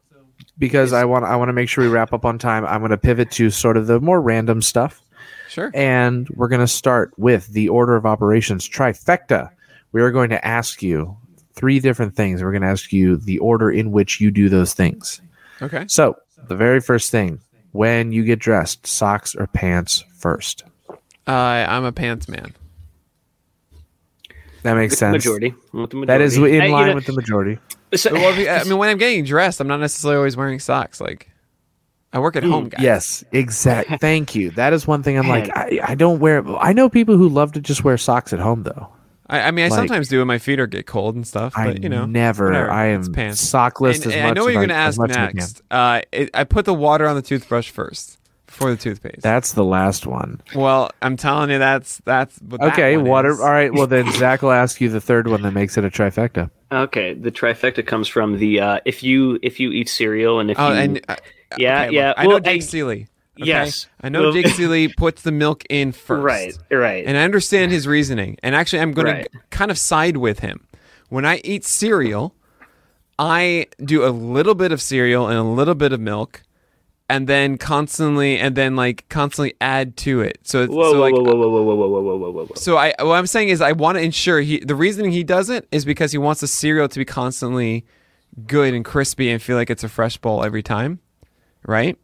because I want I want to make sure we wrap up on time. I'm going to pivot to sort of the more random stuff, Sure. and we're going to start with the order of operations trifecta. We are going to ask you three different things. We're going to ask you the order in which you do those things. Okay. So the very first thing when you get dressed, socks or pants first. Uh, I'm a pants man. That makes With sense. majority. With the That is in majority. Hey, you line know, with the majority. so- Well, you- I mean, when I'm getting dressed, I'm not necessarily always wearing socks. Like, I work at home, guys. Yes, exact. Thank you. That is one thing I'm like, I, I don't wear. I know people who love to just wear socks at home, though. I, I mean, I Like- sometimes do when my feet are get cold and stuff. But I you know, never. whatever. I It's am pants. sockless And, as and I know what as you're going to ask much as I can. next. Uh, it, I put the water on the toothbrush first before the toothpaste. That's the last one. well, I'm telling you, that's that's what that Okay, one water. is. All right. Well, then Zach will ask you the third one that makes it a trifecta. Okay, the trifecta comes from the uh, if you if you eat cereal and if Oh, you and uh, Yeah, okay, yeah, Look, I know well, Jake I- Seeley. Okay? Yes. I know Jake Seeley puts the milk in first. right right And I understand his reasoning. And actually, I'm going Right. to kind of side with him. When I eat cereal, I do a little bit of cereal and a little bit of milk, and then constantly, and then like constantly add to it. So, it's whoa so whoa, like, whoa whoa whoa whoa whoa whoa whoa whoa whoa whoa so I what I'm saying is I want to ensure he the reasoning he does it is because he wants the cereal to be constantly good and crispy and feel like it's a fresh bowl every time, right?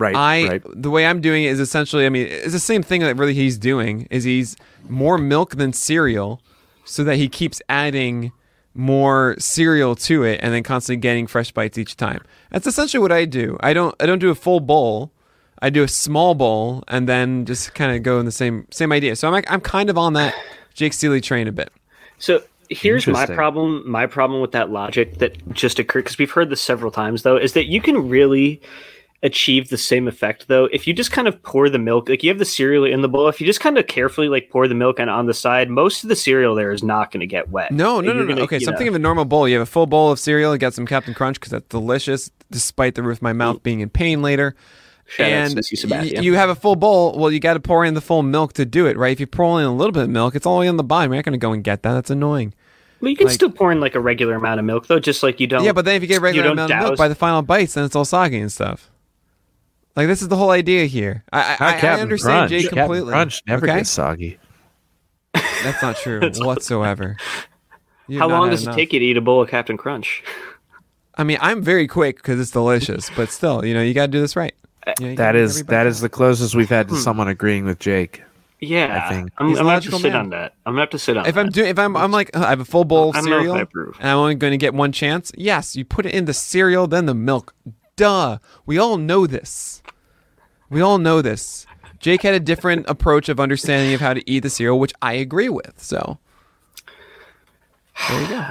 Right. I right. the way I'm doing it is essentially I mean it's the same thing that really he's doing is he's more milk than cereal so that he keeps adding more cereal to it and then constantly getting fresh bites each time. That's essentially what I do. I don't I don't do a full bowl. I do a small bowl and then just kind of go in the same same idea. So I'm like, I'm kind of on that Jake Steely train a bit. So here's my problem. My problem with that logic that just occurred because we've heard this several times though is that you can really achieve the same effect though if you just kind of pour the milk like you have the cereal in the bowl if you just kind of carefully like pour the milk and on the side most of the cereal there is not going to get wet No, no, no, no. gonna, Okay, you so I'm know- thinking of a normal bowl. You have a full bowl of cereal. You got some Captain Crunch because that's delicious, despite the roof of my mouth mm. being in pain later. Shout and to CC y- Sabathia. you have a full bowl. Well, you got to pour in the full milk to do it, right? If you pour in a little bit of milk, it's all the way on the bottom. You're not going to go and get that. That's annoying. well, you can like- still pour in like a regular amount of milk though just like you don't Yeah, but then if you get regular don't amount of milk by the final bites, then it's all soggy and stuff. Like this is the whole idea here. I, I, Not I, I understand Crunch. Jay Captain completely. Crunch never okay? gets soggy. That's not true whatsoever. You've how long had does enough. it take you to eat a bowl of captain crunch I mean, I'm very quick because it's delicious, but still, you know, you got to do this right. You know, you That gotta is everybody that else. is the closest we've had to someone agreeing with Jake. yeah I think. i'm, He's a I'm gonna have to sit man. on that i'm gonna have to sit on If that. I'm doing, if I'm, I'm like, uh, I have a full bowl of I don't cereal, I and I'm only going to get one chance. Yes, you put it in the cereal, then the milk. Duh. We all know this. We all know this. Jake had a different approach of understanding of how to eat the cereal, which I agree with. So there you go.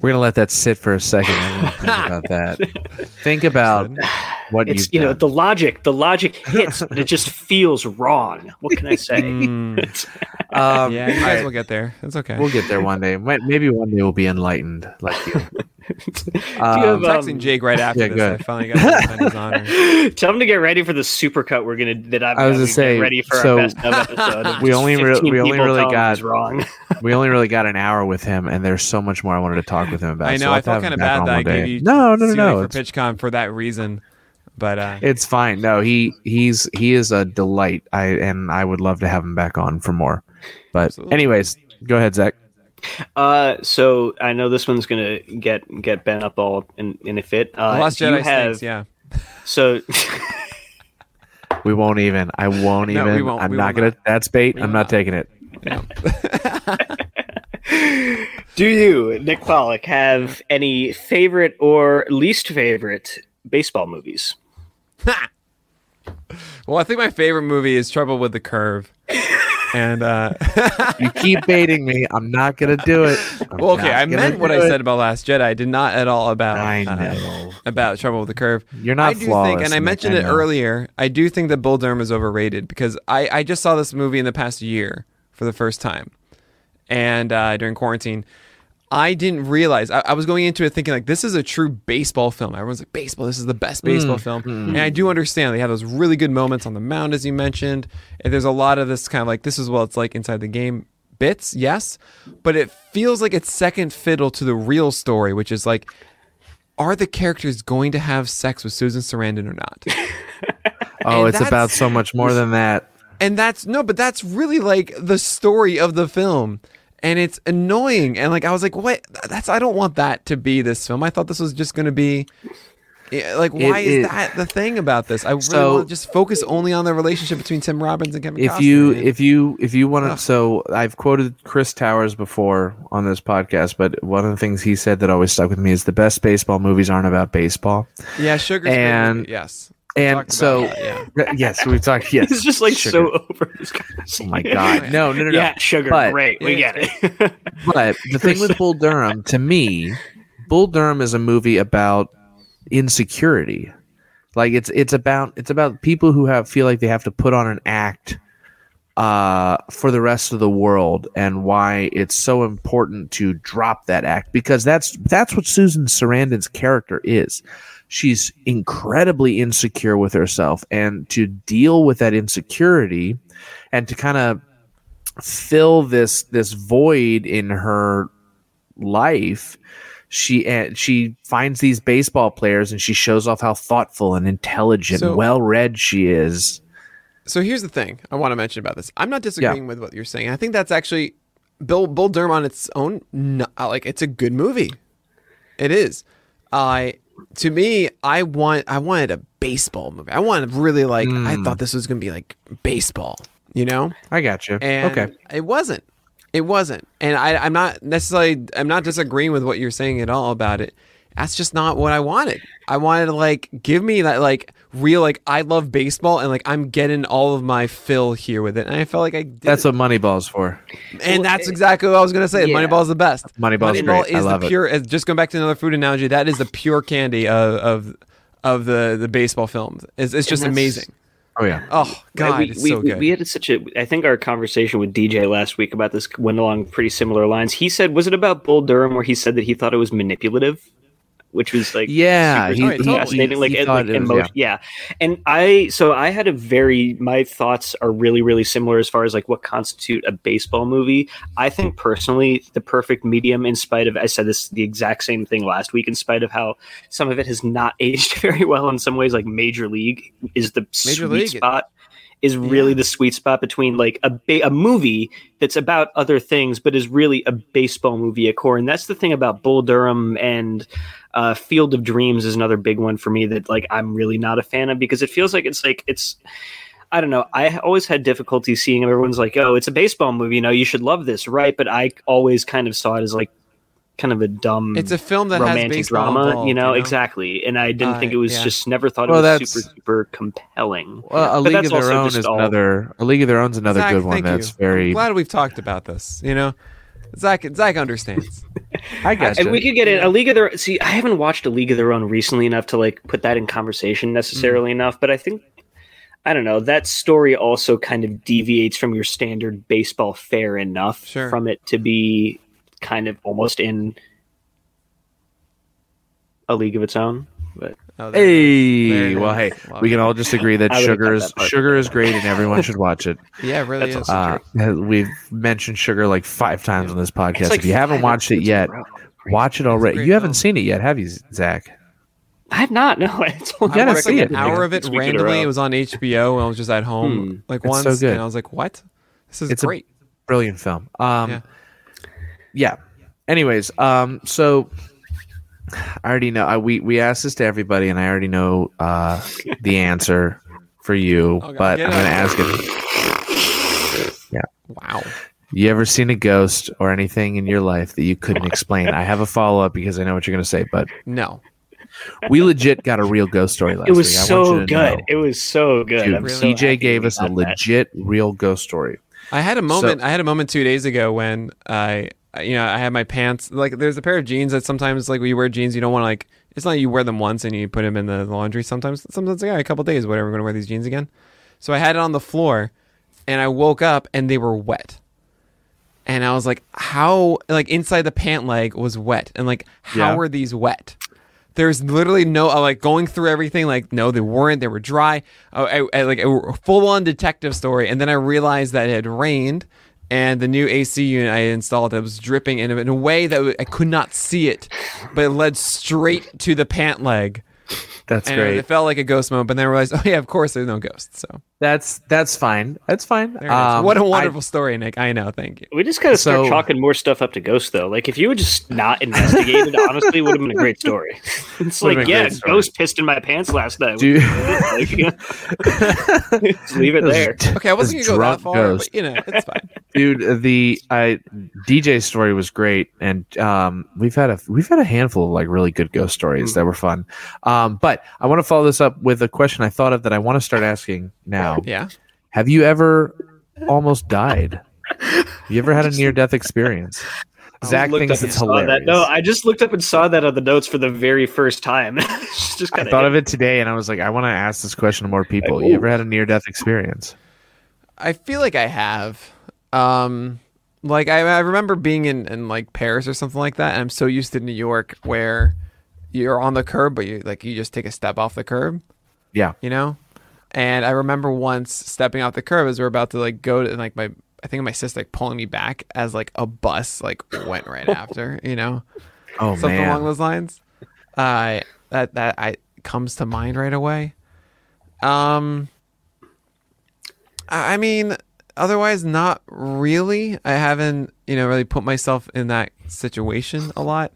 We're gonna let that sit for a second think about that. Think about what it's you've you know done. the logic the logic hits but it just feels wrong what can i say It's- Um, Yeah, you all guys right, will get there. That's okay. We'll get there one day. Maybe one day we'll be enlightened like you. I'm um, texting Jake right after yeah, this. good. I finally got to his honor. tell him to get ready for the supercut we're gonna that i'm I was gonna gonna say, ready for so, our best of episode we only re- we only really got- wrong we only really got an hour with him, and there's so much more I wanted to talk with him about. I know. we'll I have to felt have kind him of bad that I gave you no, no, no, Celie no. for It's, PitchCon for that reason. But uh, it's fine. No, he he's he is a delight. I and I would love to have him back on for more. But Absolutely. anyways, go ahead, Zach. uh so i know this one's gonna get get bent up all in, in a fit uh Last Jedi have stinks, yeah. so We won't even. I won't No, even. we won't. I'm We not gonna. not. That's bait. We I'm not not. taking it. do you nick Pollack have any favorite or least favorite baseball movies Well, I think my favorite movie is Trouble with the Curve. And uh, You keep baiting me. I'm not gonna do it. I'm well, okay, I meant what I said about Last Jedi. I did not at all about uh, about Trouble with the Curve. You're not I do flawless, think, and I mentioned it earlier. I do think that Bull Durham is overrated because I I just saw this movie in the past year for the first time, and uh, during quarantine. I didn't realize I, I was going into it thinking like this is a true baseball film. Everyone's like baseball. This is the best baseball mm. film, and mm. I do understand they have those really good moments on the mound, as you mentioned. And there's a lot of this kind of like this is what it's like inside the game bits, yes, but it feels like it's second fiddle to the real story, which is like, are the characters going to have sex with Susan Sarandon or not? Oh, And it's about so much more than that. and that's no but that's really like the story of the film and it's annoying. And like i was like what? That's i don't want that to be this film. I thought this was just going to be eh, like why It- is. that the thing about this? I really So- want to just focus only on the relationship between tim robbins and kevin If Costner, you man. if you if you want to, so I've quoted Chris Towers before on this podcast, but one of the things he said that always stuck with me is the best baseball movies aren't about baseball. yeah sugar and- yes And Talked about so, that, yeah. yes, we've talked. Yes, It's just like sugar. so over this Oh my god, no, no, no, no. Yeah, sugar. But- great. We Yeah, get it. But the thing with Bull Durham, to me, Bull Durham is a movie about insecurity. Like it's it's about it's about people who have feel like they have to put on an act uh, for the rest of the world, and why it's so important to drop that act because that's that's what Susan Sarandon's character is. She's incredibly insecure with herself, and to deal with that insecurity, and to kind of fill this this void in her life she and she finds these baseball players and she shows off how thoughtful and intelligent So- well read she is So here's the thing I want to mention about this. I'm not disagreeing with what you're saying. I think that's actually Bill Bull Durham on its own. Like it's a good movie. It is. I to me, I want I wanted a baseball movie. I wanted really like I hmm. thought this was gonna be like baseball. You know, i got you and okay it wasn't. It wasn't. And I, I'm not necessarily I'm not disagreeing with what you're saying at all about it. That's just not what I wanted. I wanted to like give me that like real like I love baseball and like I'm getting all of my fill here with it. And I felt like I did. that's what moneyball's for and that's exactly what I was gonna say. Yeah. Moneyball's the best. Moneyball's Moneyball great. I is love the pure. uh, Just going back to another food analogy, that is the pure candy of of of the the baseball films. It's, it's just amazing. Oh yeah. Oh God, we, it's we, so we- good. we had such a. I think our conversation with DJ last week about this went along pretty similar lines. He said, "Was it about Bull Durham where he said that he thought it was manipulative?" Which was like Yeah, super he- Oh, he- fascinating, like, he like was- emo- yeah. And I, so I had a very, my thoughts are really, really similar as far as like what constitute a baseball movie. I think personally, the perfect medium, in spite of, I said this the exact same thing last week, in spite of how some of it has not aged very well in some ways, like Major League is the Major sweet League- spot. Is really the sweet spot between like a ba- a movie that's about other things, but is really a baseball movie at core, and that's the thing about Bull Durham and uh, Field of Dreams is another big one for me that like I'm really not a fan of because it feels like it's like it's I don't know. I always had difficulty seeing everyone's like, oh, it's a baseball movie, you know, you should love this, right? But I always kind of saw it as like kind of a dumb it's a film that has romantic baseball drama, involved, you know, exactly. And I didn't Uh, think it was yeah. just never thought Well, it was super super compelling. Well, a But league of their own is all- another. A league of their own is another Zach, good one. That's you. very. I'm glad we've talked about this. You know, Zach Zach understands. I guess. And we could get in a league of their see. I haven't watched a league of their own recently enough to like put that in conversation necessarily Mm. enough, but I think I don't know that story also kind of deviates from your standard baseball fair enough Sure. from it to be kind of almost in a league of its own. But Oh, there it is. There Hey, well, hey, Love we can all just agree that sugar is that sugar is great and everyone should watch it. Yeah, it really That's is. Uh, we've mentioned sugar like five times on this podcast. like if you haven't watched it yet, a watch it already. great You haven't film. seen it yet, have you, Zach? I have not. No, it's only You I watched see like it. an hour of it It's week in a randomly. row. It was on HBO, and I was just at home Hmm. like once, so good. and I was like, "What? This is It's a- great." Brilliant film. Um, Yeah. yeah. Anyways, um, so I already know. I, we we asked this to everybody, and I already know uh, the answer for you, Okay, but I'm going to ask it. Yeah. Wow. You ever seen a ghost or anything in your life that you couldn't explain? I have a follow up because I know what you're going to say, but No. we legit got a real ghost story last it was week. I want so good. know. It was so good. Dude, I'm CJ gave us a got that. legit, real ghost story. I had a moment. I had a moment two days ago when I, I- you know, I had my pants. Like, there's a pair of jeans that sometimes, like, when you wear jeans, you don't want to like. It's not you wear them once and you put them in the laundry. Sometimes, sometimes, yeah, a couple days, whatever. I'm gonna wear these jeans again. So I had it on the floor, and I woke up and they were wet. And I was like, how? Like inside the pant leg was wet, and like, how Yeah. were these wet? There's literally no uh, like going through everything. Like, no, they weren't. They were dry. I, I, I like a full on detective story, and then I realized that it had rained, and the new AC unit I installed that was dripping in in a way that I could not see it, but it led straight to the pant leg, That's and great. it felt like a ghost moment. But then I realized, oh yeah, of course there's no ghosts. So That's that's fine. That's fine. there it is. Um, what a wonderful story, Nick. I know. Thank you. We just gotta start So- chalking more stuff up to ghosts, though. Like, if you would just not investigated, honestly, would have been a great story. It's Would've like, yeah, great. Ghost pissed in my pants last night. Dude. Like, you know, just leave it there. Okay, I wasn't gonna go that far, ghost. but you know, it's fine. dude the I DJ story was great and um we've had a we've had a handful of like really good ghost stories that were fun um but I want to follow this up with a question I thought of that I want to start asking now Yeah. have you ever almost died you ever had a near death experience Zach thinks it's hilarious That. No, I just looked up and saw that on the notes for the very first time. Just I kind thought of it today and I was like I want to ask this question to more people Like, you ever had a near death experience I feel like I have. Um, like I, I remember being in, in like Paris or something like that, and I'm so used to New York where you're on the curb, but you like you just take a step off the curb, yeah you know. And I remember once stepping off the curb as we're about to like go to and, like my I think my sister like pulling me back as like a bus like went right after, you know, oh something man along those lines. Uh, that that I comes to mind right away. Um, I I mean, otherwise, not really. I haven't, you know, really put myself in that situation a lot.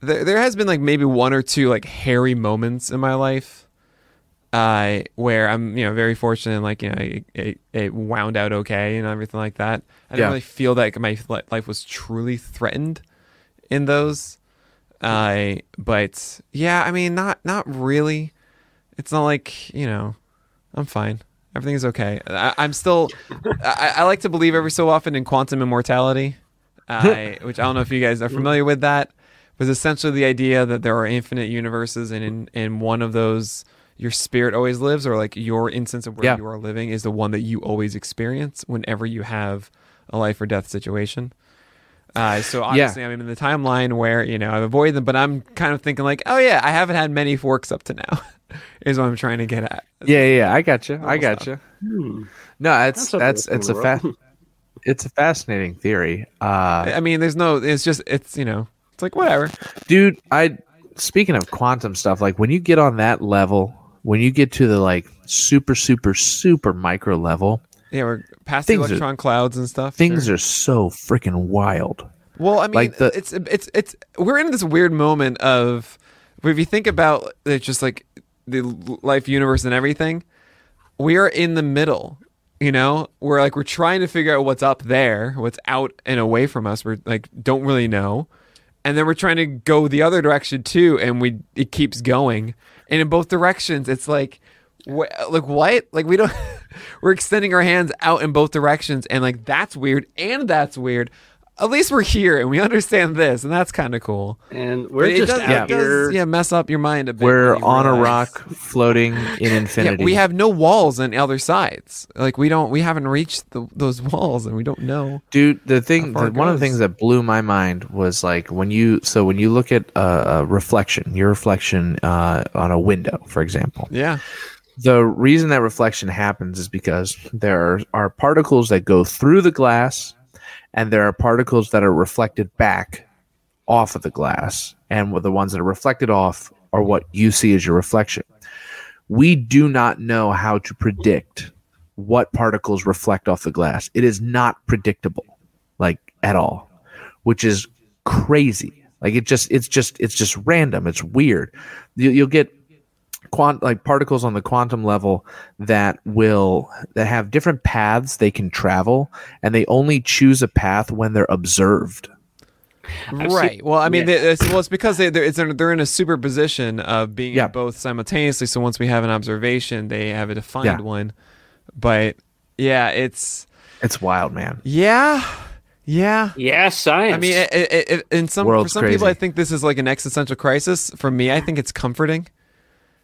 There, there has been like maybe one or two like hairy moments in my life, uh, where I'm, you know, very fortunate and like, you know, it, it, it wound out okay and everything like that. I didn't Yeah. really feel like my life was truly threatened in those. Uh, but yeah, I mean, not not really. It's not like you know, I'm fine. Everything is okay. I, I'm still. I, I like to believe every so often in quantum immortality, uh, which I don't know if you guys are familiar with that. Was essentially the idea that there are infinite universes, and in, in one of those, your spirit always lives, or like your instance of where Yeah. you are living is the one that you always experience whenever you have a life or death situation. Uh, so obviously, I'm in the timeline where you know I've avoided them, but I'm kind of thinking like, oh yeah, I haven't had many forks up to now, is what I'm trying to get at. Yeah, yeah, yeah, I got you. I got stuff. you. Hmm. No, it's That's that's it's a rough. fa- it's a fascinating theory. Uh, I mean, there's no, it's just, it's you know, it's like whatever. dude i speaking of quantum stuff like when you get on that level when you get to the like super super super micro level Yeah, we're past the are- electron clouds and stuff. things sure. are so freaking wild Well, I mean, Like the- it's it's it's we're in this weird moment of if you think about it, just like the life universe and everything, we are in the middle. You know, we're like we're trying to figure out what's up there, what's out and away from us. We're like don't really know, and then we're trying to go the other direction too, and we it keeps going, and in both directions, it's like. Wh- like what? Like we don't. we're extending our hands out in both directions, and like that's weird, and that's weird. At least we're here and we understand this, and that's kind of cool. And we're just does, out it does, here. yeah, mess up your mind a bit. we're on a rock floating in Yeah, infinity we have no walls on other sides. Like we don't, we haven't reached the, those walls, and we don't know. dude the thing the, one of the things that blew my mind was like when you so when you look at uh, a reflection your reflection uh, on a window for example Yeah, the reason that reflection happens is because there are, are particles that go through the glass and there are particles that are reflected back off of the glass. And the ones that are reflected off are what you see as your reflection. We do not know how to predict what particles reflect off the glass. It is not predictable like at all which is crazy. Like it just it's just it's just random. It's weird. You, you'll get quant like particles on the quantum level that will that have different paths they can travel and they only choose a path when they're observed I've right. seen- well, I mean, yeah. they- it's, well, it's because they, they're, it's, they're in a superposition of being Yeah. both simultaneously. So once we have an observation, they have a defined Yeah. one. But yeah, it's it's wild man yeah, yeah. Yeah, science. I mean, it, it, it, in some for World's some people. I think this is like an existential crisis. For me, I think it's comforting.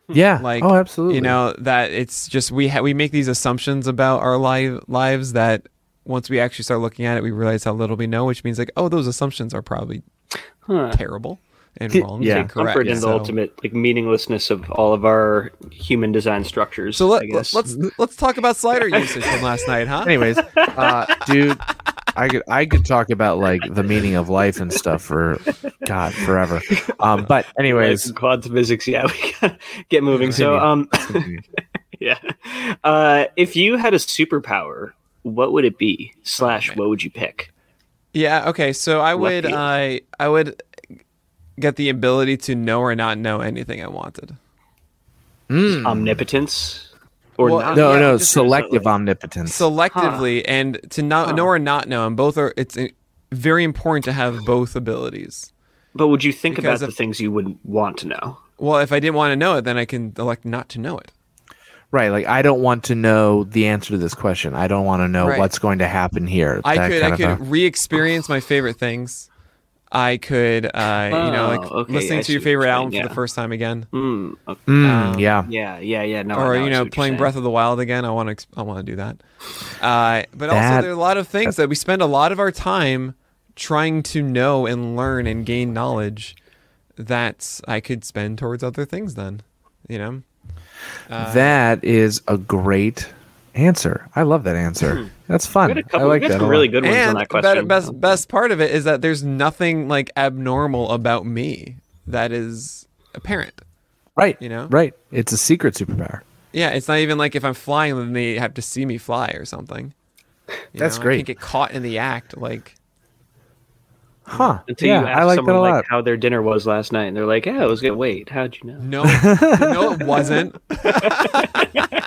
yeah Like, oh absolutely You know that it's just we ha- we make these assumptions about our li- lives that once we actually start looking at it, we realize how little we know. Which means like, oh, those assumptions are probably Huh. terrible and Yeah. wrong. Yeah. and comfort correct. in the So- ultimate like meaninglessness of all of our human design structures. So I let, guess. let's let's talk about slider usage from last night, huh? anyways uh dude i could i could talk about like the meaning of life and stuff for god forever um but anyways Like, quantum physics. Yeah, we gotta get moving. So, um, yeah. Uh, if you had a superpower, what would it be? Slash, man. what would you pick? Yeah. Okay. So I would Lucky. I I would get the ability to know or not know anything I wanted. Mm. Omnipotence, or Well, not? no yeah, no selective omnipotence selectively and to not Huh. know or not know and both are it's uh, very important to have both abilities But would you think Because about the things you would want to know? well if i didn't want to know it then i can elect not to know it Right, like I don't want to know the answer to this question. I don't want to know Right. what's going to happen here. i That could kind i of could a- re-experience my favorite things i could uh you know like Oh, okay, listening I to your favorite album saying, for the first time again Hmm. okay. Mm, um, yeah, Yeah, yeah, yeah. No, or now you know playing breath of the wild again i want to i want to do that uh but also there are a lot of things that we spend a lot of our time trying to know and learn and gain knowledge that i could spend towards other things then you know Uh, that is a great answer. I love that answer. Hmm. That's fun. We got a I couple. like we got that. some a really good ones on and that the question. best best part of it is that there's nothing like abnormal about me that is apparent. Right, you know? right. It's a secret superpower. Yeah, it's not even like if I'm flying, then they have to see me fly or something. You That's know, I great. can't get caught in the act. Like, Huh? Until yeah, you ask I like someone that a like lot. how their dinner was last night, and they're like, "Yeah, it was good." Wait, how'd you know? no, no, it wasn't.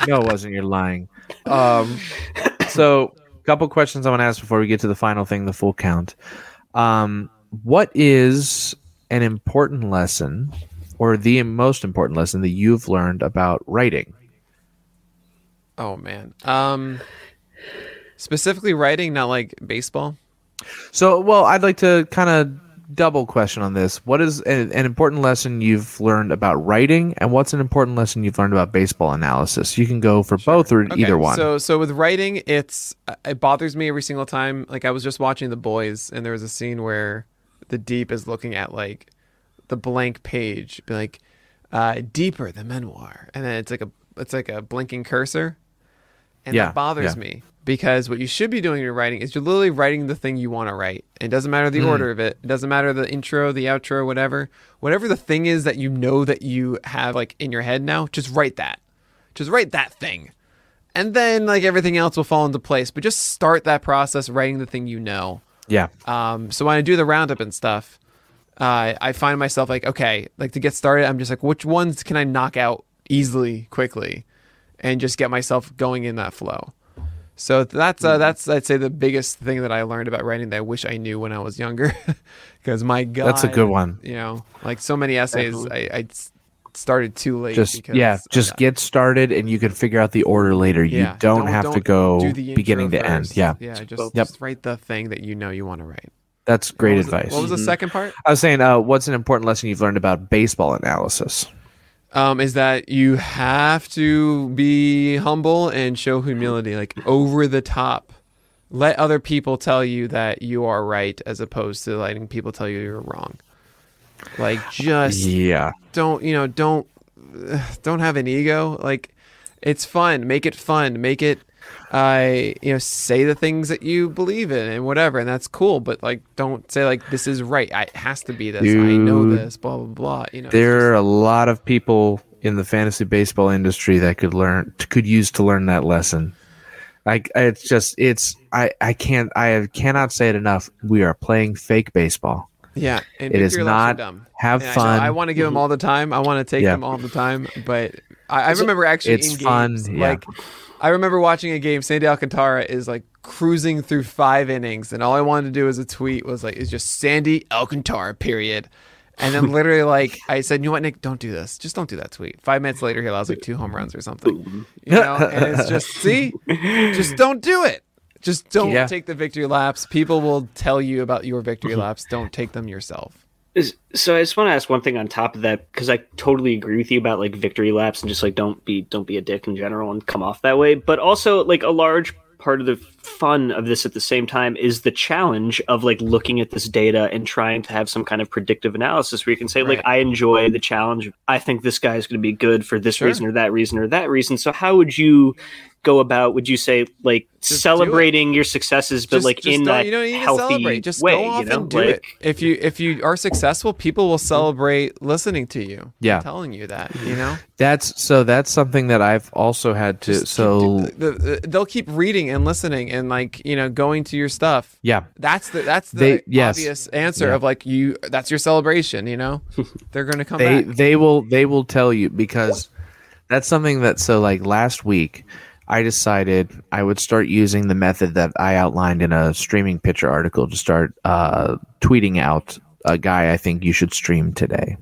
no, it wasn't. You're lying. Um, so, a couple questions I want to ask before we get to the final thing, the full count. Um, what is an important lesson, or the most important lesson that you've learned about writing? Oh man. Um, specifically writing, not like baseball. So, well, I'd like to kind of double question on this. What is an, an important lesson you've learned about writing, and what's an important lesson you've learned about baseball analysis? You can go for both or Okay, either one. So, so with writing, it's uh, it bothers me every single time. Like I was just watching The Boys, and there was a scene where the deep is looking at like the blank page, be like uh, deeper the memoir, and then it's like a it's like a blinking cursor, and Yeah, that bothers yeah. me because what you should be doing in your writing is you're literally writing the thing you want to write. It doesn't matter the order of it. It doesn't matter the intro, the outro, whatever. Whatever the thing is that you know that you have like in your head now, just write that. Just write that thing. And then like everything else will fall into place. But just start that process writing the thing you know. yeah, Um, so when I do the roundup and stuff, uh, I find myself like, okay, like to get started, I'm just like, which ones can I knock out easily, quickly, and just get myself going in that flow. So that's Mm-hmm. uh, that's I'd say the biggest thing that I learned about writing that I wish I knew when I was younger, because my God, That's a good one. You know, like so many essays, I started too late. just because, yeah, just uh, get started, and you can figure out the order later. yeah, you don't, have to go do beginning intro to end. Yeah, yeah, just, Yep. just write the thing that you know you want to write. that's great What was the- advice. what was the second part? I was saying, uh, what's an important lesson you've learned about baseball analysis? Um, is that you have to be humble and show humility, like over the top. Let other people tell you that you are right, as opposed to letting people tell you you're wrong. Like just Yeah, don't you know don't don't have an ego. Like it's fun. Make it fun. Make it. I you know say the things that you believe in and whatever, and that's cool. But like, don't say like this is right. I, it has to be this. I know this. Blah blah blah. You know, there are a lot of people in the fantasy baseball industry that could learn could use to learn that lesson. Like it's just it's I I can't I cannot say it enough. We are playing fake baseball. Yeah, and It is victory laps are not- dumb. Have And fun. I, want to give them all the time. I want to take Yeah. them all the time. But I, I remember actually it's in fun, games, yeah. like I remember watching a game. Sandy Alcantara is like cruising through five innings, and all I wanted to do as a tweet was like, "Is just Sandy Alcantara." Period. And then literally, like I said, you know what, Nick? Don't do this. Just don't do that tweet. Five minutes later, he allows like two home runs or something. You know, and it's just see, just don't do it. Just don't Yeah. take the victory laps. People will tell you about your victory laps. Don't take them yourself. Is- So I just want to ask one thing on top of that because I totally agree with you about like victory laps and just like don't be don't be a dick in general and come off that way. But also like a large part of the fun of this at the same time is the challenge of like looking at this data and trying to have some kind of predictive analysis where you can say like I enjoy the challenge. I think this guy is going to be good for this Sure. reason or that reason or that reason. So how would you go about? Would you say like Just celebrating your successes, but Just- like just in that you don't need to healthy celebrate. Just way? go off you know, and do like, it. If you if you are successful, people will celebrate listening to you. Yeah. telling you that. You know, That's so that's something that I've also had to Just so do- the, the, they'll keep reading and listening and like you know going to your stuff. yeah. That's the that's the They- yes. obvious answer Yeah. of like you. That's your celebration. You know, they're gonna come they back. they will they will tell you because that's something that so like last week I decided I would start using the method that I outlined in a streaming pitcher article to start uh, tweeting out a guy I think you should stream today,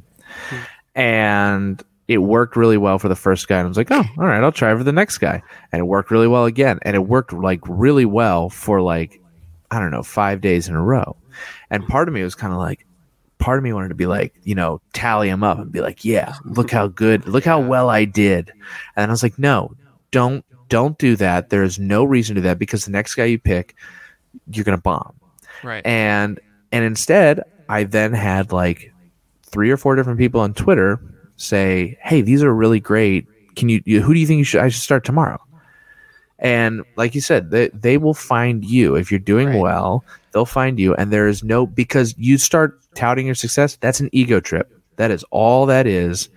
and it worked really well for the first guy. And I was like, oh, all right, I'll try for the next guy, and it worked really well again, and it worked like really well for like I don't know five days in a row, and part of me was kind of like part of me wanted to be like, you know, tally them up and be like, yeah, look how good, look how well I did. And I was like, no, don't, don't do that. There is no reason to do that because the next guy you pick, you're going to bomb. right. And, and instead I then had like three or four different people on Twitter say, Hey, these are really great. Can you, you who do you think you should, I should start tomorrow? And like you said, they, they will find you if you're doing Right. well. They'll find you, and there is no because you start touting your success. That's an ego trip. That is all that is.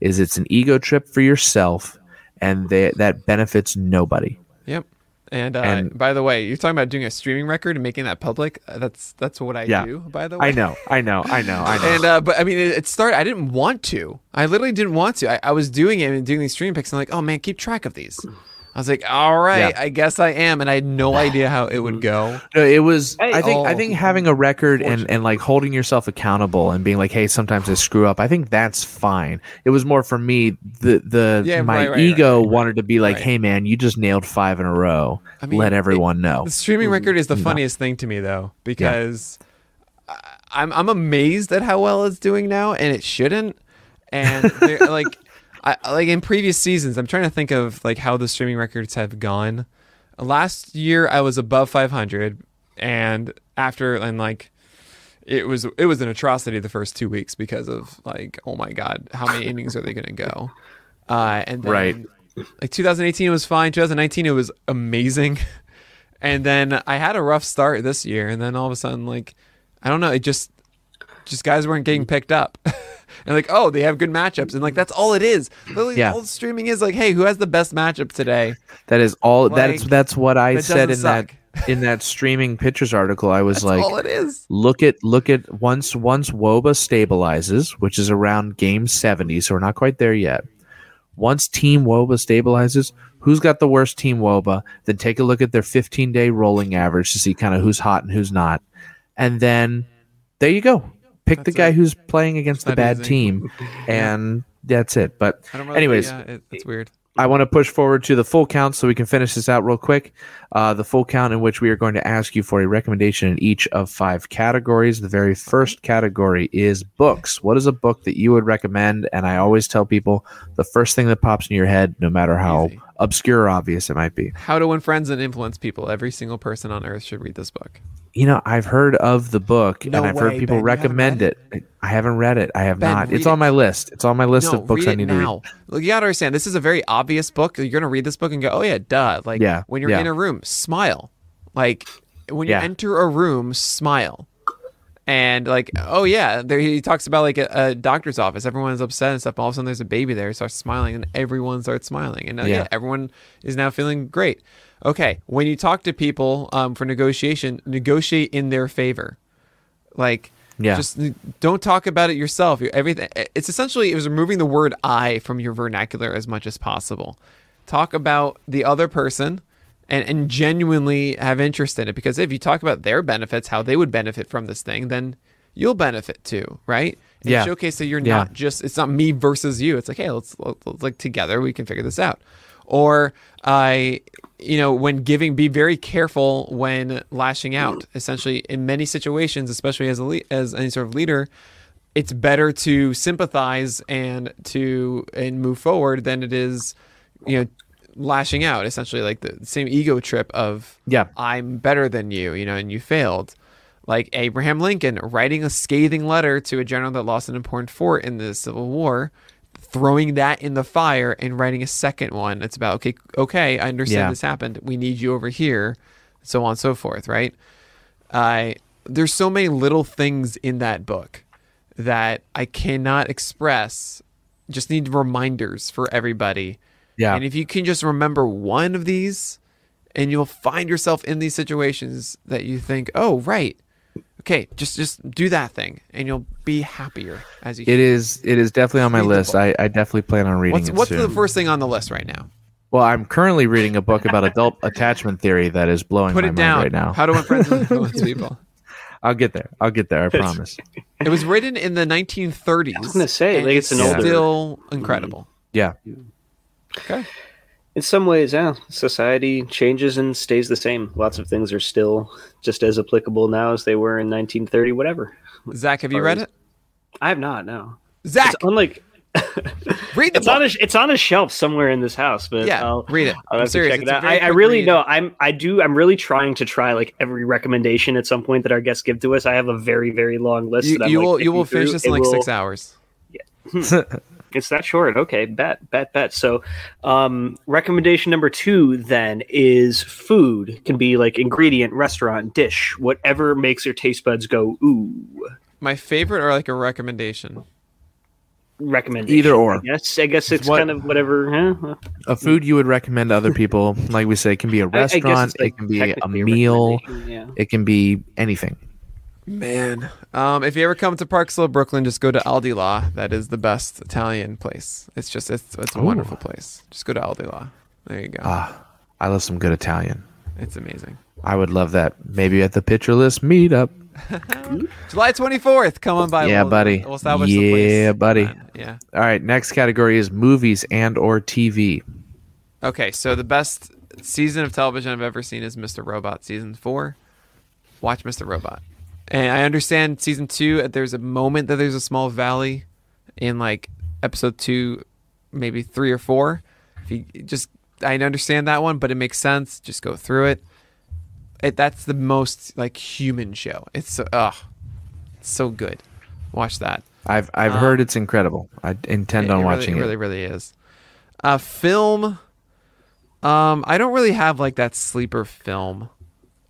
Is it's an ego trip for yourself, and they, that benefits nobody. Yep. And, uh, And- by the way, you're talking about doing a streaming record and making that public. Uh, That's that's what I Yeah. do. By the way, I know, I know, I know, I know. And uh, but I mean, it, it started. I didn't want to. I literally didn't want to. I, I was doing it and doing these stream picks. And like, oh man, keep track of these. I was like, all right, Yeah. I guess I am, and I had no idea how it would go. No, it was. Hey, I think. I oh, think having a record and and like holding yourself accountable and being like, hey, sometimes I screw up. I think that's fine. It was more for me. The the Yeah, my right, right, ego right, right, wanted to be like, right. hey, man, you just nailed five in a row. I mean, Let everyone know. The streaming mm-hmm. record is the mm-hmm. funniest thing to me though, because I'm I'm amazed at how well it's doing now, and it shouldn't. And like, I like in previous seasons, I'm trying to think of like how the streaming records have gone. Last year, I was above 500, and after and like it was it was an atrocity the first two weeks because of like oh my god how many innings are they going to go uh and then, Right. like 2018 was fine 2019 it was amazing and then i had a rough start this year and then all of a sudden like i don't know it just just guys weren't getting picked up and like oh they have good matchups and like that's all it is literally Yeah. all streaming is like hey who has the best matchup today That is all. Like, that's that's what I said in doesn't that in that streaming pictures article. I was that's like, all it is look at look at once once wOBA stabilizes, which is around game seventy, so we're not quite there yet. Once Team wOBA stabilizes, who's got the worst Team wOBA? Then take a look at their fifteen day rolling average to see kind of who's hot and who's not, and then there you go. Pick the guy it. who's playing against the bad easy. team, and that's it. But know, anyways, yeah, it, it's weird I want to push forward to the full count so we can finish this out real quick. Uh, the full count in which we are going to ask you for a recommendation in each of five categories. The very first category is books. What is a book that you would recommend? And I always tell people the first thing that pops in your head, no matter how Easy. obscure or obvious it might be. How to Win Friends and Influence People. Every single person on earth should read this book. You know, I've heard of the book No and I've heard people Ben. Recommend read it. I haven't read it. I have Ben, not. It's on my list. It's on my list no, of books I it need to read. now. Look, you gotta understand. This is a very obvious book. You're gonna read this book and go, "Oh yeah, duh." Like Yeah, when you're yeah. in a room, smile. Like when you Yeah. enter a room, smile. And like, oh yeah, there he talks about like a, a doctor's office. Everyone's upset and stuff. All of a sudden, there's a baby there. He starts smiling, and everyone starts smiling, and uh, yeah. Yeah. everyone is now feeling great. Okay, when you talk to people um, for negotiation, negotiate in their favor. Like, Yeah. just don't talk about it yourself. You- Everything. It's essentially it was removing the word "I" from your vernacular as much as possible. Talk about the other person, and and genuinely have interest in it. Because if you talk about their benefits, how they would benefit from this thing, then you'll benefit too, right? And Yeah. Showcase that you're Yeah. not just it's not me versus you. It's like hey, let's, let's, let's like together we can figure this out. Or I, you know, when giving, be very careful when lashing out. Essentially, in many situations, especially as a le- as any sort of leader, it's better to sympathize and to and move forward than it is, you know, lashing out. Essentially, like the same ego trip of Yeah. I'm better than you, you know, and you failed. Like Abraham Lincoln writing a scathing letter to a general that lost an important fort in the Civil War, throwing that in the fire and writing a second one. It's about okay, okay, I understand Yeah. this happened. We need you over here, so on and so forth, right? I there's so many little things in that book that I cannot express. Just need reminders for everybody. Yeah. And if you can just remember one of these, and you'll find yourself in these situations that you think, oh, right. Okay, just just do that thing, and you'll be happier as you. It is. It is definitely on my list. I, I definitely plan on reading what's it what's soon. the first thing on the list right now? Well, I'm currently reading a book about adult attachment theory that is blowing Put my it down. mind right now. How to win friends and influence people. I'll get there. I'll get there. I promise. It was written in the 1930s. I was gonna say, like, it's an it's older- still incredible. Yeah. Okay. In some ways, yeah, society changes and stays the same. Lots of things are still just as applicable now as they were in 1930, whatever. Zach, have you read it? I have not. No, Zach, it's unlike read the it's book. on a it's on a shelf somewhere in this house. But yeah, I'll, read it. I'll I'm serious. check it It's a out. I, I really read. know. I'm I do. I'm really trying to try like every recommendation at some point that our guests give to us. I have a very very long list. You, you like, will you will finish this in like will- six hours. Hmm. It's that short. Okay, bet, bet, bet. So, um, recommendation number two then is food. Can be like ingredient, restaurant, dish, whatever makes your taste buds go ooh. My favorite or like a recommendation. Recommendation. Either or. Yes, I guess it's What- kind of whatever. Huh? A food you would recommend to other people, like we say, it can be a restaurant, it's, like, it can be a meal, Yeah. it can be anything. Man, um, if you ever come to Park Slope, Brooklyn, just go to Al Di La. That is the best Italian place. It's just it's it's a Ooh. wonderful place. Just go to Al Di La. There you go. Ah, I love some good Italian. it's amazing. I would love that. Maybe at the Pitcher List meetup. July twenty fourth. Come on by. Yeah, We'll- buddy. We'll establish. Yeah, buddy. Yeah. All right, next category is movies and or TV. Okay, so the best season of television I've ever seen is Mr. Robot season four. Watch Mr. Robot. And I understand season two. There's a moment that there's a small valley in like episode two, maybe three or four. If you just, I understand that one, but it makes sense. Just go through it. It that's the most like human show. It's so, ugh, it's so good. Watch that. I've I've heard it's incredible. I intend Um, It- on it watching really, it. Really, really is. Uh, film. Um, I don't really have like that sleeper film,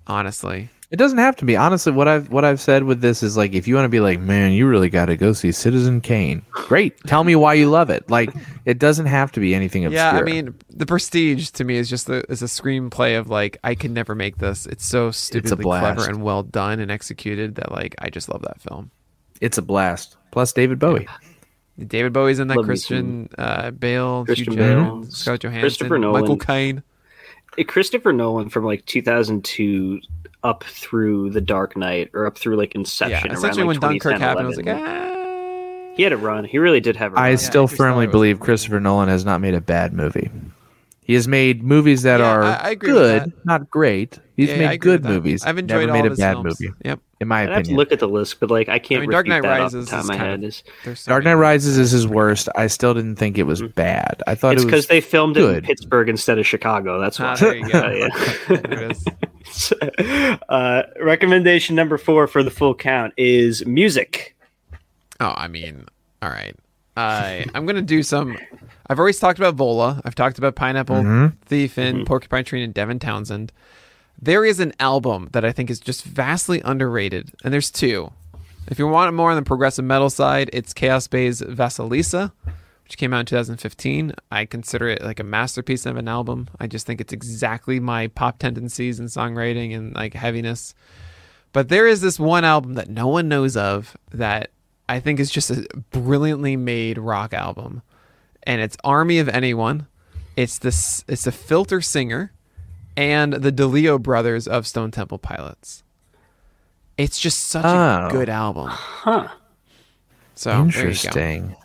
honestly. It doesn't have to be. Honestly, what I've what I've said with this is like if you want to be like, man, you really got to go see Citizen Kane. Great. Tell me why you love it. Like it doesn't have to be anything obscure. Yeah, I mean, The Prestige to me is just a, is a screenplay of like I could never make this. It's so stupidly blast. clever and well done and executed that like I just love that film. it's a blast. Plus David Bowie. David Bowie's in that. Love Christian uh, Bale, Christian Hugh Bale, Jackman, Scarlett Johansson, Christopher Nolan. Michael Caine. Christopher Nolan from like 2002 up through The Dark Knight or up through like Inception. Yeah, around, essentially like, when Dunkirk 2010, happened, I was like, ah. he had a run. He really did have a run. I still just firmly believe Christopher Nolan has not made a bad movie. He has made movies that Yeah, are I- I agree good, that. not great. He's Yeah, yeah, made agree good movies. I've enjoyed Never all made of a his bad films. movie, Yep. in my I'd have to look at the list, but like I can't I mean, Dark Knight that off Rises the top is my head. of- Is- so Dark Knight Rises is his worst. I still didn't think it was bad. I thought It's it was because they filmed it in. Pittsburgh instead of Chicago. That's why. Ah, there you go. Yeah. There uh, recommendation number four for the full count is music. Oh, I mean, all right. I I'm gonna do some. I've always talked about Vola. I've talked about Pineapple Mm-hmm. Thief and Porcupine Tree and Devin Townsend. There is an album that I think is just vastly underrated, and there's two. If you want it more on the progressive metal side, it's Chaos Bay's Vasilisa, which came out in 2015. I consider it like a masterpiece of an album. I just think it's exactly my pop tendencies and songwriting and like heaviness. But there is this one album that no one knows of that I think is just a brilliantly made rock album. And it's Army of Anyone. It's this it's a filter singer and the DeLeo brothers of Stone Temple Pilots. It's just such Oh. a good album. Huh. So there you go. interesting.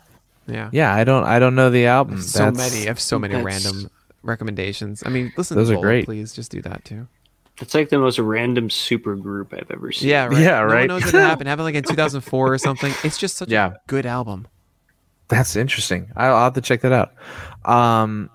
Yeah. Yeah, I don't I don't know the album. So That's- many. I have so many random recommendations. I mean, listen Those to are great. please. Just do that too. It's like the most random super group I've ever seen. Yeah, right. Yeah, No right. one knows what happened. Happened like in 2004 or something. It's just such Yeah. a good album. That's interesting. I'll, I'll have to check that out. Um,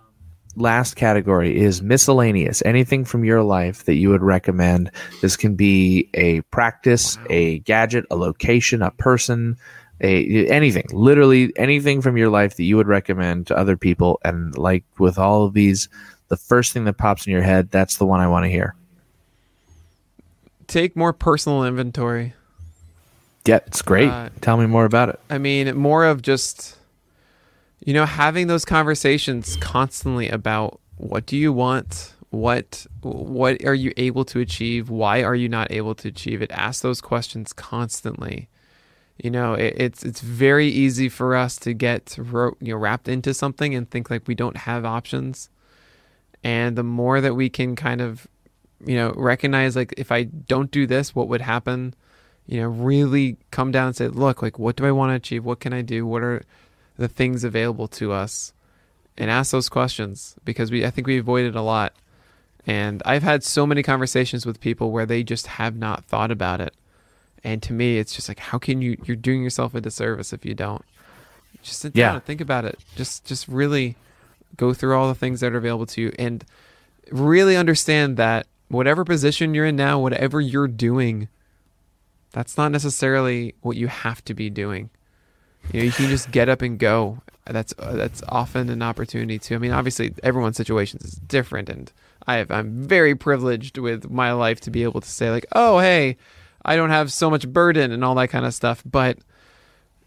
last category is miscellaneous. Anything from your life that you would recommend. This can be a practice, a gadget, a location, a person, a anything. Literally anything from your life that you would recommend to other people. And like with all of these, the first thing that pops in your head, that's the one I want to hear. Take more personal inventory. Yeah, it's great. Uh, Tell me more about it. I mean, more of just, you know, having those conversations constantly about what do you want, what what are you able to achieve, why are you not able to achieve it. Ask those questions constantly. You know, it, it's it's very easy for us to get ro- you know wrapped into something and think like we don't have options. And the more that we can kind of, you know, recognize like if I don't do this, what would happen? you know, really come down and say, look, like, what do I want to achieve? What can I do? What are the things available to us? And ask those questions because we, I think we avoided a lot. And I've had so many conversations with people where they just have not thought about it. And to me, it's just like, how can you, you're doing yourself a disservice if you don't. Just sit Yeah. down and think about it. Just, just really go through all the things that are available to you and really understand that whatever position you're in now, whatever you're doing, that's not necessarily what you have to be doing. You know, you can just get up and go. That's uh, that's often an opportunity too. I mean, obviously, everyone's situations is different, and I have, I'm very privileged with my life to be able to say like, oh, hey, I don't have so much burden and all that kind of stuff. But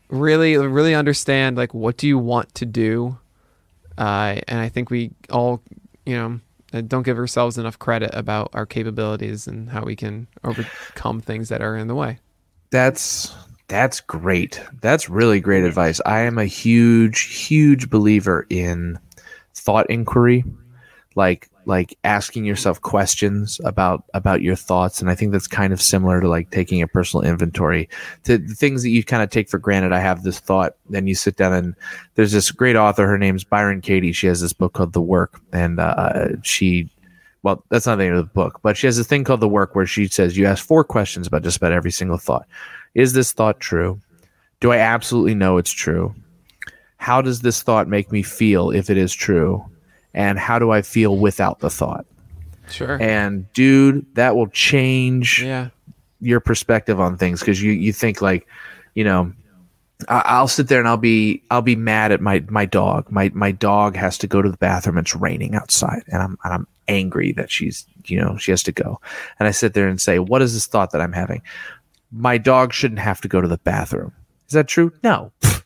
really, really understand like what do you want to do, uh, and I think we all, you know, uh, don't give ourselves enough credit about our capabilities and how we can overcome things that are in the way. That's that's great. That's really great advice. I am a huge, huge believer in thought inquiry, like like asking yourself questions about about your thoughts, and I think that's kind of similar to like taking a personal inventory. To the things that you kind of take for granted. I have this thought, then you sit down and there's this great author. Her name's Byron Katie. She has this book called The Work, and uh, she well, that's not the end of the book, but she has a thing called the work where she says you ask four questions about just about every single thought. Is this thought true? Do I absolutely know it's true? How does this thought make me feel if it is true? And how do I feel without the thought? Sure. And dude, that will change yeah. your perspective on things because you you think like, you know, I- I'll sit there and I'll be I'll be mad at my my dog. My my dog has to go to the bathroom. It's raining outside, and I'm and I'm angry that she's you know she has to go. And I sit there and say, what is this thought that I'm having? My dog shouldn't have to go to the bathroom. Is that true? No, that's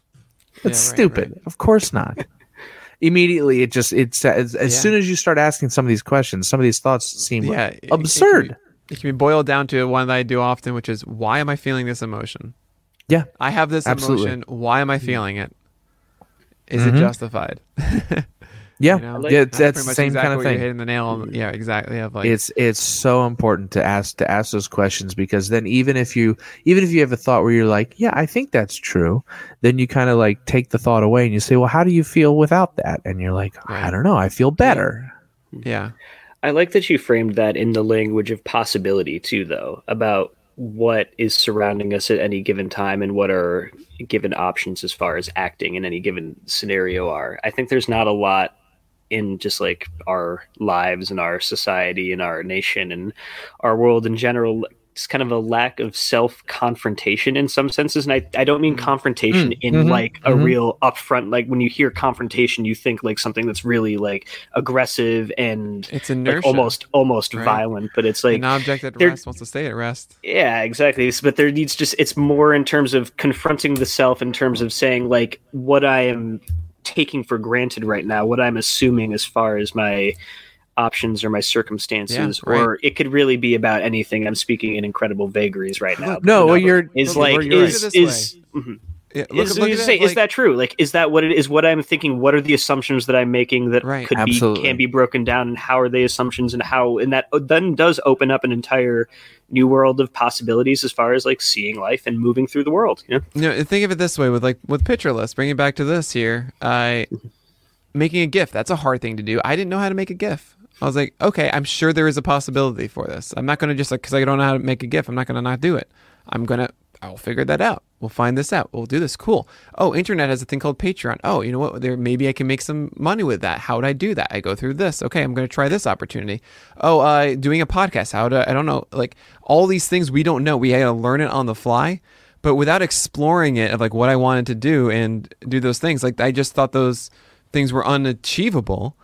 Yeah, right, stupid. right. Of course not. Immediately, it just it's as, as Yeah. soon as you start asking some of these questions, some of these thoughts seem Yeah. it- it can absurd. be- It can be boiled down to one that I do often, which is why am I feeling this emotion? Yeah. I have this Absolutely. emotion. Why am I feeling it? Is Mhm. it justified? yeah, You know? yeah, That's that's the same exactly kind of thing. You're hitting the nail on. Yeah, exactly. Of like, it's it's so important to ask to ask those questions because then even if you even if you have a thought where you're like yeah i think that's true then you kind of like take the thought away and you say well how do you feel without that and you're like i don't know i feel better yeah, I like that you framed that in the language of possibility too, though, about what is surrounding us at any given time and what our given options as far as acting in any given scenario are. I think there's not a lot in just like our lives and our society and our nation and our world in general. It's kind of a lack of self confrontation in some senses. And I, I don't mean confrontation in mhm, like a mhm. real upfront, like when you hear confrontation, you think like something that's really like aggressive and it's like almost almost right? violent but it's like An object at rest wants to stay at rest. yeah exactly but there needs just it's more in terms of confronting the self in terms of saying like what i am taking for granted right now what i'm assuming as far as my options or my circumstances Yeah, right. or it could really be about anything i'm speaking in incredible vagaries right now no You well know, you're is like look at it is this is mhm. Yeah, look, is, look at is, it, say, is that true? Like, is that what it is? What I'm thinking? What are the assumptions that I'm making that Right. could Absolutely. be can be broken down, and how are they assumptions, and how and that uh, then does open up an entire new world of possibilities as far as like seeing life and moving through the world. You know? you know, think of it this way with like with pitcher list. Bring it back to this here. I making a GIF. That's a hard thing to do. I didn't know how to make a GIF. I was like, okay, I'm sure there is a possibility for this. I'm not gonna just like because I don't know how to make a GIF. I'm not gonna not do it. I'm gonna. I'll figure that out. We'll find this out. We'll do this. Cool. Oh, internet has a thing called Patreon. Oh, you know what? There maybe I can make some money with that. How would I do that? I go through this. Okay, I'm going to try this opportunity. Oh, uh, doing a podcast. How do I don't know? Like all these things we don't know. We had to learn it on the fly but without exploring it of like what I wanted to do and do those things, like I just thought those things were unachievable.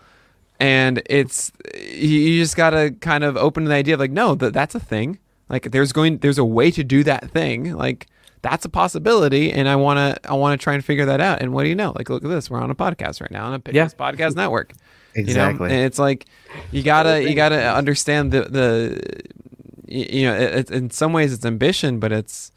And it's you you just gotta kind of open the idea of like, no, that that's a thing. Like there's going there's a way to do that thing. Like that's a possibility, and I wanna I wanna try and figure that out. And what do you know? Like look at this, we're on a podcast right now on a Yeah. Podcast Network. exactly You know? And it's like you gotta you gotta understand the the you know it, it, in some ways it's ambition, but it's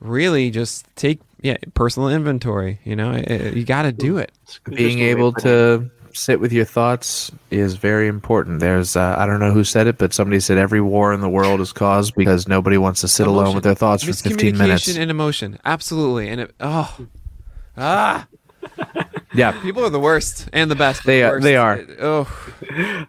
really just take yeah personal inventory. You know, It- it- you gotta do it. being able to sit with your thoughts is very important there's uh, i don't know who said it but somebody said every war in the world is caused because nobody wants to sit alone with their thoughts for 15 minutes Miscommunication and emotion, absolutely. And it oh ah, yeah people are the worst and the best. They The are- they are. It- oh,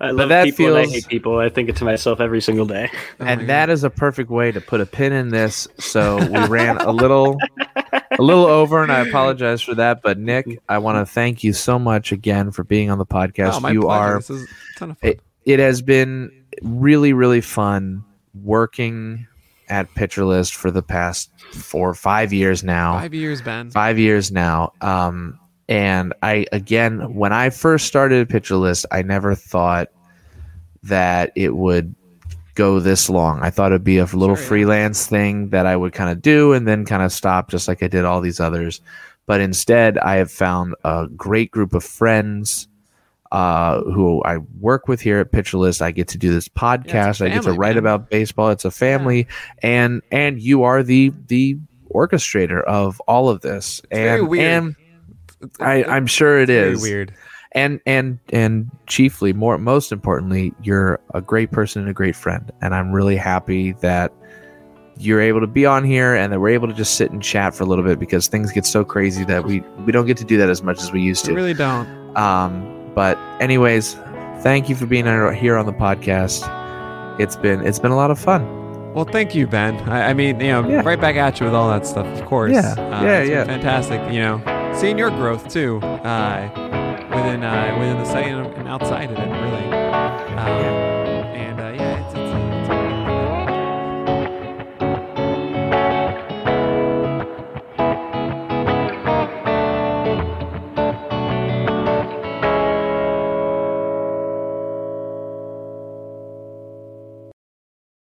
I love that people and I hate people. I think it to myself every single day. oh my and that is a perfect way to put a pin in this so we ran a little a little over and i apologize for that but nick i want to thank you so much again for being on the podcast oh, you pleasure. are This is a ton of fun. it, it has been really really fun working at pitcher list for the past four five years now Five years, Ben. five years now um and i again when i first started pitcher list i never thought that it would go this long i thought it'd be a little Sure, yeah. freelance thing that i would kind of do and then kind of stop just like i did all these others but instead i have found a great group of friends uh, who I work with here at Pitcher List. I get to do this podcast. I get to write man. about baseball. It's a family, and and you are the the orchestrator of all of this. and very weird. and I, I'm sure it Very is weird and and and chiefly more most importantly you're a great person and a great friend and i'm really happy that you're able to be on here and that we're able to just sit and chat for a little bit because things get so crazy that we we don't get to do that as much as we used to we really don't um but anyways thank you for being here on the podcast it's been it's been a lot of fun well, thank you, Ben. I, I mean, you know, yeah. right back at you with all that stuff, of course. Yeah, uh, yeah, yeah. Fantastic, you know, seeing your growth too. Uh, within uh, within the site and outside of it, really. Um, yeah.